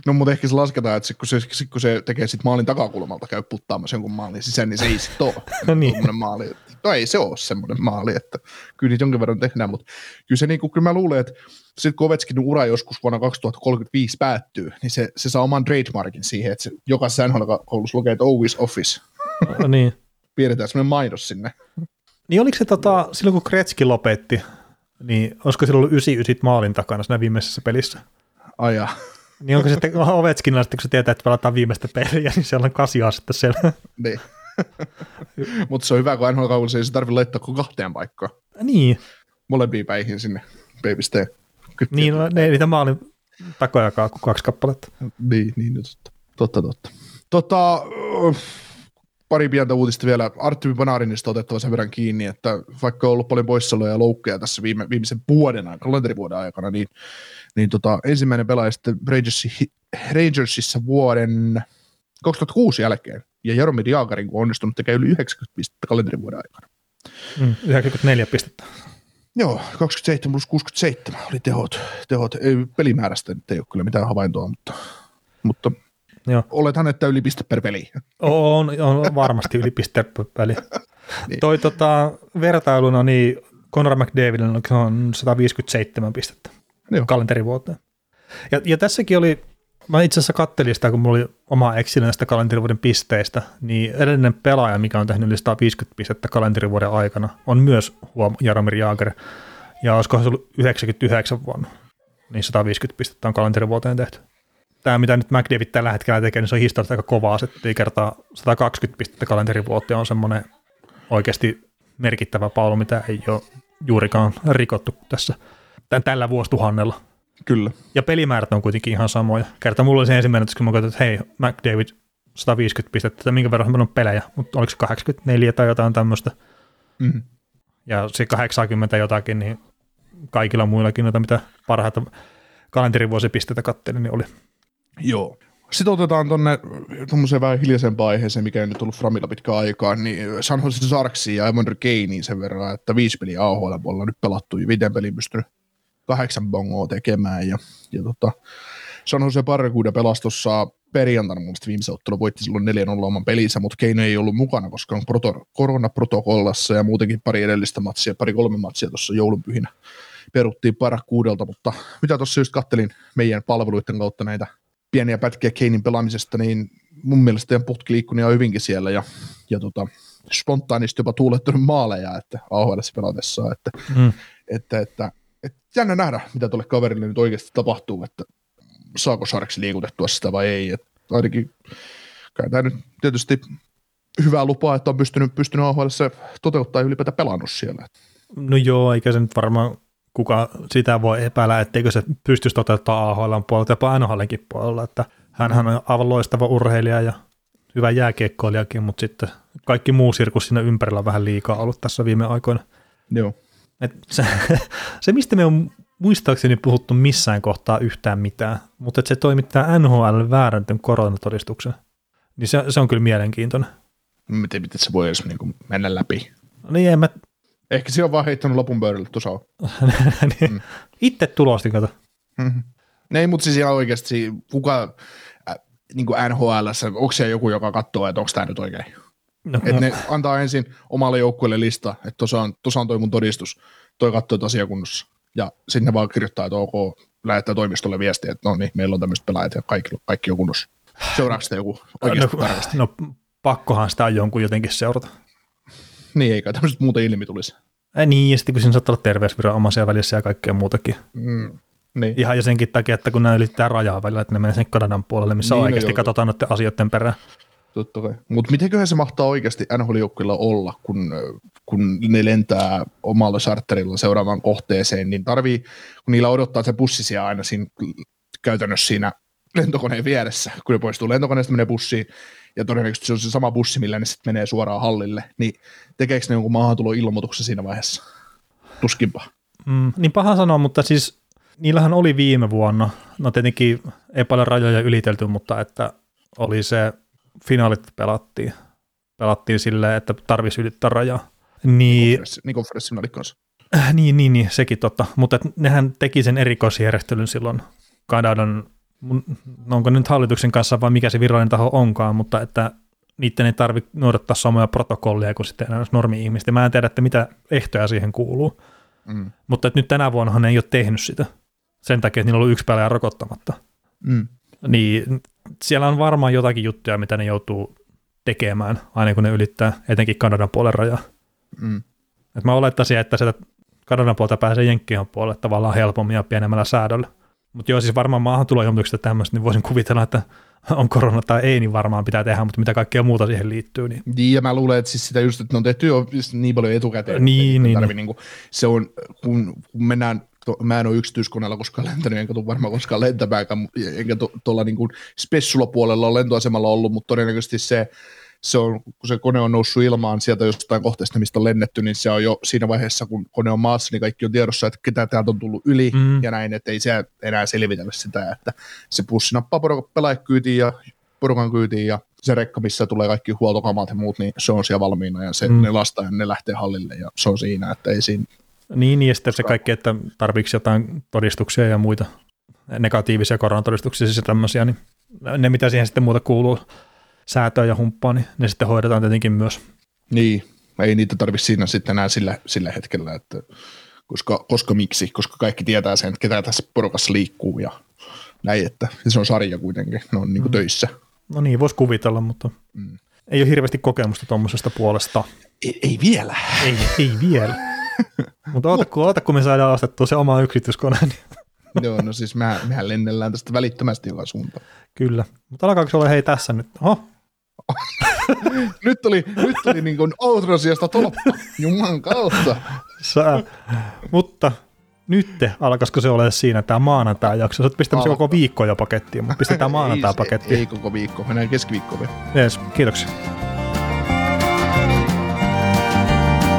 No mutta ehkä se lasketaan, että sit kun se, sit kun se tekee sit maalin takakulmalta, käy puttaamassa jonkun maalin sisään, niin se ei sit ole (laughs) No niin. maali. No ei se ole semmoinen maali, että kyllä niitä jonkin verran tehdään, mutta kyllä se niinku, kyllä mä luulen, että sitten kun Ovechkinin ura joskus vuonna 2035 päättyy, niin se, se saa oman trademarkin siihen, että se jokaisessa NHL-koulussa lukee, että always office. No niin. (laughs) Piirretään semmoinen mainos sinne. Niin oliko se tota, silloin kun Kretski lopetti, niin olisiko sillä ollut 99 maalin takana siinä viimeisessä pelissä? Aja. Niin onko se sitten Ovechkinilla sitten, kun se tietää, että pelataan viimeistä peliä, niin siellä on kasia sitten siellä. Niin. mutta se on hyvä, kun NHL-koulussa ei se tarvitse laittaa kuin kahteen paikkaan. niin, Molempiin päihin sinne peipisteen. niin no, ne niitä maalin takojakaan kuin kaksi kappaletta. Niin, niin no totta. Totta, totta. Tota, pari pientä uutista vielä. Artemi Panarinista otettava sen verran kiinni, että vaikka on ollut paljon poissaoloja ja loukkeja tässä viime, viimeisen vuoden aikana, kalenterivuoden aikana, niin, niin tota, ensimmäinen pelaaja sitten Rangersi, Rangersissa vuoden 2006 jälkeen, ja Jaromir Jaagarin, kun on onnistunut tekemään yli 90 pistettä kalenterivuoden aikana. Mm, 94 pistettä. Joo, 27 plus 67 oli tehot. tehot. Ei, pelimäärästä nyt ei ole kyllä mitään havaintoa, mutta, mutta Joo. olethan, että yli piste per peli. On, on varmasti yli piste per peli. Niin. Toi tota, vertailuna, niin Conor McDavidilla on 157 pistettä Joo. kalenterivuoteen. Ja, ja tässäkin oli, mä itse asiassa kattelin sitä, kun mulla oli oma Excel kalenterivuoden pisteistä, niin edellinen pelaaja, mikä on tehnyt yli 150 pistettä kalenterivuoden aikana, on myös huom, Jaromir Jaager. Ja olisikohan se ollut 99 vuonna, niin 150 pistettä on kalenterivuoteen tehty. Tämä, mitä nyt McDavid tällä hetkellä tekee, niin se on historiallisesti aika kovaa. Se kertaa 120 pistettä kalenterivuoteen on semmoinen oikeasti merkittävä pallo, mitä ei ole juurikaan rikottu tässä tän- tällä vuosituhannella. Kyllä. Ja pelimäärät on kuitenkin ihan samoja. Kerta mulla oli se ensimmäinen, kun mä katsoin, että hei, McDavid 150 pistettä, että minkä verran on pelejä, mutta oliko se 84 tai jotain tämmöistä. Mm-hmm. Ja se 80 jotakin, niin kaikilla muillakin noita, mitä parhaita kalenterivuosipisteitä kattelin, niin oli. Joo. Sitten otetaan tuonne tuommoiseen vähän hiljaisempaan aiheeseen, mikä ei nyt ollut Framilla pitkään aikaa, niin San Jose Sarksiin ja Evander Kanein sen verran, että viisi peliä AHL puolella nyt pelattu ja viiden pelin pystynyt kahdeksan bongoa tekemään. Ja, ja tota, San Jose Barracuda pelasi tuossa perjantaina, mun viimeisen ottelun voitti silloin 4-0 oman pelinsä, mutta Kane ei ollut mukana, koska on proto, koronaprotokollassa ja muutenkin pari edellistä matsia, pari kolme matsia tuossa joulunpyhinä peruttiin Barracudelta, mutta mitä tuossa just kattelin meidän palveluiden kautta näitä pieniä pätkiä Keinin pelaamisesta, niin mun mielestä teidän putki liikkui ihan hyvinkin siellä ja, ja tota, spontaanisti jopa tuulettunut maaleja, että AHL pelatessaan, että, Mm. että, että, että, jännä nähdä, mitä tuolle kaverille nyt oikeasti tapahtuu, että saako Sharks liikutettua sitä vai ei, että ainakin kai tämä nyt tietysti hyvää lupaa, että on pystynyt, pystynyt AHL toteuttaa ja ylipäätään pelannut siellä. No joo, eikä se nyt varmaan kuka sitä voi epäillä, etteikö se pystyisi toteuttamaan AHL puolelta, jopa NHLkin puolella, että hänhän on aivan loistava urheilija ja hyvä jääkiekkoilijakin, mutta sitten kaikki muu sirkus siinä ympärillä on vähän liikaa ollut tässä viime aikoina. Joo. Et se, (laughs) se, mistä me on muistaakseni puhuttu missään kohtaa yhtään mitään, mutta että se toimittaa NHL vääräntön koronatodistuksen, niin se, se on kyllä mielenkiintoinen. Mä en tiedä, miten se voi edes niin kuin mennä läpi. No niin, en mä Ehkä se on vaan heittänyt lopun pöydälle tuossa on. (laughs) niin, Mm. itse tulostin, kato. Mm-hmm. Ei, mutta siis ihan oikeasti, kuka äh, niin kuin NHL, onko se joku, joka katsoo, että onko tämä nyt oikein? No, Että ne antaa ensin omalle joukkueelle lista, että tuossa on, tuossa on toi mun todistus, toi katsoo, että. Ja sitten ne vaan kirjoittaa, että ok, lähettää toimistolle viestiä, että no niin, meillä on tämmöiset pelaajat ja kaikki, kaikki on kunnossa. Seuraako sitä joku oikeasti no, tarkasti? no, pakkohan sitä on jonkun jotenkin seurata. Niin, eikä tämmöiset muuten ilmi tulisi. Ei, niin, ja sitten kun siinä saattaa olla terveysviranomaisia välissä ja kaikkea muutakin. Mm. Niin. Ihan jo senkin takia, että kun nämä ylittää rajaa välillä, että ne menee sen Kanadan puolelle, missä Niin, no oikeasti joo. katsotaan noiden asioiden perään. Totta kai. Mutta mitenköhän se mahtaa oikeasti nhl olla, kun, kun ne lentää omalla charterilla seuraavaan kohteeseen, niin tarvii, kun niillä odottaa se bussi siellä aina siinä, käytännössä siinä lentokoneen vieressä, kun ne poistuu lentokoneesta, menee bussiin, ja todennäköisesti se on se sama bussi, millä ne sitten menee suoraan hallille, niin tekeekö ne jonkun maahantuloilmoituksen siinä vaiheessa? Tuskinpa. Mm, niin paha sanoa, mutta siis niillähän oli viime vuonna, no tietenkin ei paljon rajoja ylitelty, mutta että oli se, finaalit pelattiin, pelattiin silleen, että tarvisi ylittää rajaa. Niin, Niin konferenssinaalit kanssa. Äh, niin, niin, niin, sekin totta. Mutta nehän teki sen erikoisjärjestelyn silloin Kanadan, no onko nyt hallituksen kanssa vai mikä se virallinen taho onkaan, mutta että niiden ei tarvitse noudattaa samoja protokollia kuin sitten. Ja Mä en tiedä, että mitä ehtoja siihen kuuluu. Mm. Mutta että nyt tänä vuonna ne ei ole tehnyt sitä. Sen takia, että niillä on ollut yksi pelaaja rokottamatta. Mm. Niin siellä on varmaan jotakin juttuja, mitä ne joutuu tekemään, aina kun ne ylittää etenkin Kanadan puolen rajaa. Mm. Et mä olettaisin, että sieltä Kanadan puolta pääsee Jenkkien puolelle tavallaan helpommin ja pienemmällä säädöllä. Mutta joo, siis varmaan maahantuloilmoituksesta tämmöistä, niin voisin kuvitella, että on korona tai ei, niin varmaan pitää tehdä, mutta mitä kaikkea muuta siihen liittyy. Niin. Niin, ja mä luulen, että siis sitä just, että ne on tehty jo just niin paljon etukäteen. Niin, niin, tarvi niinku, se on, kun, kun mennään, mä en ole yksityiskoneella koskaan lentänyt, enkä tule varmaan koskaan lentämäänkään, enkä to- tuolla niinku spessulla puolella ole lentoasemalla ollut, mutta todennäköisesti se, se on, kun se kone on noussut ilmaan sieltä jostain kohteesta, mistä on lennetty, niin se on jo siinä vaiheessa, kun kone on maassa, niin kaikki on tiedossa, että ketä täältä on tullut yli Mm. ja näin, että ei se enää selvitellä sitä, että se pussi nappaa porukan pelaajat kyytiin ja porukan kyytiin ja se rekka, missä tulee kaikki huoltokamat ja muut, niin se on siellä valmiina ja se, mm. ne lastaa ja ne lähtee hallille ja se on siinä, että ei siinä, Niin, niin, ja sitten se kaikki, että tarviiko jotain todistuksia ja muita negatiivisia koronatodistuksia siis ja tämmöisiä, niin ne mitä siihen sitten muuta kuuluu, säätöä ja humppaa, niin ne sitten hoidetaan tietenkin myös. niin, ei niitä tarvitse siinä sitten enää sillä, sillä hetkellä, että koska, koska miksi, koska kaikki tietää sen, että ketä tässä porukassa liikkuu ja näin, että se on sarja kuitenkin, ne on niin kuin Mm. töissä. No niin, voisi kuvitella, mutta Mm. ei ole hirveästi kokemusta tuommoisesta puolesta. Ei, ei vielä. Ei, ei vielä. (laughs) mutta oota, kun, oota, kun me saadaan ostettua se oma yksityiskone, niin (laughs) Joo, no siis mehän, mehän lennellään tästä välittömästi joka suuntaan. kyllä. Mutta alkaako se olla hei tässä nyt? Oho, (laughs) Nyt tuli, nyt tuli niin kuin outrosiasta tolppa, juman kautta. sää. Mutta nyt alkaisiko se olla siinä tämä maanantai-jakso? Sä oot koko viikko jo pakettiin, mutta pistetään maanantai ei, pakettiin. ei koko viikko, mennään keskiviikkoon vielä. Jees, kiitoksia.